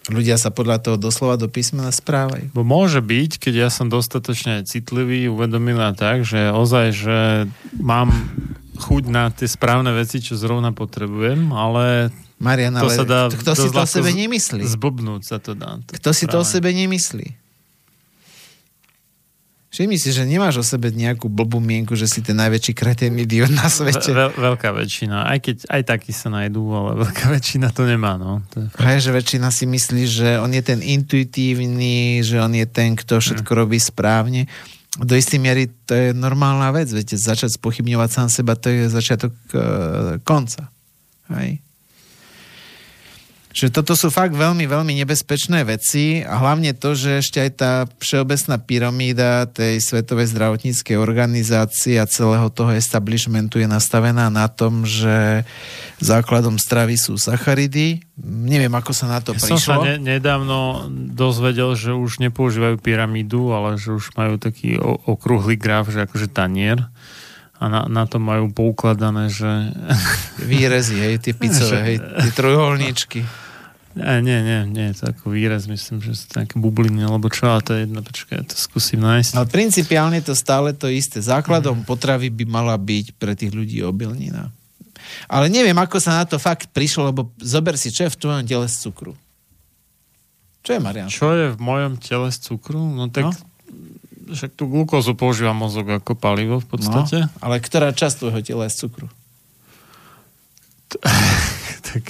Ľudia sa podľa toho doslova do písmena správajú. Bo môže byť, keď ja som dostatočne citlivý, uvedomila tak, že ozaj, že mám chuť na tie správne veci, čo zrovna potrebujem, ale Marian, to ale sa dá kto si to o sebe nemyslí? Zbobnúť sa to dá. To kto si to o sebe nemyslí? Všimni si, že nemáš o sebe nejakú blbú mienku, že si ten najväčší kretén idiot na svete. Ve, veľká väčšina. Aj keď aj takí sa najdú, ale veľká väčšina to nemá. No. To je Aj, že väčšina si myslí, že on je ten intuitívny, že on je ten, kto všetko hmm. robí správne. Do istej miery to je normálna vec. Viete, začať spochybňovať sám seba, to je začiatok uh, konca. Hej? Že toto sú fakt veľmi, veľmi nebezpečné veci a hlavne to, že ešte aj tá všeobecná pyramída tej Svetovej zdravotníckej organizácie a celého toho establishmentu je nastavená na tom, že základom stravy sú sacharidy. Neviem, ako sa na to ja prišlo. Som sa ne, nedávno dozvedel, že už nepoužívajú pyramídu, ale že už majú taký okrúhly graf, že akože tanier a na, na to majú poukladané, že... Výrezy, hej, tie picové, hej, tie trojuholníčky. Nie, nie, nie, nie, to ako výraz, myslím, že sú to nejaké bubliny, alebo čo, ale to je jedno, počkaj, to skúsim nájsť. Ale principiálne to stále to isté. Základom mm. potravy by mala byť pre tých ľudí obilnina. Ale neviem, ako sa na to fakt prišlo, lebo zober si, čo je v tvojom tele z cukru. Čo je, Marian? Čo je v mojom tele z cukru? No tak no? Však tú glukózu používa mozog ako palivo v podstate. No, ale ktorá časť tvojho tela je z cukru? tak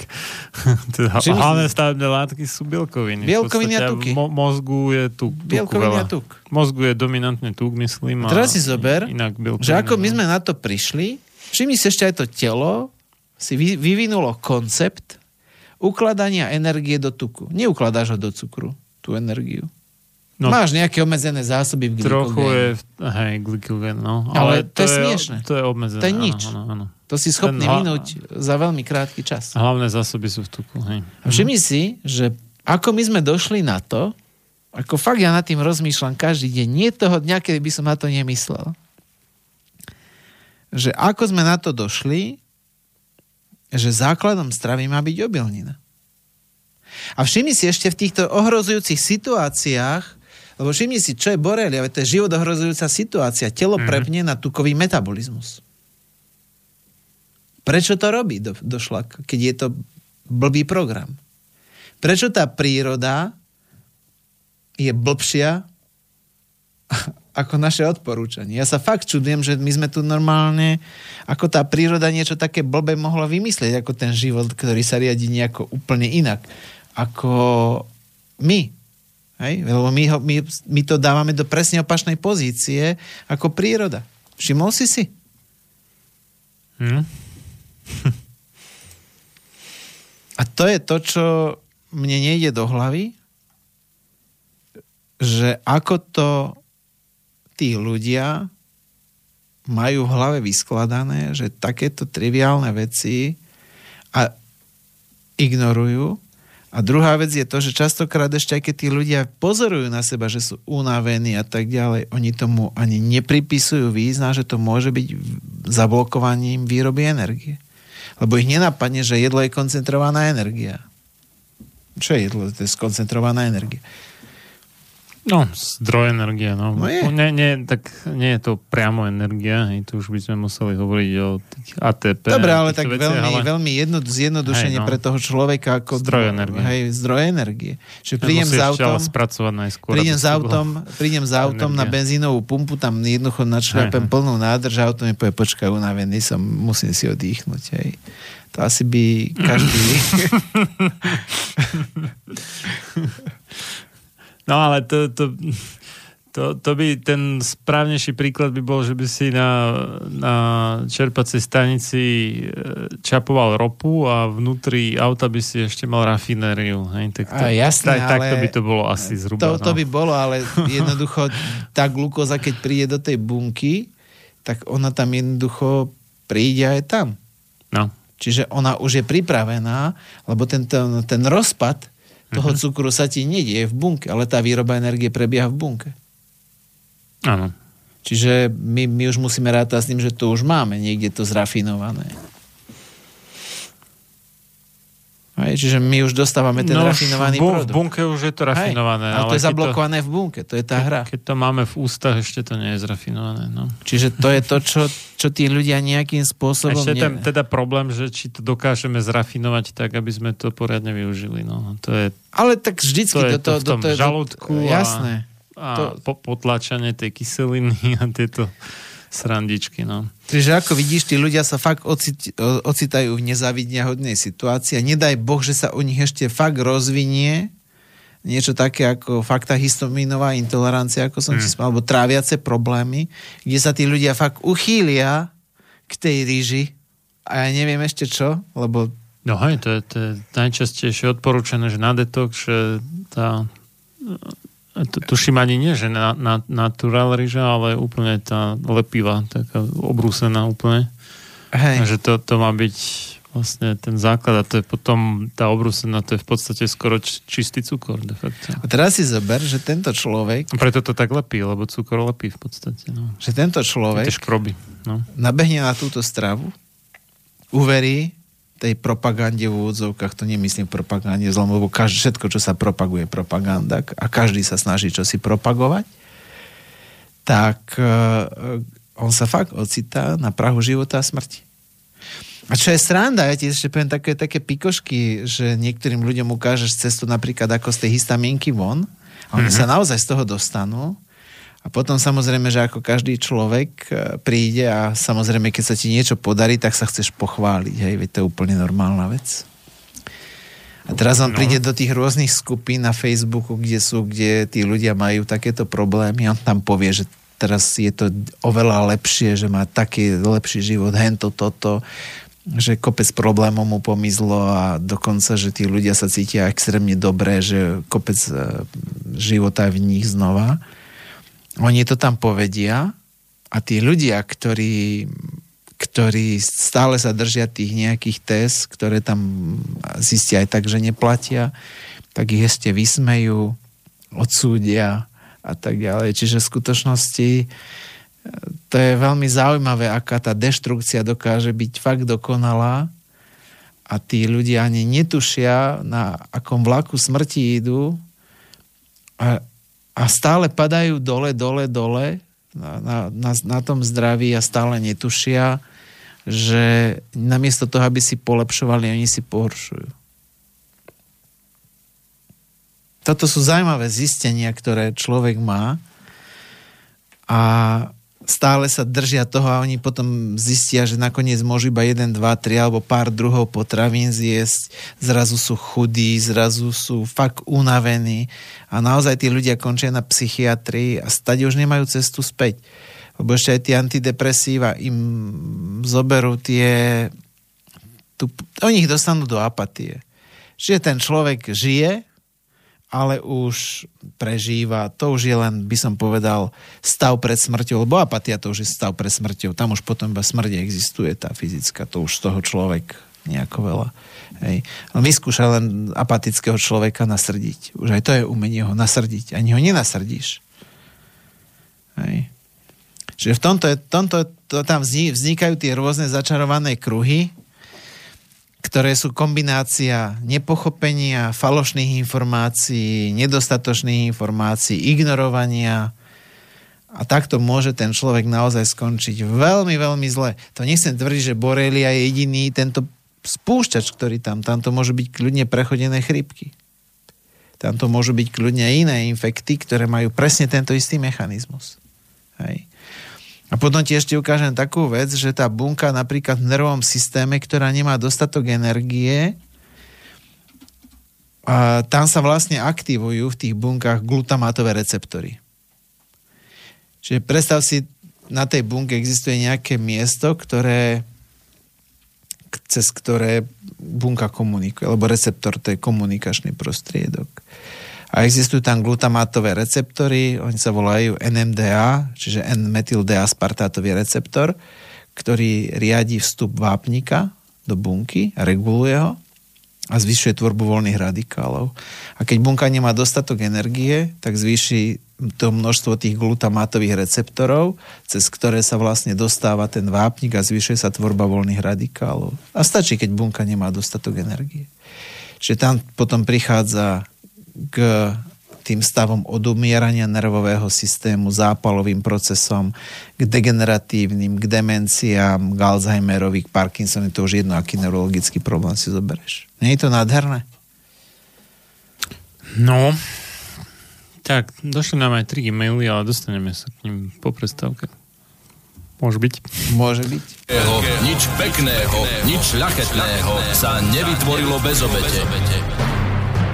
teda hlavné stavebné látky sú bielkoviny. Bielkoviny a tuky. Mo- mozgu je tuk. Bielkoviny a tuk. Mozgu je dominantne tuk, myslím. A teraz si zober, inak že ako my sme na to prišli, všimni si ešte aj to telo si vy, vyvinulo koncept ukladania energie do tuku. Neukladáš ho do cukru, tú energiu. No, Máš nejaké obmedzené zásoby v glykogéne. Trochu je, hej, glykogén, no. Ale, Ale to, to je smiešne. To je obmedzené. To je nič. Áno, áno, áno. To si schopný Ten, minúť za veľmi krátky čas. Hlavné zásoby sú v tuku, hej. A všimni si, že ako my sme došli na to, ako fakt ja nad tým rozmýšľam každý deň, nie toho dňa, kedy by som na to nemyslel, že ako sme na to došli, že základom stravy má byť obilnina. A všimni si ešte v týchto ohrozujúcich situáciách, lebo všimni si, čo je borelia, to je život ohrozujúca situácia. Telo mm. prepne na tukový metabolizmus. Prečo to robí do, do šlak, keď je to blbý program? Prečo tá príroda je blbšia ako naše odporúčanie. Ja sa fakt čudujem, že my sme tu normálne, ako tá príroda niečo také blbé mohla vymyslieť, ako ten život, ktorý sa riadi nejako úplne inak. Ako my. Hej? Lebo my, ho, my, my to dávame do presne opačnej pozície ako príroda. Všimol si si? Hmm. A to je to, čo mne nejde do hlavy, že ako to tí ľudia majú v hlave vyskladané, že takéto triviálne veci a ignorujú a druhá vec je to, že častokrát ešte aj keď tí ľudia pozorujú na seba, že sú unavení a tak ďalej, oni tomu ani nepripisujú význam, že to môže byť zablokovaním výroby energie. Lebo ich nenapadne, že jedlo je koncentrovaná energia. Čo je jedlo? To je skoncentrovaná energia. No, zdroj energie, no. no je. Nie, nie, tak nie je to priamo energia, hej, tu už by sme museli hovoriť o tých ATP. Dobre, ale tak veciach, veľmi, ale... veľmi jedno, zjednodušenie hej, no. pre toho človeka ako zdroj energie. Hej, zdroj energie. Čiže prídem s autom, spracovať najskôr, prídem s autom, prídem s autom na benzínovú pumpu, tam jednoducho načľapem plnú nádrž a auto mi povie, počkaj, unavený som, musím si oddychnúť, hej. To asi by každý... No ale to, to, to, to by ten správnejší príklad by bol, že by si na, na čerpacej stanici e, čapoval ropu a vnútri auta by si ešte mal rafinériu. Hej? Tak to, a jasné, tak, tak to by to bolo asi zhruba. To, to no. by bolo, ale jednoducho tá glukóza, keď príde do tej bunky, tak ona tam jednoducho príde aj tam. No. Čiže ona už je pripravená, lebo ten, ten, ten rozpad toho uh-huh. cukru sa ti nedieje v bunke, ale tá výroba energie prebieha v bunke. Áno. Čiže my, my už musíme rátať s tým, že to už máme niekde to zrafinované. Hej, čiže my už dostávame ten no, rafinovaný v, bu- produkt. V bunke už je to rafinované. Hej, ale, ale to je zablokované to, v bunke, to je tá hra. Keď to máme v ústach, ešte to nie je zrafinované. No. Čiže to je to, čo, čo tí ľudia nejakým spôsobom... Ešte ten teda problém, že či to dokážeme zrafinovať tak, aby sme to poriadne využili. No. To je, ale tak vždycky to je do, to, v tom do, to, žalúdku jasné. a, a to... po, potlačanie tej kyseliny a tieto srandičky. No. Čiže ako vidíš, tí ľudia sa fakt ocit, ocitajú v nezávidne hodnej situácii a nedaj Boh, že sa u nich ešte fakt rozvinie niečo také ako fakta histaminová intolerancia, ako som mm. spal, alebo tráviace problémy, kde sa tí ľudia fakt uchýlia k tej ríži a ja neviem ešte čo, lebo No hej, to je, to je najčastejšie odporúčané, že na detox, že tá to, tuším ani nie, že na, na, natural ryža, ale úplne tá lepivá, taká obrúsená úplne. Hej. Že to, to má byť vlastne ten základ a to je potom tá obrúsená, to je v podstate skoro čistý cukor de facto. A teraz si zober, že tento človek... Preto to tak lepí, lebo cukor lepí v podstate. No. Že tento človek... škroby. No. Nabehne na túto stravu, uverí tej propagande v úvodzovkách, to nemyslím propagande zlom, lebo každý, všetko, čo sa propaguje, je propaganda a každý sa snaží čo si propagovať, tak uh, on sa fakt ocitá na prahu života a smrti. A čo je sranda, ja ti ešte poviem také, také pikošky, že niektorým ľuďom ukážeš cestu napríklad ako z tej histaminky von a oni mm-hmm. sa naozaj z toho dostanú a potom samozrejme, že ako každý človek e, príde a samozrejme, keď sa ti niečo podarí, tak sa chceš pochváliť. Hej, veď to je úplne normálna vec. A teraz on no. príde do tých rôznych skupín na Facebooku, kde sú, kde tí ľudia majú takéto problémy. On tam povie, že teraz je to oveľa lepšie, že má taký lepší život, hento, toto, že kopec problémov mu pomizlo a dokonca, že tí ľudia sa cítia extrémne dobre, že kopec e, života je v nich znova oni to tam povedia a tí ľudia, ktorí, ktorí stále sa držia tých nejakých test, ktoré tam zistia aj tak, že neplatia, tak ich ešte vysmejú, odsúdia a tak ďalej. Čiže v skutočnosti e, to je veľmi zaujímavé, aká tá deštrukcia dokáže byť fakt dokonalá a tí ľudia ani netušia, na akom vlaku smrti idú a a stále padajú dole, dole, dole na, na, na, na tom zdraví a stále netušia, že namiesto toho, aby si polepšovali, oni si pohoršujú. Toto sú zaujímavé zistenia, ktoré človek má a stále sa držia toho a oni potom zistia, že nakoniec môžu iba 1, 2, 3 alebo pár druhov potravín zjesť, zrazu sú chudí, zrazu sú fakt unavení a naozaj tí ľudia končia na psychiatrii a stade už nemajú cestu späť. Lebo ešte aj tie antidepresíva im zoberú tie... Tu, oni ich dostanú do apatie. Čiže ten človek žije, ale už prežíva, to už je len, by som povedal, stav pred smrťou, lebo apatia to už je stav pred smrťou, tam už potom iba smrť existuje, tá fyzická, to už z toho človek nejako veľa. Hej. On vyskúša len apatického človeka nasrdiť. Už aj to je umenie ho nasrdiť. Ani ho nenasrdíš. Hej. Čiže v tomto, tomto to tam vznikajú tie rôzne začarované kruhy, ktoré sú kombinácia nepochopenia, falošných informácií, nedostatočných informácií, ignorovania a takto môže ten človek naozaj skončiť veľmi, veľmi zle. To nechcem tvrdiť, že Borelia je jediný tento spúšťač, ktorý tam, tam to môže byť kľudne prechodené chrypky. Tam to môžu byť kľudne iné infekty, ktoré majú presne tento istý mechanizmus. Hej. A potom ti ešte ukážem takú vec, že tá bunka napríklad v nervovom systéme, ktorá nemá dostatok energie, a tam sa vlastne aktivujú v tých bunkách glutamátové receptory. Čiže predstav si, na tej bunke existuje nejaké miesto, ktoré, cez ktoré bunka komunikuje, lebo receptor to je komunikačný prostriedok a existujú tam glutamátové receptory, oni sa volajú NMDA, čiže N-metyl-D-aspartátový receptor, ktorý riadi vstup vápnika do bunky, reguluje ho a zvyšuje tvorbu voľných radikálov. A keď bunka nemá dostatok energie, tak zvýši to množstvo tých glutamátových receptorov, cez ktoré sa vlastne dostáva ten vápnik a zvyšuje sa tvorba voľných radikálov. A stačí, keď bunka nemá dostatok energie. Čiže tam potom prichádza k tým stavom odumierania nervového systému, zápalovým procesom, k degeneratívnym, k demenciám, k Alzheimerovi, k Parkinsonovi, to už jedno, aký neurologický problém si zoberieš. Nie je to nádherné? No, tak, došli nám aj tri e-maily, ale dostaneme sa k ním po prestávke. Môže byť. Môže byť. Nič pekného, nič ľachetného sa nevytvorilo bez obete.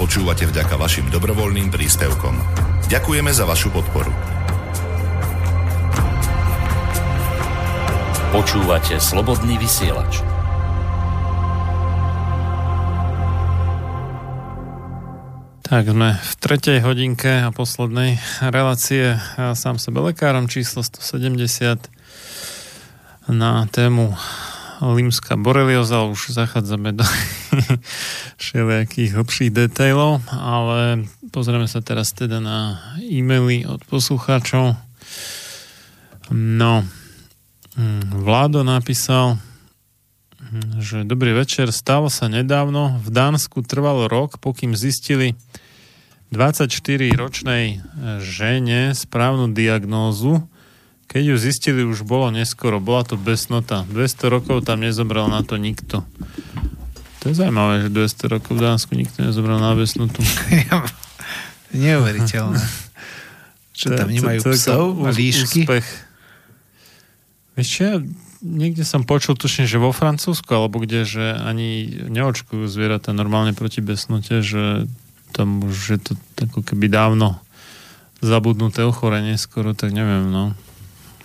Počúvate vďaka vašim dobrovoľným príspevkom. Ďakujeme za vašu podporu. Počúvate slobodný vysielač. Tak sme v tretej hodinke a poslednej relácie ja sám sebe lekárom číslo 170 na tému Limská borelioza, už zachádzame do všelijakých hlbších detailov, ale pozrieme sa teraz teda na e-maily od poslucháčov. No, hm, Vládo napísal, hm, že dobrý večer, stalo sa nedávno, v Dánsku trvalo rok, pokým zistili 24-ročnej žene správnu diagnózu, keď ju zistili, už bolo neskoro. Bola to besnota. 200 rokov tam nezobral na to nikto. To je zaujímavé, že 200 rokov v Dánsku nikto nezobral na besnotu. Neuveriteľné. Čo tam nemajú psov a líšky? Úspech. Vieš čo, ja niekde som počul, tuším, že vo Francúzsku, alebo kde, že ani neočkujú zvieratá normálne proti besnote, že tam už je to ako keby dávno zabudnuté ochorenie skoro, tak neviem, no.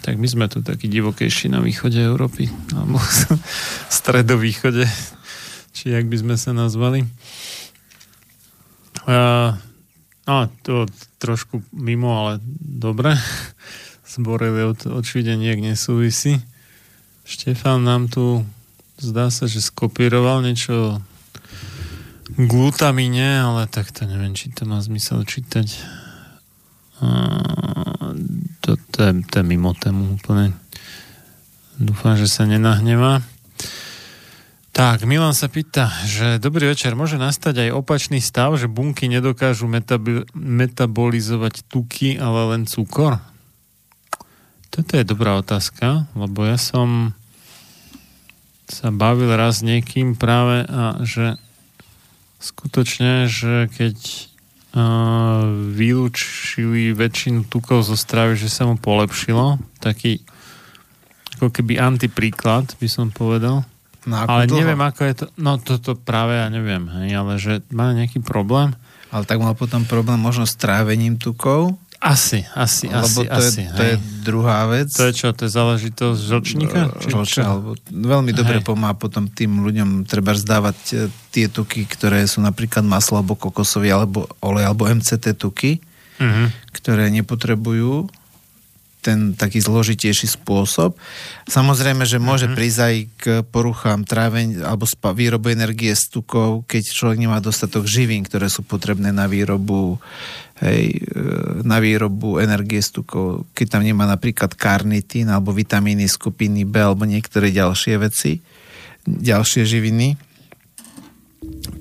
Tak my sme tu takí divokejší na východe Európy, alebo stredovýchode, či jak by sme sa nazvali. A, a to trošku mimo, ale dobre. Zborili od, očividne nejak nesúvisí. Štefan nám tu zdá sa, že skopíroval niečo glutamine, ale tak to neviem, či to má zmysel čítať. To, to, je, to je mimo tému úplne. Dúfam, že sa nenahnevá. Tak, Milan sa pýta, že dobrý večer, môže nastať aj opačný stav, že bunky nedokážu metabi- metabolizovať tuky, ale len cukor? Toto je dobrá otázka, lebo ja som sa bavil raz s niekým práve a že skutočne, že keď uh, vylúčili väčšinu tukov zo stravy, že sa mu polepšilo, taký ako keby antipríklad, by som povedal. No, ale dlho? neviem, ako je to, no toto práve ja neviem, hej, ale že má nejaký problém. Ale tak mal potom problém možno s trávením tukov, Asi, asi, lebo asi, to, asi. je, to je druhá vec. To je čo, to je záležitosť žlčníka? Žlča, čo? alebo veľmi dobre Hej. pomáha potom tým ľuďom treba zdávať e, tie tuky, ktoré sú napríklad maslo alebo kokosový alebo olej alebo MCT tuky, Mhm. ktoré nepotrebujú ten taký zložitejší spôsob. Samozrejme, že môže Mhm. prísť aj k poruchám tráveň alebo spa- výrobu energie z tukov, keď človek nemá dostatok živín, ktoré sú potrebné na výrobu hej, e, na výrobu energie z tukov. Keď tam nemá napríklad karnitín alebo vitamíny skupiny B alebo niektoré ďalšie veci, ďalšie živiny.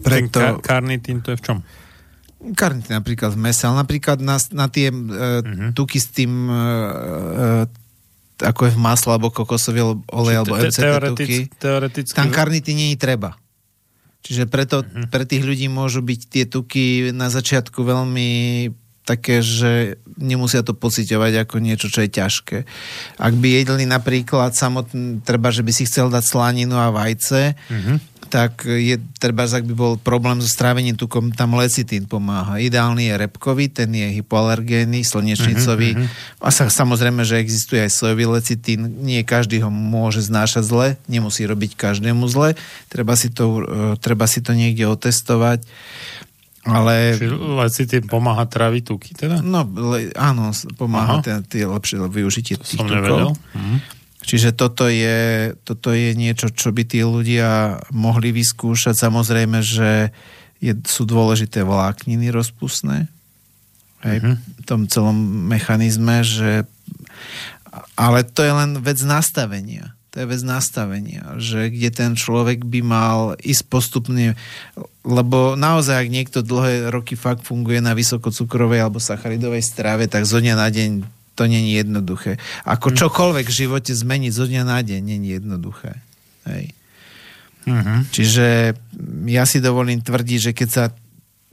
Ten Preto... ka- karnitín to je v čom? Karnitín napríklad v mese, ale napríklad na, na tie uh, uh-huh. tuky s tým uh, ako je v masle alebo kokosový olej alebo MCT tuky, Teoreticky. tam karnitín nie je treba. Čiže preto uh-huh. pre tých ľudí môžu byť tie tuky na začiatku veľmi také, že nemusia to pociťovať ako niečo, čo je ťažké. Ak by jedli napríklad samotný, treba, že by si chcel dať slaninu a vajce, Mhm. tak je, treba, ak by bol problém so strávením tukom, tam lecitín pomáha. Ideálny je repkový, ten je hypoalergénny, slnečnicový. A sa, samozrejme, že existuje aj sojový lecitín. Nie každý ho môže znášať zle, nemusí robiť každému zle. Treba si to, e, treba si to niekde otestovať. Ale... Čiže lecitín pomáha tráviť tuky teda? No, le, áno, pomáha ten, tie lepšie využitie tých Som tukov. Mhm. Čiže toto je, toto je niečo, čo by tí ľudia mohli vyskúšať. Samozrejme, že je, sú dôležité vlákniny rozpustné hej, v tom celom mechanizme, že ale to je len vec nastavenia. To je vec nastavenia, že kde ten človek by mal ísť postupne, lebo naozaj, ak niekto dlhé roky fakt funguje na vysokocukrovej alebo sacharidovej strave, tak zo dňa na deň to není jednoduché. Ako čokoľvek v živote zmeniť zo dňa na deň není jednoduché. Hej. Mhm. Čiže ja si dovolím tvrdiť, že keď sa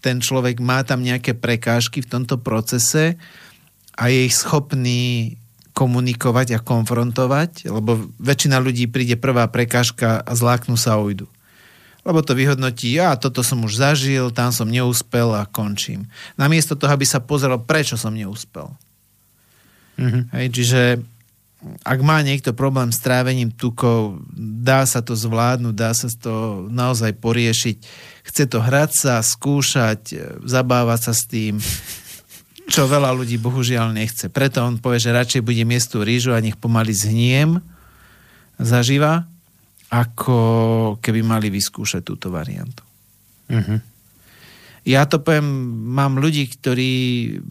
ten človek má tam nejaké prekážky v tomto procese a je ich schopný komunikovať a konfrontovať, lebo väčšina ľudí príde prvá prekážka a zláknú sa a ujdu. lebo to vyhodnotí, ja toto som už zažil, tam som neúspel a končím. Namiesto toho, aby sa pozrel, prečo som neúspel. Mm-hmm. Hej, čiže ak má niekto problém s trávením tukov, dá sa to zvládnuť, dá sa to naozaj poriešiť. Chce to hrať sa, skúšať, zabávať sa s tým, čo veľa ľudí bohužiaľ nechce. Preto on povie, že radšej bude miestu rýžu a nech pomaly zhniem zaživa, ako keby mali vyskúšať túto variantu. Uh-huh. Ja to poviem, mám ľudí, ktorí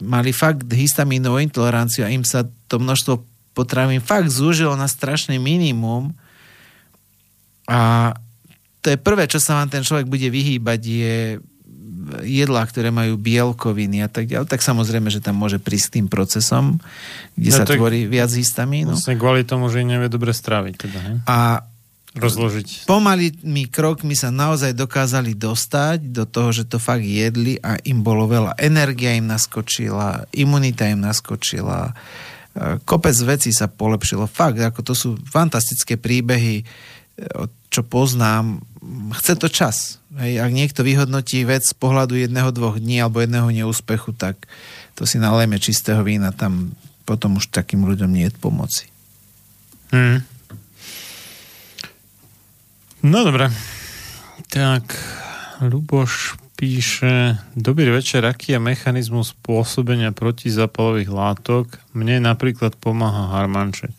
mali fakt histamínovú intoleranciu a im sa to množstvo potravín fakt zúžilo na strašné minimum a to je prvé, čo sa vám ten človek bude vyhýbať, je jedlá, ktoré majú bielkoviny a tak ďalej, tak samozrejme, že tam môže prísť tým procesom, kde no, sa tvorí viac histamínu. Vlastne kvôli tomu, že nevie dobre stráviť. Teda, he? A rozložiť. Pomalými krokmi sa naozaj dokázali dostať do toho, že to fakt jedli a im bolo veľa. Energia im naskočila, imunita im naskočila, e, kopec vecí sa polepšilo. Fakt, ako to sú fantastické príbehy, čo poznám. Chce to čas. Hej, ak niekto vyhodnotí vec z pohľadu jedného, dvoch dní alebo jedného neúspechu, tak to si nalejme čistého vína, tam potom už takým ľuďom nie je pomoci. Hmm. No dobre. Tak, Luboš píše, dobrý večer, aký je mechanizmus pôsobenia protizapalových látok? Mne napríklad pomáha harmanček.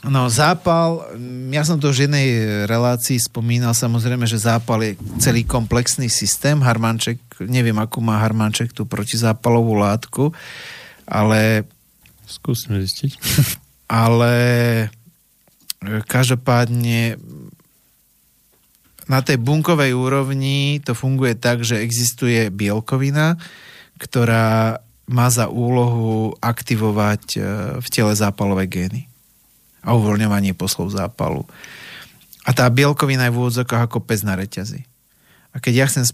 No zápal, ja som to už v jednej relácii spomínal, samozrejme, že zápal je celý komplexný systém. Harmanček, neviem, akú má Harmanček tú protizápalovú látku, ale... Skúsme zistiť. Ale každopádne na tej bunkovej úrovni to funguje tak, že existuje bielkovina, ktorá má za úlohu aktivovať e, v tele zápalové gény a uvoľňovanie poslov zápalu. A tá bielkovina je v úvodzokách ako pes na reťazi. A keď ja chcem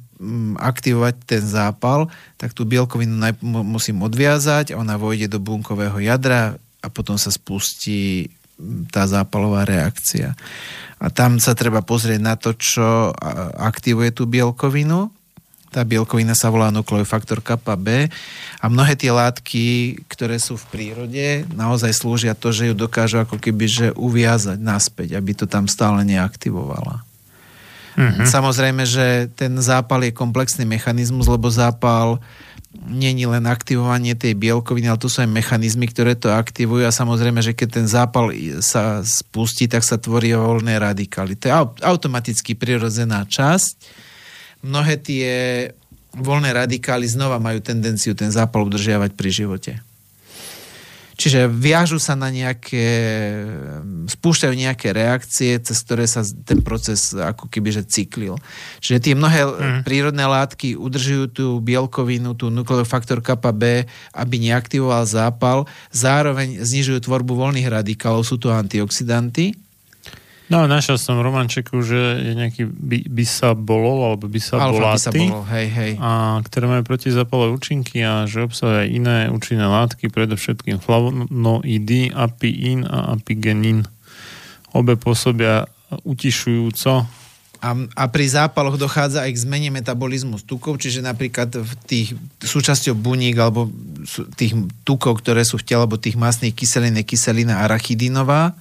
aktivovať ten zápal, tak tú bielkovinu musím odviazať, ona vojde do bunkového jadra a potom sa spustí tá zápalová reakcia. A tam sa treba pozrieť na to, čo aktivuje tú bielkovinu. Tá bielkovina sa volá nukleofaktor kappa B a mnohé tie látky, ktoré sú v prírode, naozaj slúžia to, že ju dokážu ako keby že uviazať naspäť, aby to tam stále neaktivovala. Mm-hmm. Samozrejme, že ten zápal je komplexný mechanizmus, lebo zápal není len aktivovanie tej bielkoviny, ale to sú aj mechanizmy, ktoré to aktivujú a samozrejme, že keď ten zápal sa spustí, tak sa tvorí voľné radikály. To je automaticky prirodzená časť. Mnohé tie voľné radikály znova majú tendenciu ten zápal udržiavať pri živote. Čiže viažu sa na nejaké, spúšťajú nejaké reakcie, cez ktoré sa ten proces ako keby že cyklil. Čiže tie mnohé mm. prírodné látky udržujú tú bielkovinu, tú nukleofaktor kappa B, aby neaktivoval zápal, zároveň znižujú tvorbu voľných radikálov, sú to antioxidanty, No, našiel som v Romančeku, že je nejaký bisabolol alebo bisaboláty, hej, hej. A, ktoré majú protizapalové účinky a že obsahuje iné účinné látky, predovšetkým flavonoidy, apiín a apigenín. Obe pôsobia utišujúco a, a pri zápaloch dochádza aj k zmene metabolizmu tukov, čiže napríklad v tých súčasťou buník alebo tých tukov, ktoré sú v tele, alebo tých masných kyselín je kyselina arachidinová,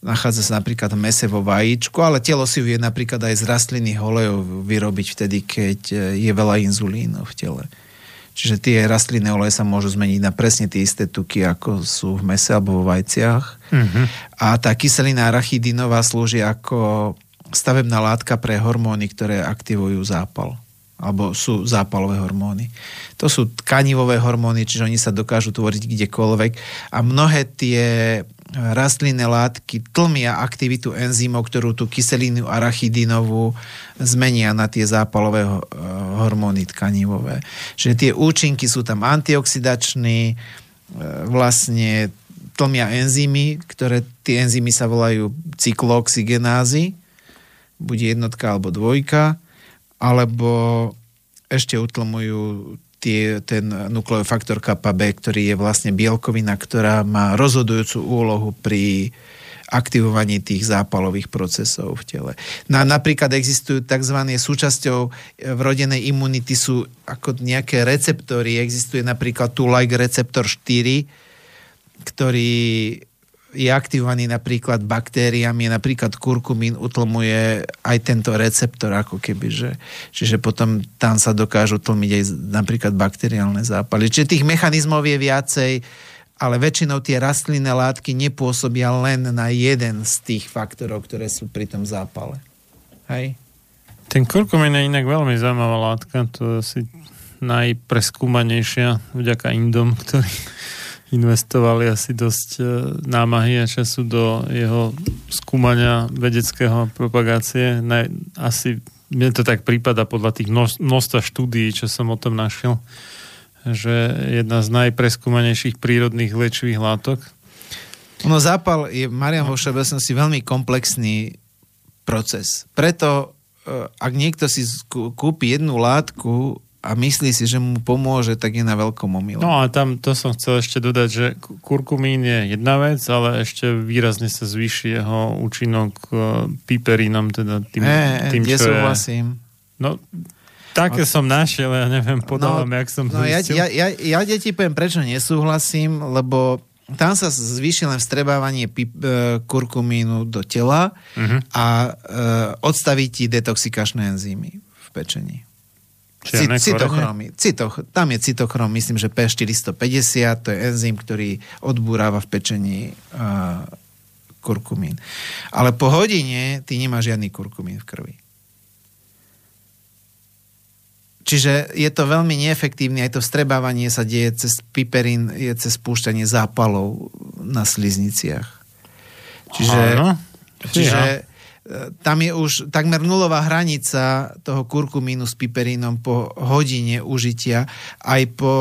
Nachádza sa napríklad v mese vo vajíčku, ale telo si vie napríklad aj z rastlinných olejov vyrobiť vtedy, keď e, je veľa inzulínu v tele. Čiže tie rastlinné oleje sa môžu zmeniť na presne tie isté tuky, ako sú v mese alebo vo vajciach. Mm-hmm. A tá kyselina arachidinová slúži ako stavebná látka pre hormóny, ktoré aktivujú zápal alebo sú zápalové hormóny. To sú tkanivové hormóny, čiže oni sa dokážu tvoriť kdekoľvek a mnohé tie rastlinné látky tlmia aktivitu enzymov, ktorú tú kyselinu arachidinovú zmenia na tie zápalové eh, hormóny tkanivové. Čiže tie účinky sú tam antioxidační, eh, vlastne tlmia enzymy, ktoré tie enzymy sa volajú cyklooxygenázy, buď jednotka alebo dvojka, alebo ešte utlmujú tie, ten nukleofaktor kappa B, ktorý je vlastne bielkovina, ktorá má rozhodujúcu úlohu pri aktivovaní tých zápalových procesov v tele. Na, napríklad existujú tzv. súčasťou e, vrodenej imunity sú ako nejaké receptory. Existuje napríklad tu like receptor 4, ktorý je aktivovaný napríklad baktériami, napríklad kurkumín utlmuje aj tento receptor, ako keby, že, čiže potom tam sa dokážu tlmiť aj napríklad bakteriálne zápaly. Čiže tých mechanizmov je viacej, ale väčšinou tie rastlinné látky nepôsobia len na jeden z tých faktorov, ktoré sú pri tom zápale. Hej? Ten kurkumín je inak veľmi zaujímavá látka, to je asi najpreskúmanejšia vďaka Indom, ktorí investovali asi dosť e, námahy a času do jeho skúmania vedeckého propagácie. Asi mne to tak prípada podľa tých množstva štúdií, čo som o tom našiel, že jedna z najpreskúmanejších prírodných liečivých látok. No zápal je, Marian vo všeobecnosti, veľmi komplexný proces. Preto, e, ak niekto si kúpi jednu látku a myslí si, že mu pomôže, tak je na veľkom omyle. No a tam to som chcel ešte dodať, že kurkumín je jedna vec, ale ešte výrazne sa zvýši jeho účinok uh, piperínom, teda tým, e, tým čo súhlasím. Je... No, také som našiel, ja neviem, podávam, no, jak som no, ja, ja, ja, ja deti poviem, prečo nesúhlasím, lebo tam sa zvýši len vstrebávanie pip, e, kurkumínu do tela uh-huh. a e, odstaví ti detoxikačné enzymy v pečení. Cytochromy. Citoch, tam je cytochrom, myslím, že P450, to je enzym, ktorý odbúráva v pečení uh, kurkumín. Ale po hodine ty nemáš žiadny kurkumín v krvi. Čiže je to veľmi neefektívne, aj to vstrebávanie sa deje cez piperín, je cez spúšťanie zápalov na slizniciach. Čiže, čiže tam je už takmer nulová hranica toho kurkumínu s piperínom po hodine užitia. Aj po...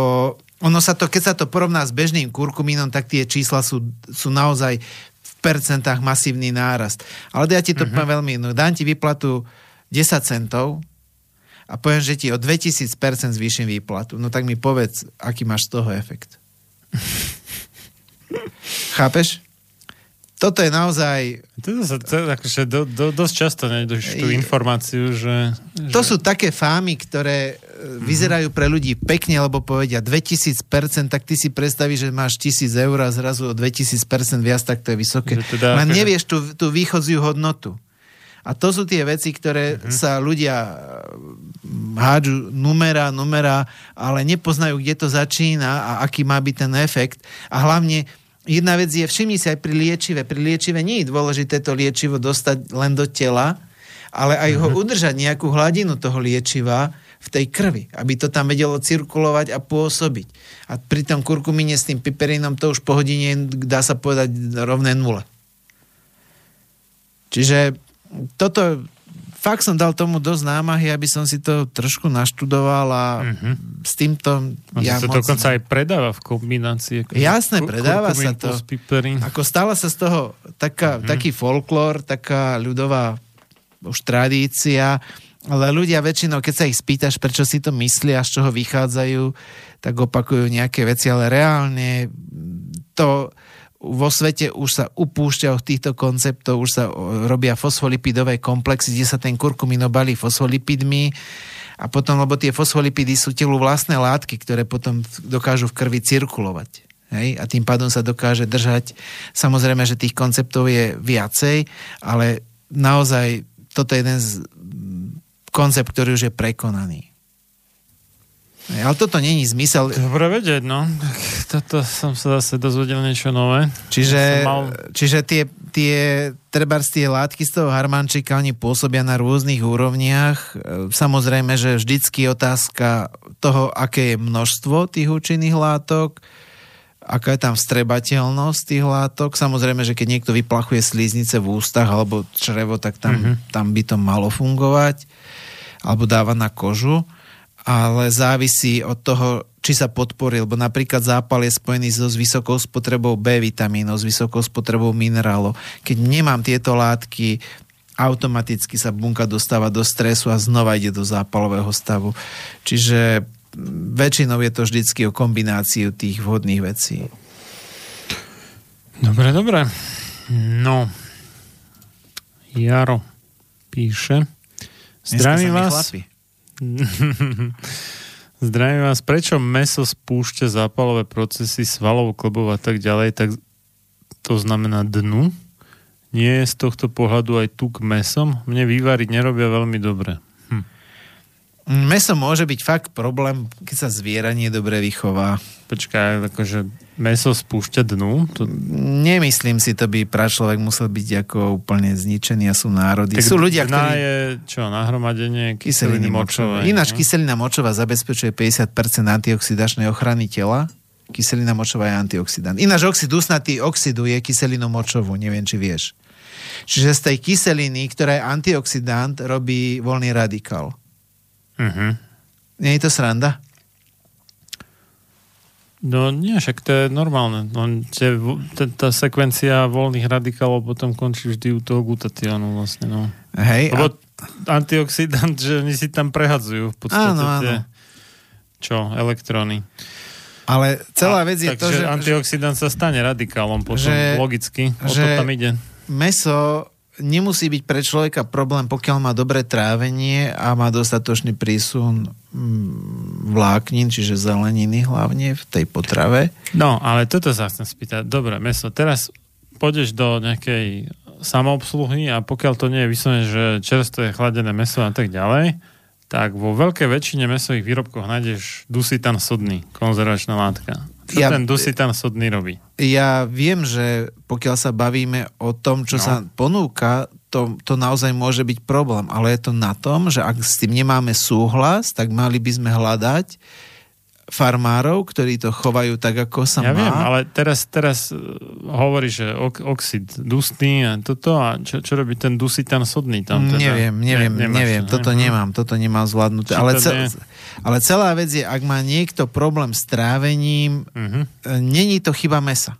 Ono sa to, keď sa to porovná s bežným kurkumínom, tak tie čísla sú, sú naozaj v percentách masívny nárast. Ale ja ti to uh-huh. poviem veľmi no, Dám ti výplatu 10 centov a poviem, že ti o 2000% zvýšim výplatu. No tak mi povedz, aký máš z toho efekt. Chápeš? Toto je naozaj... To sa to, akože do, do, dosť často nejdeš tú informáciu, že, že... To sú také fámy, ktoré mm-hmm. vyzerajú pre ľudí pekne, lebo povedia 2000%, tak ty si predstavíš, že máš 1000 eur a zrazu o 2000% viac, tak to je vysoké. Teda, Len akože... nevieš tú, tú východziu hodnotu. A to sú tie veci, ktoré mm-hmm. sa ľudia hádžu numera, numera, ale nepoznajú, kde to začína a aký má byť ten efekt. A hlavne jedna vec je, všimni si aj pri liečive. Pri liečive nie je dôležité to liečivo dostať len do tela, ale aj ho mm-hmm. udržať nejakú hladinu toho liečiva v tej krvi, aby to tam vedelo cirkulovať a pôsobiť. A pri tom kurkumíne s tým piperínom to už po hodine dá sa povedať rovné nule. Čiže toto fakt som dal tomu dosť námahy, aby som si to trošku naštudoval a uh-huh. s týmto a ja to moc... dokonca aj predáva v kombinácii. Ako Jasné, predáva sa to. Ako stala sa z toho taká, uh-huh. taký folklór, taká ľudová už tradícia, ale ľudia väčšinou, keď sa ich spýtaš, prečo si to myslia, z čoho vychádzajú, tak opakujú nejaké veci, ale reálne to vo svete už sa upúšťa od týchto konceptov, už sa robia fosfolipidové komplexy, kde sa ten kurkumín obalí fosfolipidmi a potom, lebo tie fosfolipidy sú telu vlastné látky, ktoré potom dokážu v krvi cirkulovať. Hej? A tým pádom sa dokáže držať. Samozrejme, že tých konceptov je viacej, ale naozaj toto je jeden z koncept, ktorý už je prekonaný. Ale toto není zmysel. Dobre vedieť, no. Toto som sa zase dozvedel niečo nové. Čiže, mal... čiže tie, tie trebárs tie látky z toho harmančika, oni pôsobia na rôznych úrovniach. E, samozrejme, že vždycky otázka toho, aké je množstvo tých účinných látok, aká je tam vstrebateľnosť tých látok. Samozrejme, že keď niekto vyplachuje slíznice v ústach alebo črevo, tak tam, mm-hmm. tam by to malo fungovať. Alebo dáva na kožu ale závisí od toho, či sa podporí, lebo napríklad zápal je spojený so s vysokou spotrebou B vitamínov, s vysokou spotrebou minerálov. Keď nemám tieto látky, automaticky sa bunka dostáva do stresu a znova ide do zápalového stavu. Čiže väčšinou je to vždycky o kombináciu tých vhodných vecí. Dobre, dobre. No, Jaro píše. Zdravím vás. chlapi. Zdravím vás. Prečo meso spúšťa zápalové procesy svalov, klbov a tak ďalej, tak to znamená dnu? Nie je z tohto pohľadu aj tuk mesom? Mne vývariť nerobia veľmi dobre. Meso môže byť fakt problém, keď sa zviera nie dobre vychová. Počkaj, akože meso spúšťa dnu? To, Nemyslím si, to by pračlovek musel byť ako úplne zničený a sú národy. sú ľudia, ktorí... je čo, nahromadenie Kyseliny kyseliny močovej. Ináč no? kyselina močová zabezpečuje 50% antioxidačnej ochrany tela. Kyselina močová je antioxidant. Ináč oxid usnatý oxiduje kyselinu močovú, neviem, či vieš. Čiže z tej kyseliny, ktorá je antioxidant, robí voľný radikál. Mhm. Nie je to sranda? No nie, však to je normálne. No, tie, tá, tá sekvencia voľných radikálov potom končí vždy u toho glutatiónu vlastne. No. Hej, Lebo antioxidant, že oni si tam prehadzujú v podstate Áno, áno. tie čo, elektróny. ale celá vec je Takže to, že, antioxidant sa stane radikálom potom, že- logicky. O to že- tam ide. meso nemusí byť pre človeka problém, pokiaľ má dobré trávenie a má dostatočný prísun mm, vláknin, čiže zeleniny hlavne v tej potrave. No, ale toto sa chcem spýtať. Dobre, meso, teraz pôjdeš do nejakej samoobsluhy a pokiaľ to nie je vyslovene, že čerstvé chladené meso a tak ďalej, tak vo veľkej väčšine mesových výrobkoch nájdeš dusitan sodný, konzervačná látka. Čo Ja- ten dusitan sodný robí? Ja viem, že pokiaľ sa bavíme o tom, čo no. sa ponúka, to, to naozaj môže byť problém. Ale je to na tom, že ak s tým nemáme súhlas, tak mali by sme hľadať farmárov, ktorí to chovajú tak, ako sa Ja má. viem, ale teraz, teraz uh, hovorí, že ok, oxid dustný a toto a čo, čo robí ten dusitan sodný tam? Teda? Neviem, neviem, Ne- nemáš neviem. to, Toto ne? nemám, toto nemám zvládnuté. Ale, cel, ale celá vec je, ak má niekto problém s trávením, e, není to chyba mesa.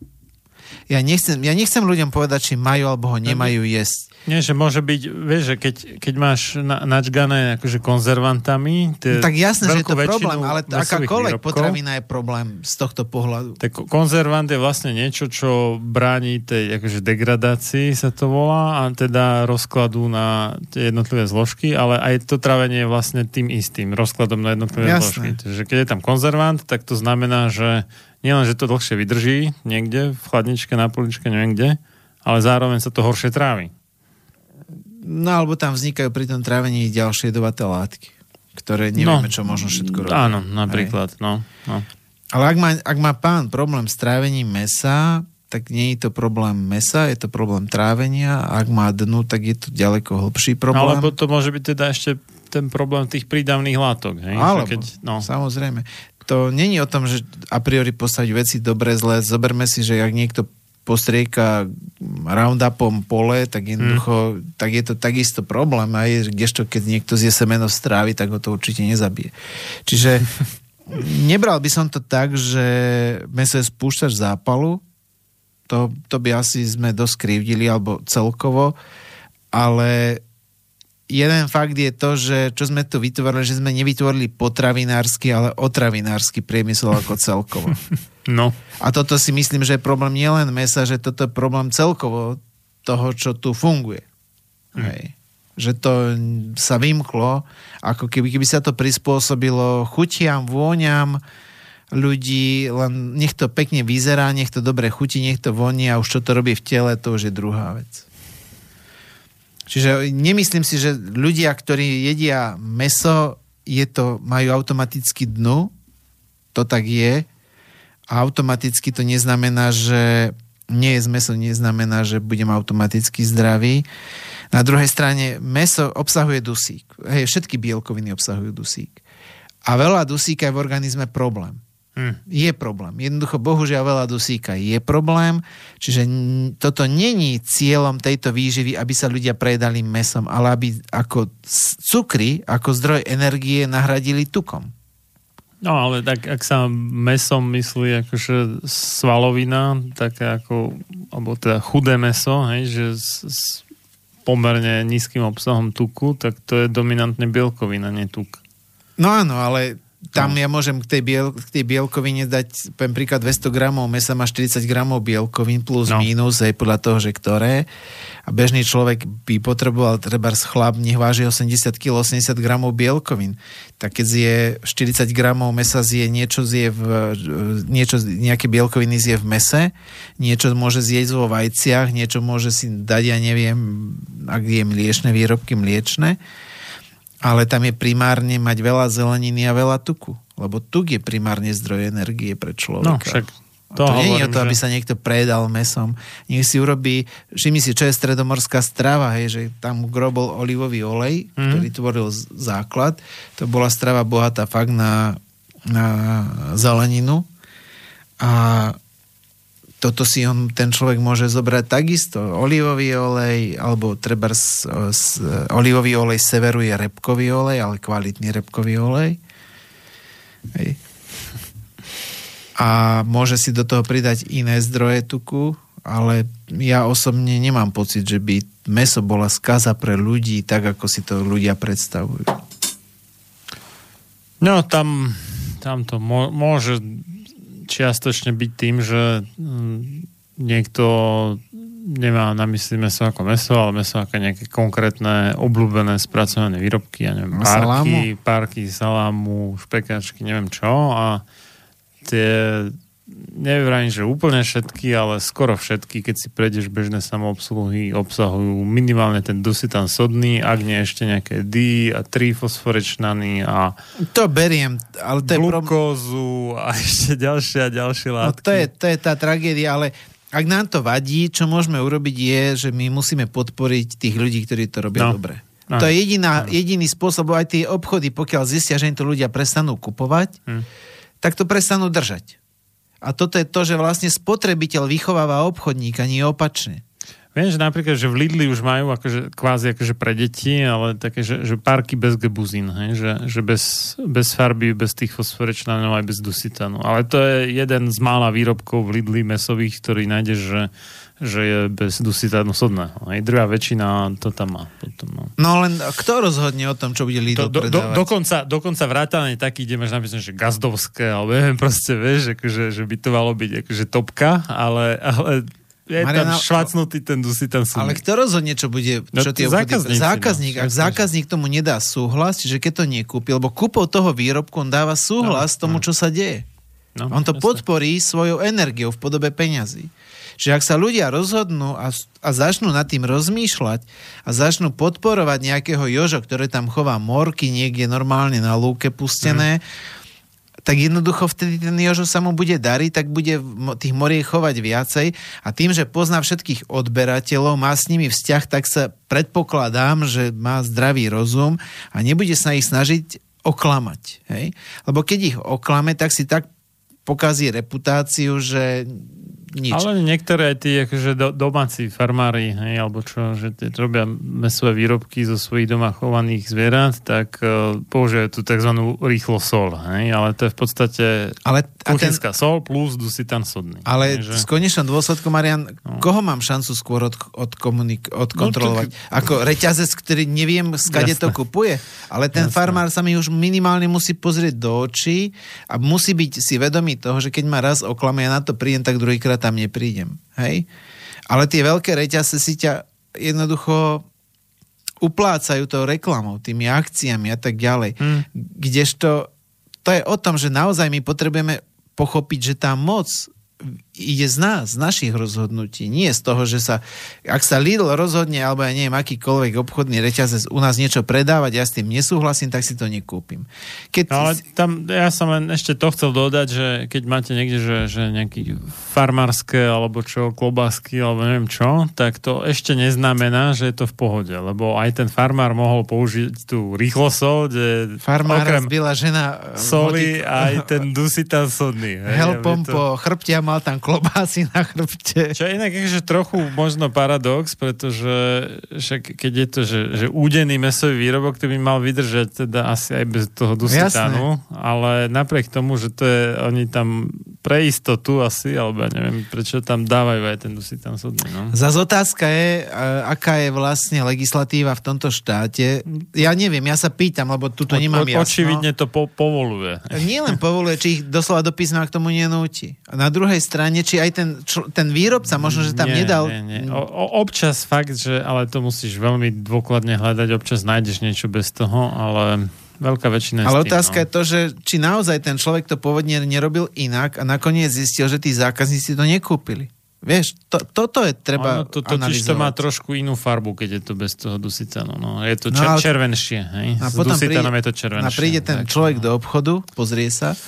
Ja nechcem, ja nechcem ľuďom povedať, či majú alebo ho nemajú jesť. Nie, že môže byť, vieš, že keď, keď máš na, načgané akože konzervantami, tie No, tak jasné, že je to problém, ale akákoľvek výrobkov, potravina je problém z tohto pohľadu. Tak konzervant je vlastne niečo, čo bráni tej akože degradácii, sa to volá, a teda rozkladu na tie jednotlivé zložky, ale aj to trávenie je vlastne tým istým, rozkladom na jednotlivé Jasné. zložky. Takže keď je tam konzervant, tak to znamená, že nielen, že to dlhšie vydrží niekde v chladničke, na poličke, neviem kde, ale zároveň sa to horšie trávi. No alebo tam vznikajú pri tom trávení ďalšie jedovaté látky, ktoré nevieme, No. čo možno všetko robiť. Áno, napríklad, no. no. Ale ak má, ak má pán problém s trávením mesa, tak nie je to problém mesa, je to problém trávenia. A ak má dnu, tak je to ďaleko hlbší problém. alebo to môže byť teda ešte ten problém tých prídavných látok. Hej? Alebo, keď, no. samozrejme. To není o tom, že a priori postaviť veci dobre, zle. Zoberme si, že ak niekto postrieka roundupom pole, tak jednoducho, Hmm. tak je to takisto problém. A je, kdežto keď niekto zje semeno z trávy, tak ho to určite nezabije. Čiže nebral by som to tak, že meso je spúšťač zápalu. To, to by asi sme dosť krivdili, alebo celkovo. Ale jeden fakt je to, že čo sme tu vytvorili, že sme nevytvorili potravinársky, ale otravinársky priemysel ako celkovo. no. A toto si myslím, že je problém nielen mesa, že toto je problém celkovo toho, čo tu funguje. Hej. Že to sa vymklo, ako keby, keby sa to prispôsobilo chutiam, vôňam ľudí, len nech to pekne vyzerá, nech to dobre chutí, nech to voní a už čo to robí v tele, to už je druhá vec. Čiže nemyslím si, že ľudia, ktorí jedia meso, je to, majú automaticky dnu, to tak je, a automaticky to neznamená, že nie je meso, neznamená, že budem automaticky zdravý. Na druhej strane meso obsahuje dusík. Hej, všetky bielkoviny obsahujú dusík. A veľa dusíka je v organizme problém. Hm. Je problém. Jednoducho, bohužiaľ, veľa dusíka je problém, čiže toto není cieľom tejto výživy, aby sa ľudia prejedali mesom, ale aby ako cukry, ako zdroj energie nahradili tukom. No ale tak, ak sa mesom myslí akože svalovina, také ako, alebo teda chudé meso, hej, že s, s pomerne nízkym obsahom tuku, tak to je dominantne bielkovina, nie tuk. No áno, ale tam ja môžem k tej, biel, k tej bielkovine dať, poviem príklad, 200 gramov mesa má 40 gramov bielkovín plus No. mínus, hej, podľa toho, že ktoré. A bežný človek by potreboval, treba chlap, nech váži 80 kg, 80 gramov bielkovín. Tak keď zje 40 gramov mesa, zje niečo, zje v, niečo, nejaké bielkoviny zje v mese, niečo môže zjesť vo vajciach, niečo môže si dať, ja neviem, ak je mliečne výrobky, mliečne ale tam je primárne mať veľa zeleniny a veľa tuku. Lebo tuk je primárne zdroj energie pre človeka. No, však A to to nie je o to, aby že- sa niekto predal mesom. Nech si urobí, všimni si, čo je stredomorská strava, hej, že tam grobol olivový olej, mm. ktorý tvoril základ. To bola strava bohatá fakt na, na zeleninu. A toto si on, ten človek môže zobrať takisto. Olivový olej, alebo treba z, z, olivový olej severu je repkový olej, ale kvalitný repkový olej. Hej. A môže si do toho pridať iné zdroje tuku, ale ja osobne nemám pocit, že by meso bola skaza pre ľudí, tak ako si to ľudia predstavujú. No tam, tam to môže čiastočne byť tým, že mm, niekto nemá na mysli meso ako meso, ale meso ako nejaké konkrétne obľúbené spracované výrobky, ja neviem, párky, salámu. párky, salámu, špekačky, neviem čo a tie neviem, že úplne všetky, ale skoro všetky, keď si prejdeš bežné samoobsluhy, obsahujú minimálne ten dusitan sodný, ak nie ešte nejaké D a 3 fosforečnany a To beriem, ale to je glukózu a ešte ďalšie a ďalšie No látky. to je, to je tá tragédia, ale ak nám to vadí, čo môžeme urobiť je, že my musíme podporiť tých ľudí, ktorí to robia No. dobre. No. To je jediná, jediný spôsob, aj tie obchody, pokiaľ zistia, že im to ľudia prestanú kupovať, Hm. tak to prestanú držať. A toto je to, že vlastne spotrebiteľ vychováva obchodníka, nie opačne. Viem, že napríklad, že v Lidli už majú akože, kvázi akože pre deti, ale také, že, že párky bez gebuzín, hej? Že, že bez, bez farby, bez tých fosforečnanov aj bez dusitanu. Ale to je jeden z mála výrobkov v Lidli mesových, ktorý nájdeš, že, že je bez dusitanu sodného. Hej? Druhá väčšina to tam má. Potom, no. No len kto rozhodne o tom, čo bude Lidl Do, do, do, dokonca, dokonca vrátane taký, kde máš napísané, že gazdovské, alebo neviem proste, vieš, akože, že by to malo byť akože topka, ale, ale je Mariana, tam švacnutý ten dusitan Ale kto rozhodne, čo bude, No čo to tie obchody... zákazníci, no. Zákazník, ak zákazník tomu nedá súhlas, čiže keď to nekúpi, lebo kúpou toho výrobku on dáva súhlas No, tomu, čo sa deje. No, on to jasné. podporí svojou energiou v podobe peňazí. Čiže ak sa ľudia rozhodnú a, a začnú nad tým rozmýšľať a začnú podporovať nejakého joža, ktoré tam chová morky niekde normálne na lúke pustené, Mhm. tak jednoducho vtedy ten Jožo sa mu bude dariť, tak bude tých moriek chovať viacej a tým, že pozná všetkých odberateľov, má s nimi vzťah, tak sa predpokladám, že má zdravý rozum a nebude sa ich snažiť oklamať. Hej? Lebo keď ich oklame, tak si tak pokazí reputáciu, že nič. Ale niektoré aj tí akože do, domáci farmári, hej, alebo čo, že tie robia mesové výrobky zo svojich doma chovaných zvierat, tak uh, používajú tú tzv. rýchlo sol, hej, ale to je v podstate Ale, a ten, kuchynská sol plus dusitan sodný. ale hej, v konečnom dôsledku, Marian, koho mám šancu skôr od, od komunik- odkontrolovať? Ako reťazec, ktorý neviem, skade to Jasné. kupuje, ale ten Jasné. farmár sa mi už minimálne musí pozrieť do očí a musí byť si vedomý toho, že keď ma raz oklame, ja na to prídem, tak druhýkrát tam neprídem. Hej? Ale tie veľké reťazce si ťa jednoducho uplácajú tou reklamou, tými akciami a tak ďalej. Hmm. Kdežto to je o tom, že naozaj my potrebujeme pochopiť, že tá moc ide z nás, z našich rozhodnutí. Nie z toho, že sa, ak sa Lidl rozhodne, alebo ja neviem, akýkoľvek obchodný reťazec u nás niečo predávať, ja s tým nesúhlasím, tak si to nekúpim. Keď, No, ale tam, ja som len ešte to chcel dodať, že keď máte niekde, že, že nejaký farmárske alebo čo, klobásky alebo neviem čo, tak to ešte neznamená, že je to v pohode, lebo aj ten farmár mohol použiť tú rýchlosol, kde farmára okrem žena e, soli motík- aj ten dusitan sodný. helpom to- po chrbte a mal tam klobásy na chrbte. Čo je inak akože trochu možno paradox, pretože však keď je to, že, že údený mesový výrobok, to by mal vydržať teda asi aj bez toho dusitanu, ale napriek tomu, že to je, oni tam pre istotu asi, alebo ja neviem, prečo tam dávajú aj ten dusitán sodný. No. Zas otázka je, a- aká je vlastne legislatíva v tomto štáte. Ja neviem, ja sa pýtam, lebo tu to nemám jasno. Očividne to po, povoluje. Nie len povoluje, či ich doslova do písma k tomu nenúti. A na druhej strane, či aj ten, čl- ten výrobca možno, že tam nie, nedal... Nie, nie. O, občas fakt, že ale to musíš veľmi dôkladne hľadať, občas nájdeš niečo bez toho, ale veľká väčšina Ale tým, otázka no. je to, že či naozaj ten človek to pôvodne nerobil inak a nakoniec zistil, že tí zákazníci to nekúpili. Vieš, to, toto je treba Ono to totiž to má trošku inú farbu, keď je to bez toho dusitanu. No, je to No, čer, ale- červenšie. Hej? A S potom dusitanom príde- je to červenšie. A príde ten tak, človek no. do obchodu, pozrie sa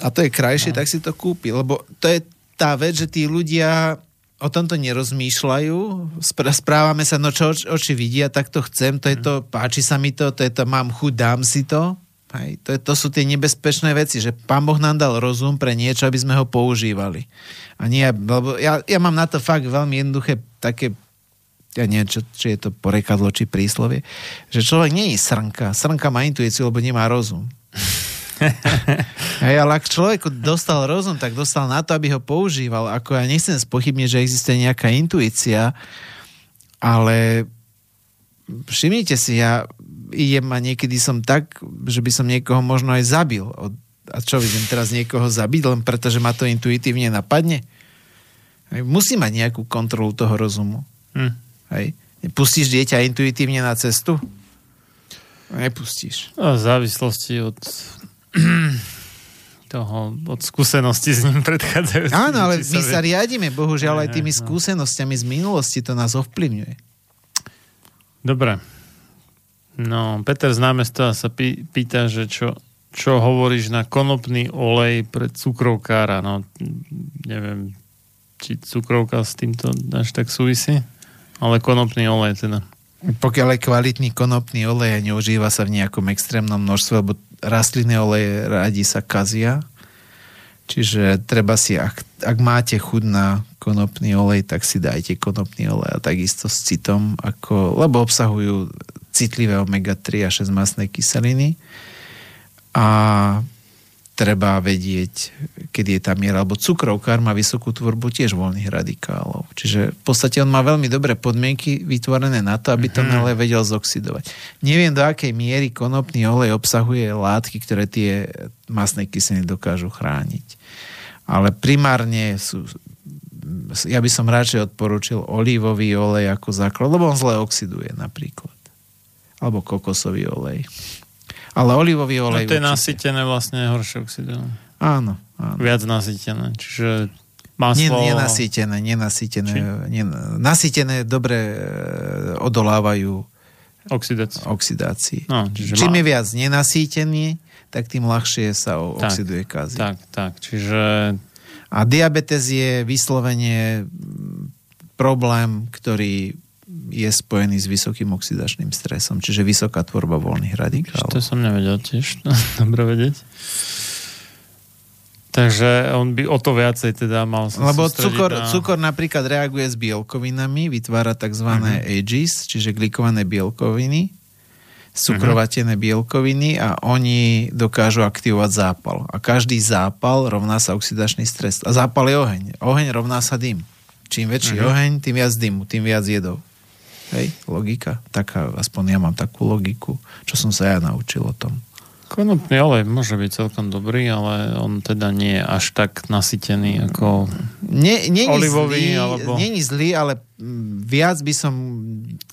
a to je krajšie, no. tak si to kúpi. Lebo to je tá vec, že tí ľudia o tomto nerozmýšľajú, spr- správame sa, no čo oč- oči vidia, tak to chcem, to je to, páči sa mi to, to je to, mám chuť, dám si to. Hej, to, je, to sú tie nebezpečné veci, že pán Boh nám dal rozum pre niečo, aby sme ho používali. A nie, lebo ja, ja mám na to fakt veľmi jednoduché také ja neviem, čo, či je to porekadlo, či príslovie, že človek nie je srnka. Srnka má intuíciu, lebo nemá rozum. Hej, ale ak človeku dostal rozum, tak dostal na to, aby ho používal. Ako ja nechcem spochybniť, že existuje nejaká intuícia, ale všimnite si, ja idem a niekedy som tak, že by som niekoho možno aj zabil. A čo, idem teraz niekoho zabiť, len preto, že ma to intuitívne napadne? Musí mať nejakú kontrolu toho rozumu. Hm. Hej. Pustíš dieťa intuitívne na cestu? Nepustíš. A v závislosti od toho, od skúsenosti s ním predchádzajúcim. Áno, ale my sa riadíme, bohužiaľ, aj tými no. skúsenostiami z minulosti, to nás ovplyvňuje. Dobre. No, Peter z námesta sa pý, pýta, že čo, čo hovoríš na konopný olej pre cukrovkára. No, neviem, či cukrovka s týmto až tak súvisí, ale konopný olej teda. Pokiaľ je kvalitný konopný olej a neužíva sa v nejakom extrémnom množstve, lebo rastlinné oleje radi sa kazia. Čiže treba si, ak, ak máte chuť na konopný olej, tak si dajte konopný olej a takisto s citom, ako, lebo obsahujú citlivé omega-3 a 6 masné kyseliny a treba vedieť, kedy je tá miera, lebo cukrovkár má vysokú tvorbu tiež voľných radikálov. Čiže v podstate on má veľmi dobré podmienky vytvorené na to, aby to olej vedel zoxidovať. Neviem, do akej miery konopný olej obsahuje látky, ktoré tie masné kyseliny dokážu chrániť. Ale primárne sú, ja by som radšej odporúčil olívový olej ako základ, lebo on zle oxiduje napríklad. Alebo kokosový olej. Ale olivový No olej... to je určite. nasýtené vlastne horšie oxidom. Áno, áno. Viac nasýtené. Čiže Nie, maslo... nenasýtené, nenasýtené. Nie, nasýtené dobre e, odolávajú Oxidácia. oxidácii. No, čiže Čím má- je viac nenasýtený, tak tým ľahšie sa Tak, oxiduje. Tak, tak. Čiže A diabetes je vyslovene problém, ktorý je spojený s vysokým oxidačným stresom, čiže vysoká tvorba voľných radikálov. to som nevedel tiež. Dobre vedieť. Takže on by o to viacej teda mal sa Lebo cukor, na... cukor napríklad reaguje s bielkovinami, vytvára tzv. Mhm. Uh-huh. AGs, čiže glikované bielkoviny, cukrovatené Mhm. bielkoviny a oni dokážu aktivovať zápal. A každý zápal rovná sa oxidačný stres. A zápal je oheň. Oheň rovná sa dym. Čím väčší Mhm. uh-huh. oheň, tým viac dymu, tým viac jedov. Hej, logika. Taká, aspoň ja mám takú logiku, čo som sa ja naučil o tom. Konopný olej môže byť celkom dobrý, ale on teda nie je až tak nasytený ako... Nie, nie Olivový, zlý, alebo- Není zlý, ale viac by som...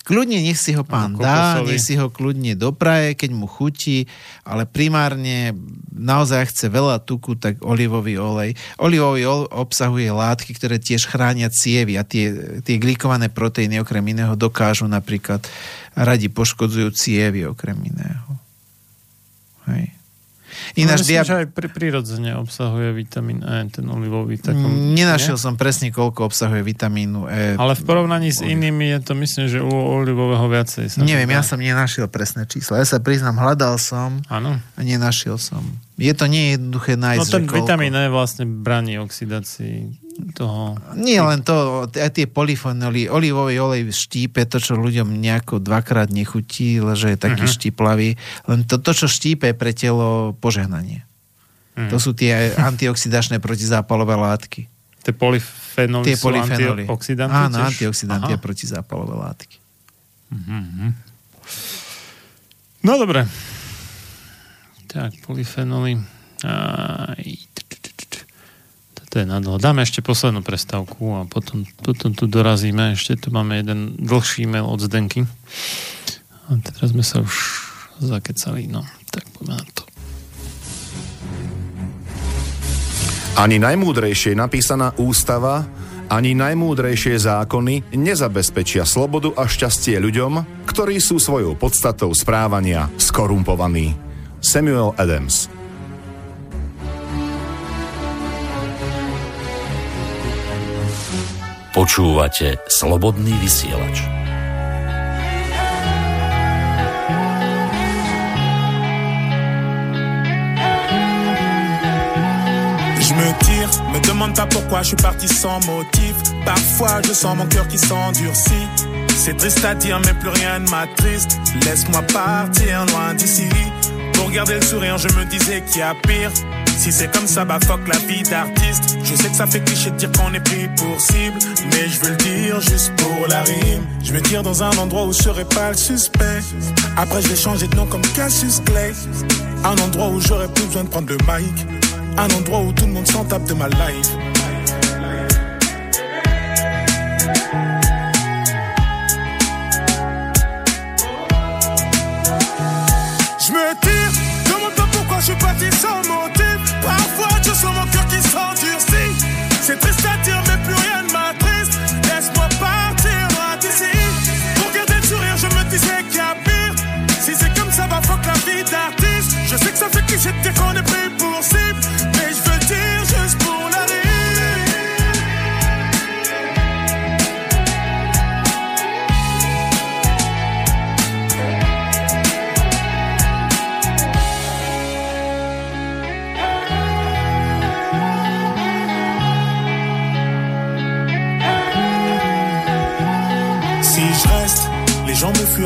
Kľudne nech si ho pán dá, nech si ho kľudne dopraje, keď mu chutí, ale primárne naozaj chce veľa tuku, tak olivový olej. Olivový olej obsahuje látky, ktoré tiež chránia cievy a tie, tie glikované proteíny okrem iného dokážu napríklad radi poškodzujú cievy okrem iného. Hej. Ináč Myslím, diab- že aj pri, prirodzene obsahuje vitamín E, ten olivový. Takom, Mm, Nenašiel nie? som presne, koľko obsahuje vitamínu E. Ale v porovnaní s inými je to myslím, že u olivového viacej. Sa Neviem, ja som nenašiel presné čísla. Ja sa priznám, hľadal som Áno. a nenašiel som. Je to nie jednoduché nájsť, No ten vitamín E vlastne braní oxidácii toho... Nie len to, aj tie polyfenoly, olivový olej štípe to, čo ľuďom nejako dvakrát nechutí, že je taký Mhm. štiplavý. Len to, to, čo štípe pre telo požehnanie. To sú tie antioxidačné protizápalové látky. Tie polyfenoly Tie sú polyfenoly. antioxidanty Áno, tiež? antioxidanty Aha. a protizápalové látky. No dobre. Tak, polyfenoly. Aj, Toto je nadlho. Dáme ešte poslednú prestávku a potom, potom tu dorazíme. Ešte tu máme jeden dlhší mail od Zdenky. A teraz sme sa už zakecali. No, tak poďme na to. Ani najmúdrejšie napísaná ústava, ani najmúdrejšie zákony nezabezpečia slobodu a šťastie ľuďom, ktorí sú svojou podstatou správania skorumpovaní. Samuel Adams Je me tire, me demande pas pourquoi je suis parti sans motif. Parfois je sens mon cœur qui s'endurcit. C'est triste à dire, mais plus rien ne m'attriste. Laisse-moi partir loin d'ici. Pour garder le sourire, je me disais qu'il y a pire. Si c'est comme ça, bah fuck la vie d'artiste. Je sais que ça fait cliché de dire qu'on est pris pour cible. Mais je veux le dire juste pour la rime. Je me tire dans un endroit où je serai pas le suspect. Après, je vais changer de nom comme Cassius Clay. Un endroit où j'aurais plus besoin de prendre le mic. Un endroit où tout le monde s'en tape de ma life.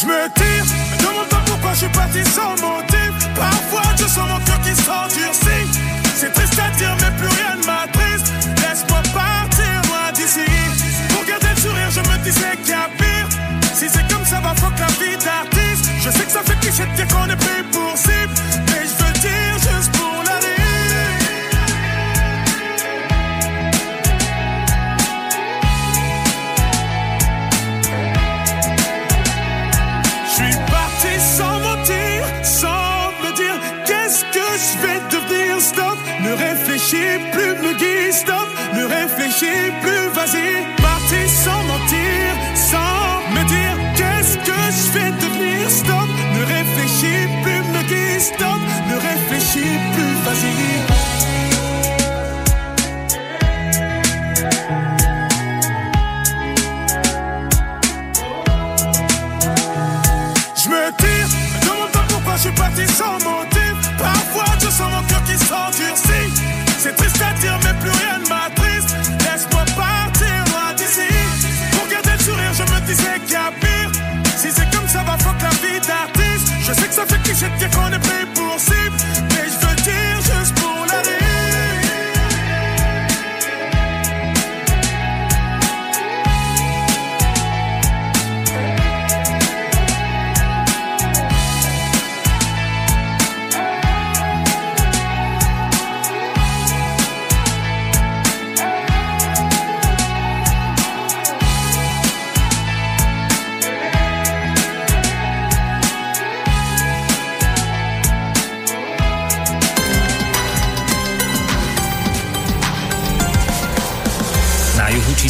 Je me tire, me demande pas pourquoi je suis parti sans motif. Parfois je sens mon cœur qui s'endurcit. C'est triste à dire, mais plus rien ne m'attriste. Laisse-moi partir loin d'ici. Pour garder le sourire, je me disais qu'il y a pire. Si c'est comme ça, va fuck la vie d'artiste. Je sais que ça fait cliché de dire qu'on est pris pour Stop, ne réfléchis plus, vas-y. Parti sans mentir, sans me dire qu'est-ce que je vais devenir? Stop, ne réfléchis plus, me guide. Stop, ne réfléchis plus, vas-y. Je me tire, me demande pas pourquoi je suis parti sans motif. Parfois je sens mon cœur qui s'endurcit. C'est triste à dire, mais plus rien ne m'attriste. Laisse-moi partir loin d'ici. Pour garder le sourire, je me disais qu'il y a pire. Si c'est comme ça, va fuck la vie d'artiste. Je sais que ça fait cliché de dire qu'on est pris pour cible.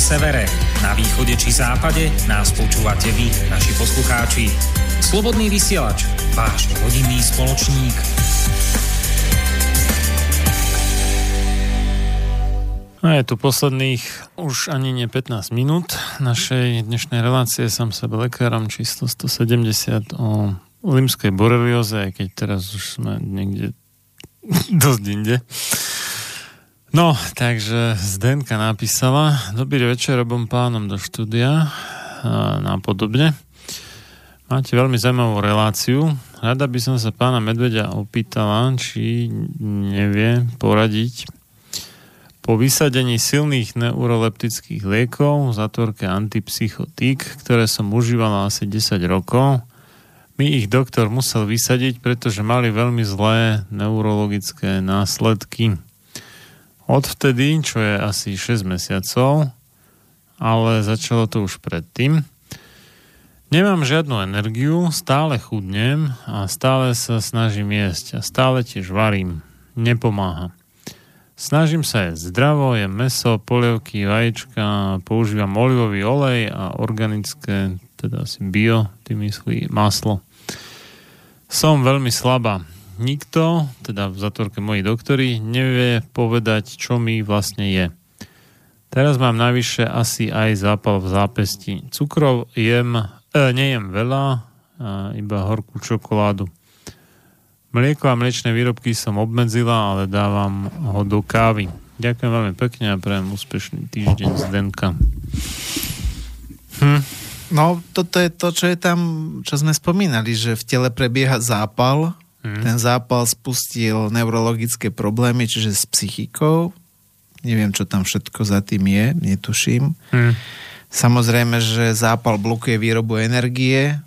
Severe, na východe či západe nás počúvate vy, naši poslucháči. Slobodný vysielač, váš rodinný spoločník. A je tu posledných už ani nie 15 minút našej dnešnej relácie som sebe lekárom číslo 170 o limskej borelioze, aj keď teraz už sme niekde dosť inde. No, takže Zdenka napísala Dobrý večer obom pánom do štúdia a napodobne. Máte veľmi zaujímavú reláciu. Rada by som sa pána Medvedia opýtala, či nevie poradiť po vysadení silných neuroleptických liekov, zatvorke antipsychotík, ktoré som užívala asi 10 rokov, mi ich doktor musel vysadiť, pretože mali veľmi zlé neurologické následky. Odvtedy, čo je asi 6 mesiacov, ale začalo to už predtým, Nemám žiadnu energiu, stále chudnem a stále sa snažím jesť a stále tiež varím. Nepomáha. Snažím sa jesť zdravo, jem meso, polievky, vajíčka, používam olivový olej a organické, teda asi bio, ty myslí, maslo. Som veľmi slabá. Nikto, teda v zatvorke moji doktori, nevie povedať, čo mi vlastne je. Teraz mám navyše asi aj zápal v zápesti. Cukrov jem, e, nejem veľa, iba horkú čokoládu. Mlieko a mliečne výrobky som obmedzila, ale dávam ho do kávy. Ďakujem veľmi pekne a prajem úspešný týždeň z Denka. Hm. No, toto je to, čo je tam, čo sme spomínali, že v tele prebieha zápal. Hm. Ten zápal spustil neurologické problémy, čiže s psychikou. Neviem, čo tam všetko za tým je, netuším. Hm. Samozrejme, že zápal blokuje výrobu energie,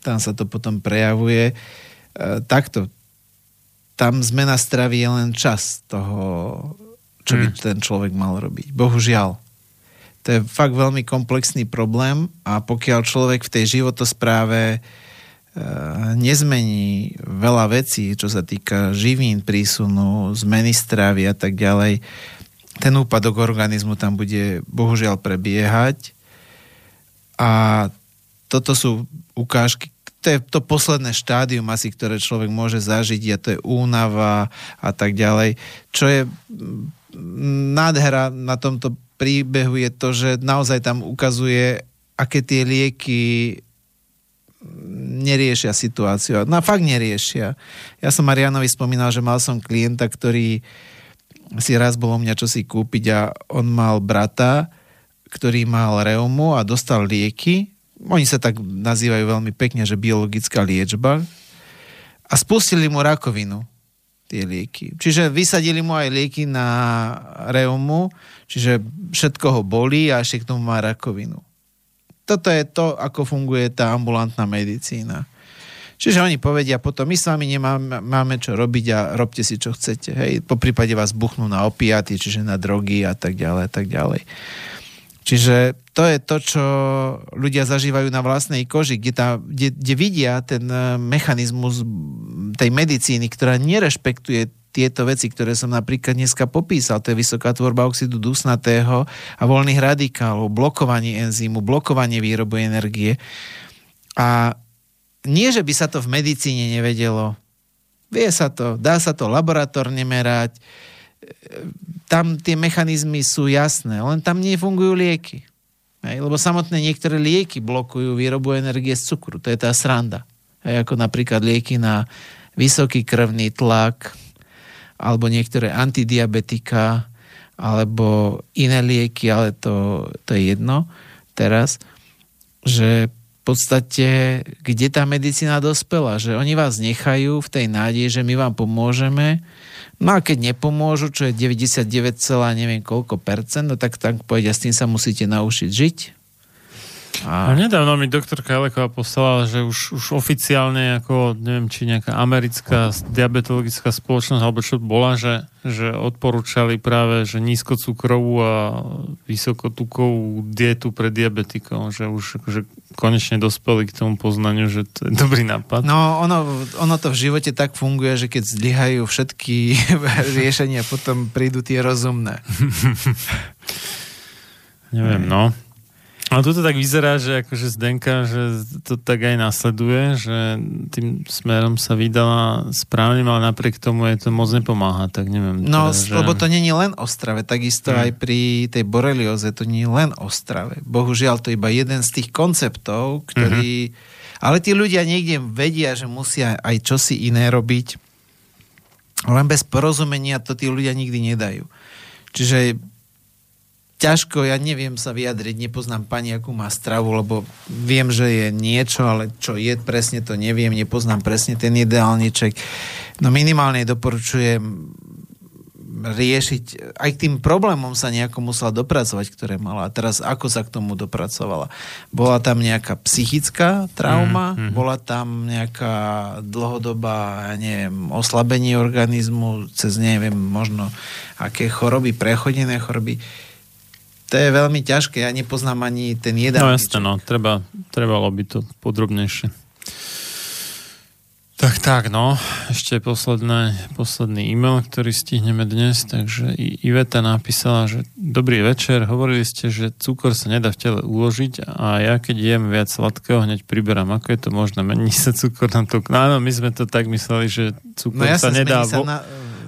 tam sa to potom prejavuje. E, takto. Tam zmena stravy je len čas toho, čo by hmm. ten človek mal robiť. Bohužiaľ. To je fakt veľmi komplexný problém a pokiaľ človek v tej životospráve nezmení veľa vecí, čo sa týka živín, prísunu, zmeny stravy a tak ďalej, ten úpadok organizmu tam bude bohužiaľ prebiehať. A toto sú ukážky, to je to posledné štádium asi, ktoré človek môže zažiť a to je únava a tak ďalej. Čo je mm, nádhera na tomto príbehu je to, že naozaj tam ukazuje, aké tie lieky neriešia situáciu. No fakt neriešia. Ja som Marianovi spomínal, že mal som klienta, ktorý si raz bolo mňa čo si kúpiť a on mal brata, ktorý mal reumu a dostal lieky oni sa tak nazývajú veľmi pekne, že biologická liečba a spustili mu rakovinu tie lieky. Čiže vysadili mu aj lieky na reumu, čiže všetko ho bolí a ešte k tomu má rakovinu. Toto je to, ako funguje tá ambulantná medicína. Čiže oni povedia potom, my s vami nemáme máme čo robiť a robte si, čo chcete. Hej. Po prípade vás buchnú na opiaty, čiže na drogy a tak ďalej, a tak ďalej. Čiže to je to, čo ľudia zažívajú na vlastnej koži, kde, tá, kde, kde vidia ten eh, mechanizmus tej medicíny, ktorá nerešpektuje tieto veci, ktoré som napríklad dneska popísal, to je vysoká tvorba oxidu dusnatého a voľných radikálov, blokovanie enzýmu, blokovanie výroby energie. A nie, že by sa to v medicíne nevedelo. Vie sa to, dá sa to laboratórne merať, tam tie mechanizmy sú jasné, len tam nefungujú lieky. Hej, lebo samotné niektoré lieky blokujú výrobu energie z cukru. To je tá sranda. Hej, ako napríklad lieky na vysoký krvný tlak, alebo niektoré antidiabetika, alebo iné lieky, ale to, to je jedno teraz, že v podstate, kde tá medicína dospela, že oni vás nechajú v tej nádeji, že my vám pomôžeme, No a keď nepomôžu, čo je 99, neviem koľko percent, no tak tak povedia, s tým sa musíte naučiť žiť. A... a nedávno mi doktorka Aleková poslala, že už, už oficiálne ako, neviem, či nejaká americká diabetologická spoločnosť, alebo čo bola, že, že odporúčali práve, že nízkocukrovú a vysokotukovú dietu pre diabetikov, že už akože konečne dospeli k tomu poznaniu, že to je dobrý nápad. No, ono, ono to v živote tak funguje, že keď zlyhajú všetky riešenia, potom prídu tie rozumné. Neviem, no. Ale toto tak vyzerá, že akože Zdenka, že to tak aj nasleduje, že tým smerom sa vydala správne, ale napriek tomu je to moc nepomáha, tak neviem. No, teda, že... lebo to není len o strave, takisto Hmm. aj pri tej borelioze to nie je len o strave. Bohužiaľ, to je iba jeden z tých konceptov, ktorý... Ale tí ľudia niekde vedia, že musia aj čosi iné robiť. Len bez porozumenia to tí ľudia nikdy nedajú. Čiže ťažko, ja neviem sa vyjadriť, nepoznám pani, akú má stravu, lebo viem, že je niečo, ale čo je presne, to neviem, nepoznám presne ten ideálniček. No minimálne doporučujem riešiť, aj k tým problémom sa nejako musela dopracovať, ktoré mala. A teraz ako sa k tomu dopracovala? Bola tam nejaká psychická trauma, mm, mm. bola tam nejaká dlhodobá, ja neviem, oslabenie organizmu cez neviem, možno aké choroby, prechodené choroby. To je veľmi ťažké, ja nepoznám ani ten jeden. No jasne, no, treba, trebalo by to podrobnejšie. Tak, tak, no. Ešte posledné, posledný e-mail, ktorý stihneme dnes. Takže Iveta napísala, že dobrý večer, hovorili ste, že cukor sa nedá v tele uložiť a ja keď jem viac sladkého, hneď priberám. Ako je to možné? Mení sa cukor na to? No áno, my sme to tak mysleli, že cukor No jasne, sa nedá sa vo, na,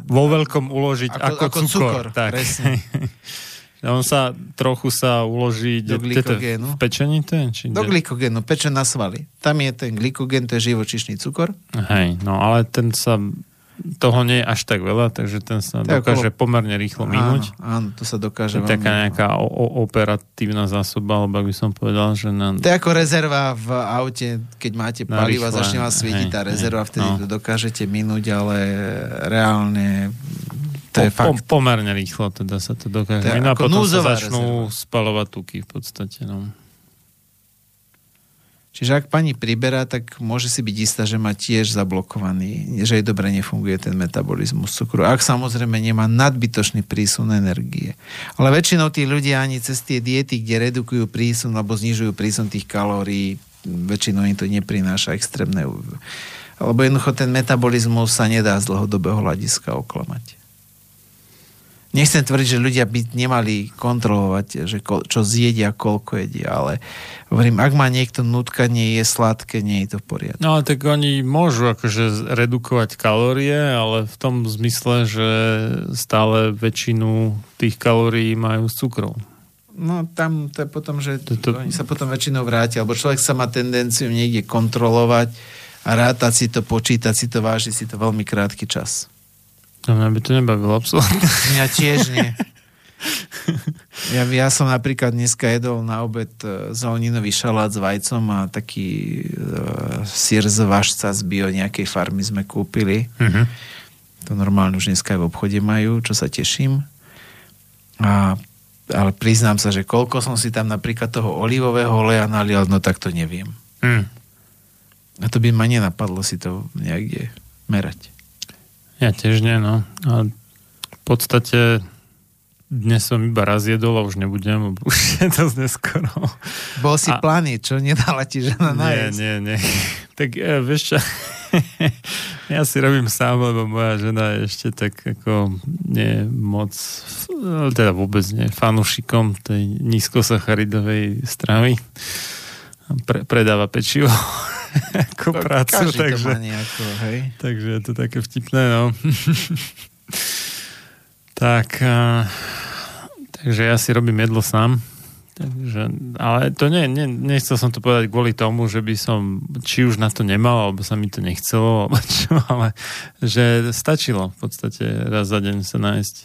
vo veľkom uložiť Ako- ako, ako cukor. cukor, tak. presne. On sa trochu sa uloží Do to glykogénu. v pečení to je? Či do glykogénu, peče na svaly. Tam je ten glykogén, to je živočišný cukor. Hej, no ale ten sa toho nie je až tak veľa, takže ten sa To dokáže okolo- pomerne rýchlo minúť. Áno, áno, to sa To dokáže je taká nejaká o- o- operatívna zásoba, alebo by som povedal, že na... To je ako rezerva v aute, keď máte Na palivo a začne vás svietiť tá hej, rezerva, vtedy no. to dokážete minúť, ale reálne to je po, fakt. po, pomerne rýchlo teda sa to dokáže To a potom sa začnú spalovať tuky v podstate. No. Čiže ak pani priberá, tak môže si byť istá, že má tiež zablokovaný, že jej dobre nefunguje ten metabolizmus cukru. Ak samozrejme nemá nadbytočný prísun energie. Ale väčšinou tí ľudia ani cez tie diety, kde redukujú prísun alebo znižujú prísun tých kalórií, väčšinou im to neprináša extrémne... Lebo jednoducho ten metabolizmus sa nedá z dlhodobého hľadiska oklamať. Nechcem tvrdiť, že ľudia by nemali kontrolovať, že ko, čo zjedia, koľko jedia, ale hovorím, ak má niekto nutkanie, je sladké, nie je to v poriadku. no ale tak oni môžu akože redukovať kalórie, ale v tom zmysle, že stále väčšinu tých kalórií majú z cukrov. No tam to je potom, že To- oni sa potom väčšinou vrátia, alebo človek sa má tendenciu niekde kontrolovať a rátať si to, počítať si to, vážiť si to veľmi krátky čas. To mňa by to nebavilo absolútne. Mňa tiež nie. Ja, ja som napríklad dneska jedol na obed e, zeleninový šalát s vajcom a taký uh, sír z vašca z bio nejakej farmy sme kúpili. Mhm. To normálne už dneska aj v obchode majú, čo sa teším. A, ale priznám sa, že koľko som si tam napríklad toho olivového oleja nalial, no tak to neviem. Hm. A to by ma nenapadlo si to niekde merať. Ja tiež nie, no. A v podstate dnes som iba raz jedol a už nebudem, už je dosť neskoro. Bol si A- planý, čo nedala ti žena Nie, najesť. nie, nie. Tak e, vieš čo, ja si robím sám, lebo moja žena je ešte tak ako nie moc, no, teda vôbec nie, fanušikom tej nízkosacharidovej stravy. Pre, predáva pečivo ako prácu, Každý to takže... má nejako, hej. Takže je to také vtipné, no. tak, a, takže ja si robím jedlo sám. Takže, ale to nie, nie, nechcel som to povedať kvôli tomu, že by som či už na to nemal, alebo sa mi to nechcelo, alebo čo, ale že stačilo v podstate raz za deň sa nájsť.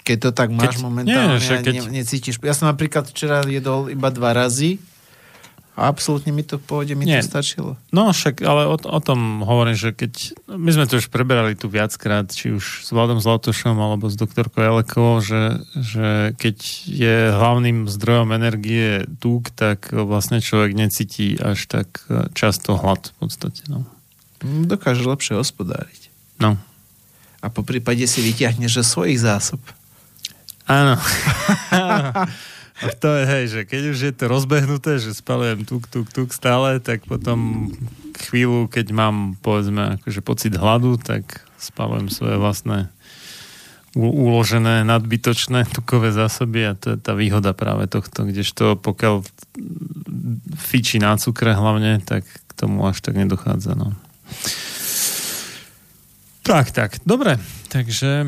Keď to tak máš Keď- momentálne nie, a keď- ne, necítiš. Ja som napríklad včera jedol iba dva razy absolútne mi to v pohode, mi Nie. to stačilo. No však, ale o, o tom hovorím, že keď, my sme to už preberali tu viackrát, či už s Vladom Zlatošom alebo s doktorkou Jelekovou, že, že keď je hlavným zdrojom energie tuk, tak vlastne človek necíti až tak často hlad v podstate. No. Dokážeš lepšie hospodáriť. no. A po prípade si vyťahneš svojich zásob. Áno. A to je, hej, že keď už je to rozbehnuté, že spalujem tuk, tuk, tuk stále, tak potom chvíľu, keď mám, povedzme, akože pocit hladu, tak spalujem svoje vlastné uložené nadbytočné tukové zásoby a to je tá výhoda práve tohto, kdežto pokiaľ fičí na cukre hlavne, tak k tomu až tak nedochádza. No. Tak, tak, dobre. Takže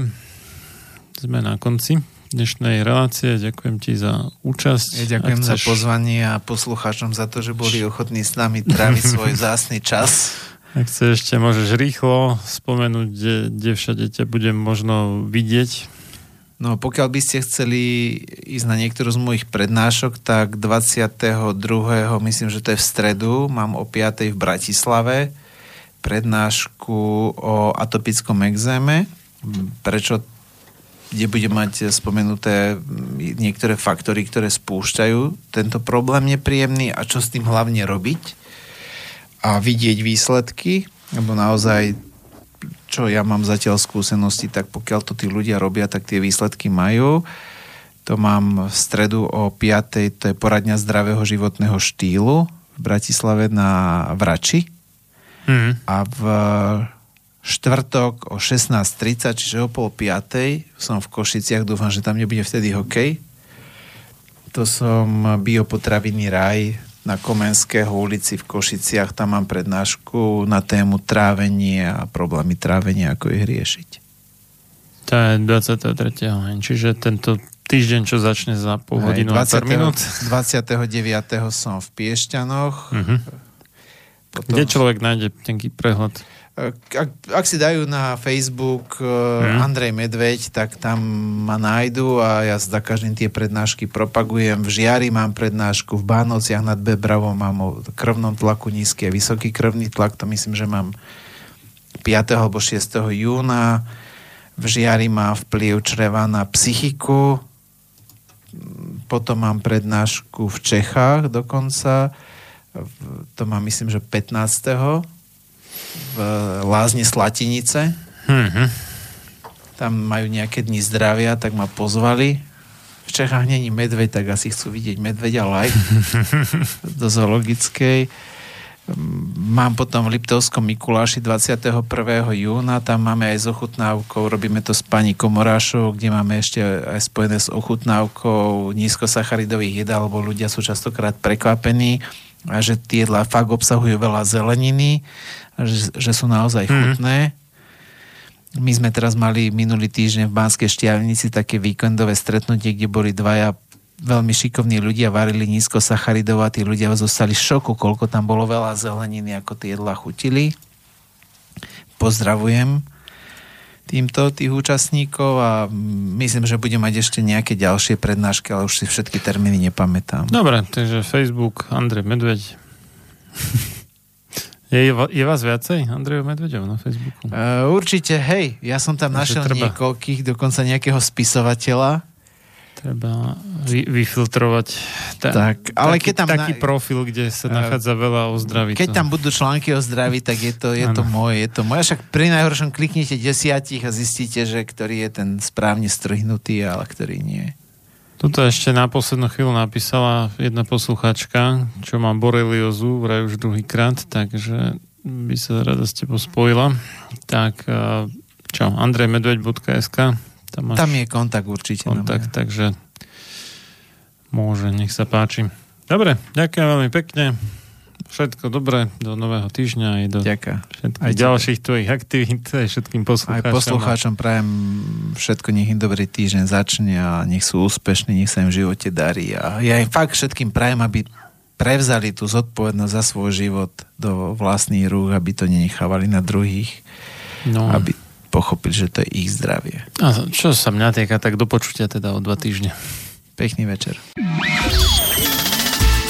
sme na konci dnešnej relácie. Ďakujem ti za účasť. Ja ďakujem chceš... za pozvanie a poslucháčom za to, že boli ochotní s nami tráviť svoj zásny čas. Ak chceš ešte, môžeš rýchlo spomenúť, kde, kde všade ťa budem možno vidieť. No pokiaľ by ste chceli ísť na niektorú z mojich prednášok, tak 22. myslím, že to je v stredu, mám o 5. v Bratislave prednášku o atopickom exéme. Prečo kde bude mať spomenuté niektoré faktory, ktoré spúšťajú tento problém nepríjemný a čo s tým hlavne robiť a vidieť výsledky, lebo naozaj čo ja mám zatiaľ skúsenosti, tak pokiaľ to tí ľudia robia, tak tie výsledky majú. To mám v stredu o 5. to je poradňa zdravého životného štýlu v Bratislave na Vrači. Mm. A v štvrtok o 16.30, čiže o pol 5. som v Košiciach, dúfam, že tam nebude vtedy hokej. To som biopotravinný raj na Komenského ulici v Košiciach, tam mám prednášku na tému trávenie a problémy trávenia, ako ich riešiť. To je 23. Čiže tento týždeň, čo začne za pol hodinu 20, minút. 29. som v Piešťanoch. Uh-huh. Potom... Kde človek nájde tenký prehľad? Ak, ak si dajú na Facebook hmm. Andrej Medveď, tak tam ma nájdu a ja za každým tie prednášky propagujem. V Žiari mám prednášku, v Bánociach nad Bebravom mám o krvnom tlaku nízky a vysoký krvný tlak, to myslím, že mám 5. alebo 6. júna. V Žiari má vplyv čreva na psychiku. Potom mám prednášku v Čechách dokonca. To mám myslím, že 15 v Lázne Slatinice. Mm-hmm. Tam majú nejaké dni zdravia, tak ma pozvali. V Čechách není medveď, tak asi chcú vidieť medveďa live do zoologickej. Mám potom v Liptovskom Mikuláši 21. júna, tam máme aj s ochutnávkou, robíme to s pani Komorášou, kde máme ešte aj spojené s ochutnávkou nízkosacharidových jedál, lebo ľudia sú častokrát prekvapení a že tie jedlá fakt obsahujú veľa zeleniny že, že sú naozaj mhm. chutné. Mm. My sme teraz mali minulý týždeň v Banskej Štiavnici také víkendové stretnutie, kde boli dvaja veľmi šikovní ľudia, varili nízko sacharidov a tí ľudia zostali v šoku, koľko tam bolo veľa zeleniny, ako tie jedlá chutili. Pozdravujem týmto tých účastníkov a myslím, že budem mať ešte nejaké ďalšie prednášky, ale už si všetky termíny nepamätám. Dobre, takže Facebook, Andrej Medveď. Je, je vás viacej, Andrejo Medvedov na Facebooku? Uh, určite, hej. Ja som tam našiel treba... niekoľkých, dokonca nejakého spisovateľa. Treba vy, vyfiltrovať ta, tak, ale taký, keď tam taký na... profil, kde sa nachádza veľa o zdraví. Keď tam budú články o zdraví, tak je to, je to moje. Je to moje. Však pri najhoršom kliknite desiatich a zistíte, že ktorý je ten správne strhnutý, ale ktorý nie. Tuto ešte na poslednú chvíľu napísala jedna posluchačka, čo má boreliozu, vraj už druhýkrát, takže by sa rada s tebou spojila. Tak čo, andrejmedveď.sk tam, máš tam je kontakt určite. Kontakt, takže môže, nech sa páči. Dobre, ďakujem veľmi pekne. Všetko dobré do nového týždňa aj do Ďaká. všetkých aj ďalších tvojich aktivít aj všetkým poslucháčom. Aj poslucháčom prajem všetko, nech im dobrý týždeň začne a nech sú úspešní, nech sa im v živote darí. A ja im fakt všetkým prajem, aby prevzali tú zodpovednosť za svoj život do vlastných rúk, aby to nenechávali na druhých. No. Aby pochopili, že to je ich zdravie. A čo sa mňa týka, tak do počutia teda o dva týždne. Pekný večer.